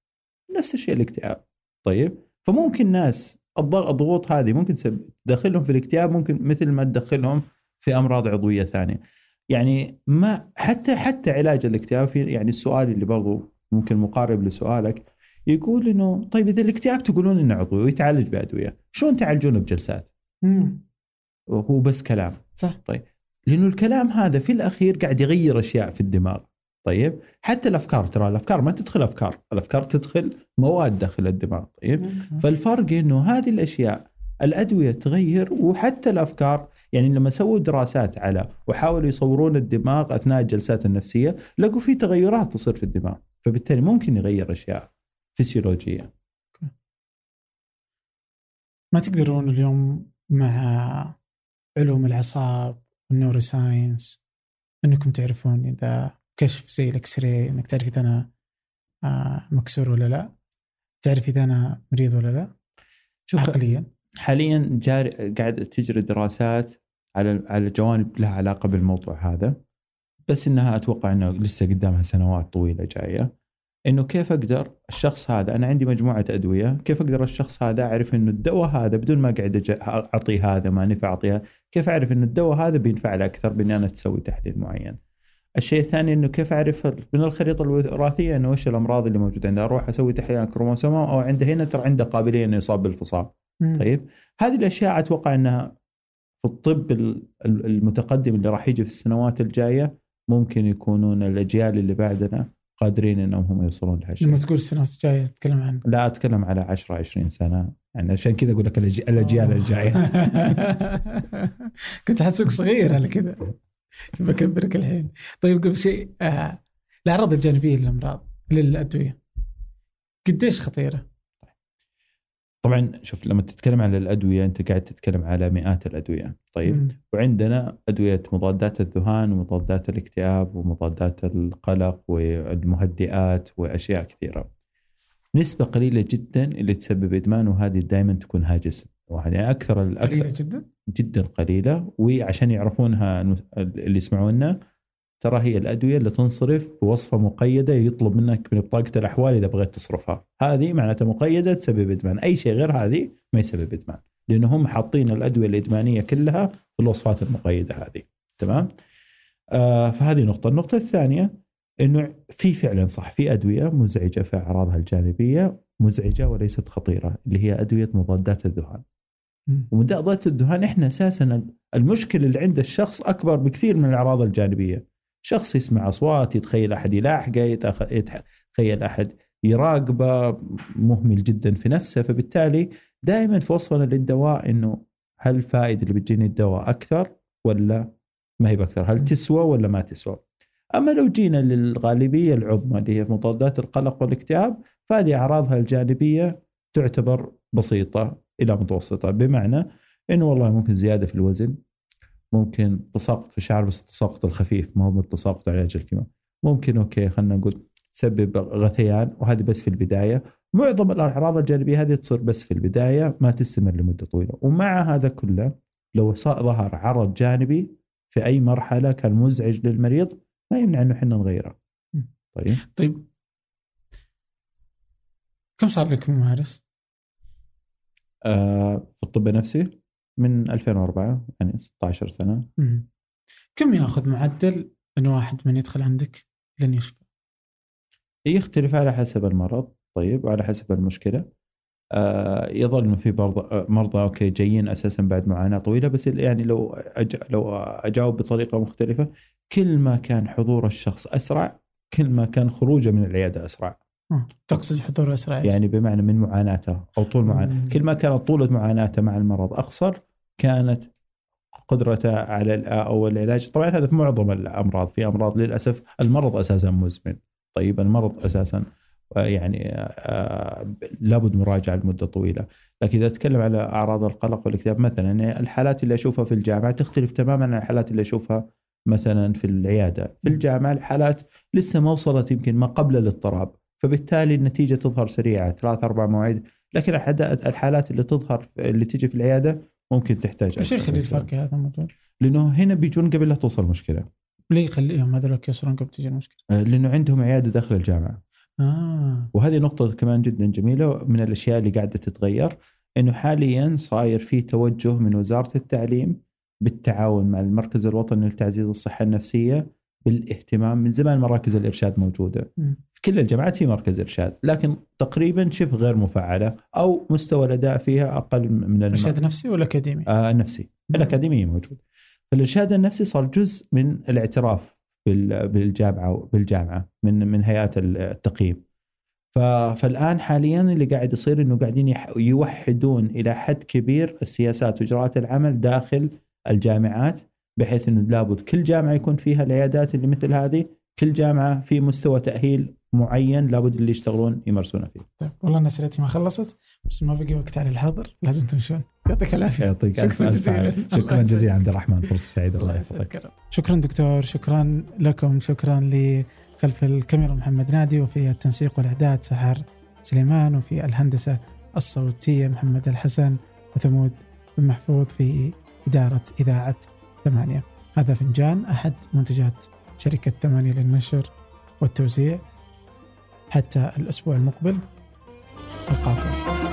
نفس الشيء الاكتئاب. طيب؟ فممكن ناس الضغوط هذه ممكن تدخلهم في الاكتئاب ممكن مثل ما تدخلهم في أمراض عضوية ثانية. يعني ما حتى حتى علاج الاكتئاب في يعني السؤال اللي برضو ممكن مقارب لسؤالك يقول إنه طيب إذا الاكتئاب تقولون إنه عضوي ويتعالج بأدوية شلون تعالجونه بجلسات؟ امم هو بس كلام. صح. طيب. لأنه الكلام هذا في الأخير قاعد يغير أشياء في الدماغ. طيب؟ حتى الأفكار ترى الأفكار ما تدخل أفكار الأفكار تدخل مواد داخل الدماغ طيب؟ فالفرق إنه هذه الأشياء الأدوية تغير وحتى الأفكار يعني لما سووا دراسات على وحاولوا يصورون الدماغ أثناء الجلسات النفسية لقوا في تغيرات تصير في الدماغ فبالتالي ممكن يغير أشياء فسيولوجية. ما تقدرون اليوم مع علوم الأعصاب وال neuroscience إنكم تعرفون إذا كشف زي ال X-ray إنك تعرف إذا أنا آه، مكسور ولا لا تعرف إذا أنا مريض ولا لا. شوف عقليا. حاليا جاري قاعد تجري دراسات على على جوانب لها علاقة بالموضوع هذا. بس إنها أتوقع إنه لسه قدامها سنوات طويلة جاية. إنه كيف أقدر الشخص هذا أنا عندي مجموعة أدوية كيف أقدر الشخص هذا أعرف إنه الدواء هذا بدون ما قاعد أعطيه هذا ما نفع اعطيه كيف أعرف إنه الدواء هذا بينفع له أكثر بإني أنا تسوي تحليل معين؟ الشيء الثاني إنه كيف أعرف من الخريطة الوراثية إنه إيش الأمراض اللي موجودة عنده أروح أسوي تحليل الكروموسوم أو عنده هنا ترى عنده قابلية إنه يصاب بالفصام. طيب؟ هذه الأشياء أتوقع إنها في الطب المتقدم اللي راح يجي في السنوات الجاية ممكن يكونون الأجيال اللي بعدنا قادرين إنهم هم يوصلون لهالشيء. لما تقول السنوات الجاية تتكلم عن؟ لا أتكلم على 10 20 سنة. يعني عشان كذا أقول لك الأجيال الجاية. كنت أحسك صغير على كذا. بكبرك الحين. طيب قبل شيء آه الاعراض الجانبية للأمراض للأدوية. قديش خطيرة؟ طبعا شوف لما تتكلم على الأدوية أنت قاعد تتكلم على مئات الأدوية. طيب م. وعندنا أدوية مضادات الذهان ومضادات الاكتئاب ومضادات القلق والمهدئات وأشياء كثيرة. نسبة قليلة جدا اللي تسبب إدمان وهذه دائما تكون هاجس. يعني أكثر الاكثر قليلة جدا؟ جدا قليلة. وعشان يعرفونها اللي يسمعونا ترى هي الأدوية اللي تنصرف بوصفة مقيدة يطلب منك من بطاقة الأحوال إذا بغيت تصرفها، هذه معناتها مقيدة تسبب إدمان، أي شيء غير هذه ما يسبب إدمان، لأنه هم حاطين الأدوية الإدمانية كلها في الوصفات المقيدة هذه، تمام؟ آه فهذه نقطة، النقطة الثانية إنه في فعلا صح. في أدوية مزعجة في أعراضها الجانبية مزعجة وليست خطيرة اللي هي أدوية مضادات الذهان. ومضادات الذهان إحنا أساسا المشكلة اللي عند الشخص أكبر بكثير من الأعراض الجانبية. شخص يسمع أصوات يتخيل أحد يلاحقه يتخيل أحد يراقبه مهمل جدا في نفسه فبالتالي دائما في وصفنا للدواء إنه هل الفائده اللي بتجيني الدواء أكثر ولا ما هي بأكثر؟ هل تسوى ولا ما تسوى؟ أما لو جينا للغالبية العظمى اللي هي مضادات القلق والإكتئاب فهذه أعراضها الجانبية تعتبر بسيطة إلى متوسطة بمعنى إنه والله ممكن زيادة في الوزن ممكن تساقط في الشعر بس التساقط الخفيف ما هو التساقط علاج الكيماوي ممكن أوكي خلينا نقول تسبب غثيان وهذه بس في البداية. معظم الأعراض الجانبية هذه تصير بس في البداية ما تستمر لمدة طويلة. ومع هذا كله لو ظهر عرض جانبي في أي مرحلة كان مزعج للمريض ما يمنع إنه إحنا نغيره. طيب؟ طيب. كم صار لك ممارس؟ آه في الطب النفسي من 2004 يعني 16 سنة مم. كم ياخذ معدل إن واحد من يدخل عندك لن يشفى؟ يختلف على حسب المرض طيب وعلى حسب المشكلة آه يظل إنه في مرضى مرضى أوكي جايين أساسا بعد معاناة طويلة بس يعني لو أج... لو أجاوب بطريقة مختلفة كل ما كان حضور الشخص أسرع كل ما كان خروجه من العيادة أسرع. تقصد حضور اسرع يعني بمعنى من معاناته أو طول معاناته، كل ما كانت طولة معاناته مع المرض أقصر كانت قدرته على أو العلاج. طبعا هذا في معظم الأمراض في أمراض للأسف المرض أساسا مزمن. طيب المرض أساسا آه، يعني آه، لابد مراجعة لمدة طويلة. لكن إذا أتكلم على أعراض القلق والإكتئاب مثلا يعني الحالات اللي أشوفها في الجامعة تختلف تماما عن الحالات اللي أشوفها مثلا في العيادة. في الجامعة الحالات لسه ما وصلت يمكن ما قبل الاضطراب. فبالتالي النتيجة تظهر سريعة ثلاث أربع مواعيد لكن الحالات اللي تظهر اللي تجي في العيادة ممكن تحتاج إيش يخلي الفرق هذا موجود؟ لأنه هنا بيجون قبل لا توصل مشكلة ليه يخليهم هذول يصيرون قبل تجي المشكلة؟ آه، لأنه عندهم عيادة داخل الجامعة آه. وهذه نقطة كمان جدا جميلة من الأشياء اللي قاعدة تتغير أنه حاليا صاير في توجه من وزارة التعليم بالتعاون مع المركز الوطني لتعزيز الصحة النفسية بالاهتمام من زمان مراكز الإرشاد موجودة م. كل الجامعات في مركز إرشاد لكن تقريبا شبه غير مفعلة أو مستوى الأداء فيها أقل من إرشاد نفسي ولا أكاديمي؟ آه نفسي. الأكاديمي موجود. فالإرشاد النفسي صار جزء من الاعتراف بالجامعة بالجامعة من من هيئات التقييم. فالآن حاليا اللي قاعد يصير إنه قاعدين يوحدون إلى حد كبير السياسات وإجراءات العمل داخل الجامعات بحيث إنه لابد كل جامعة يكون فيها العيادات اللي مثل هذه كل جامعة في مستوى تأهيل معين لابد اللي يشتغلون يمارسونه فيه. طيب والله أنا اسئلتي ما خلصت بس ما بقي وقت على الحاضر. لازم تمشون. يعطيك العافية. يعطيك شكرا جزيلا. شكرا جزيلا عبد الرحمن فرصة سعيدة الله يحفظك. شكرا دكتور شكرا لكم شكرا لي خلف الكاميرا محمد نادي وفي التنسيق والاعداد سحر سليمان وفي الهندسة الصوتية محمد الحسن وثمود بن محفوظ في إدارة إذاعة ثمانية. هذا فنجان أحد منتجات شركة ثمانية للنشر والتوزيع. حتى الأسبوع المقبل. ألقاكم.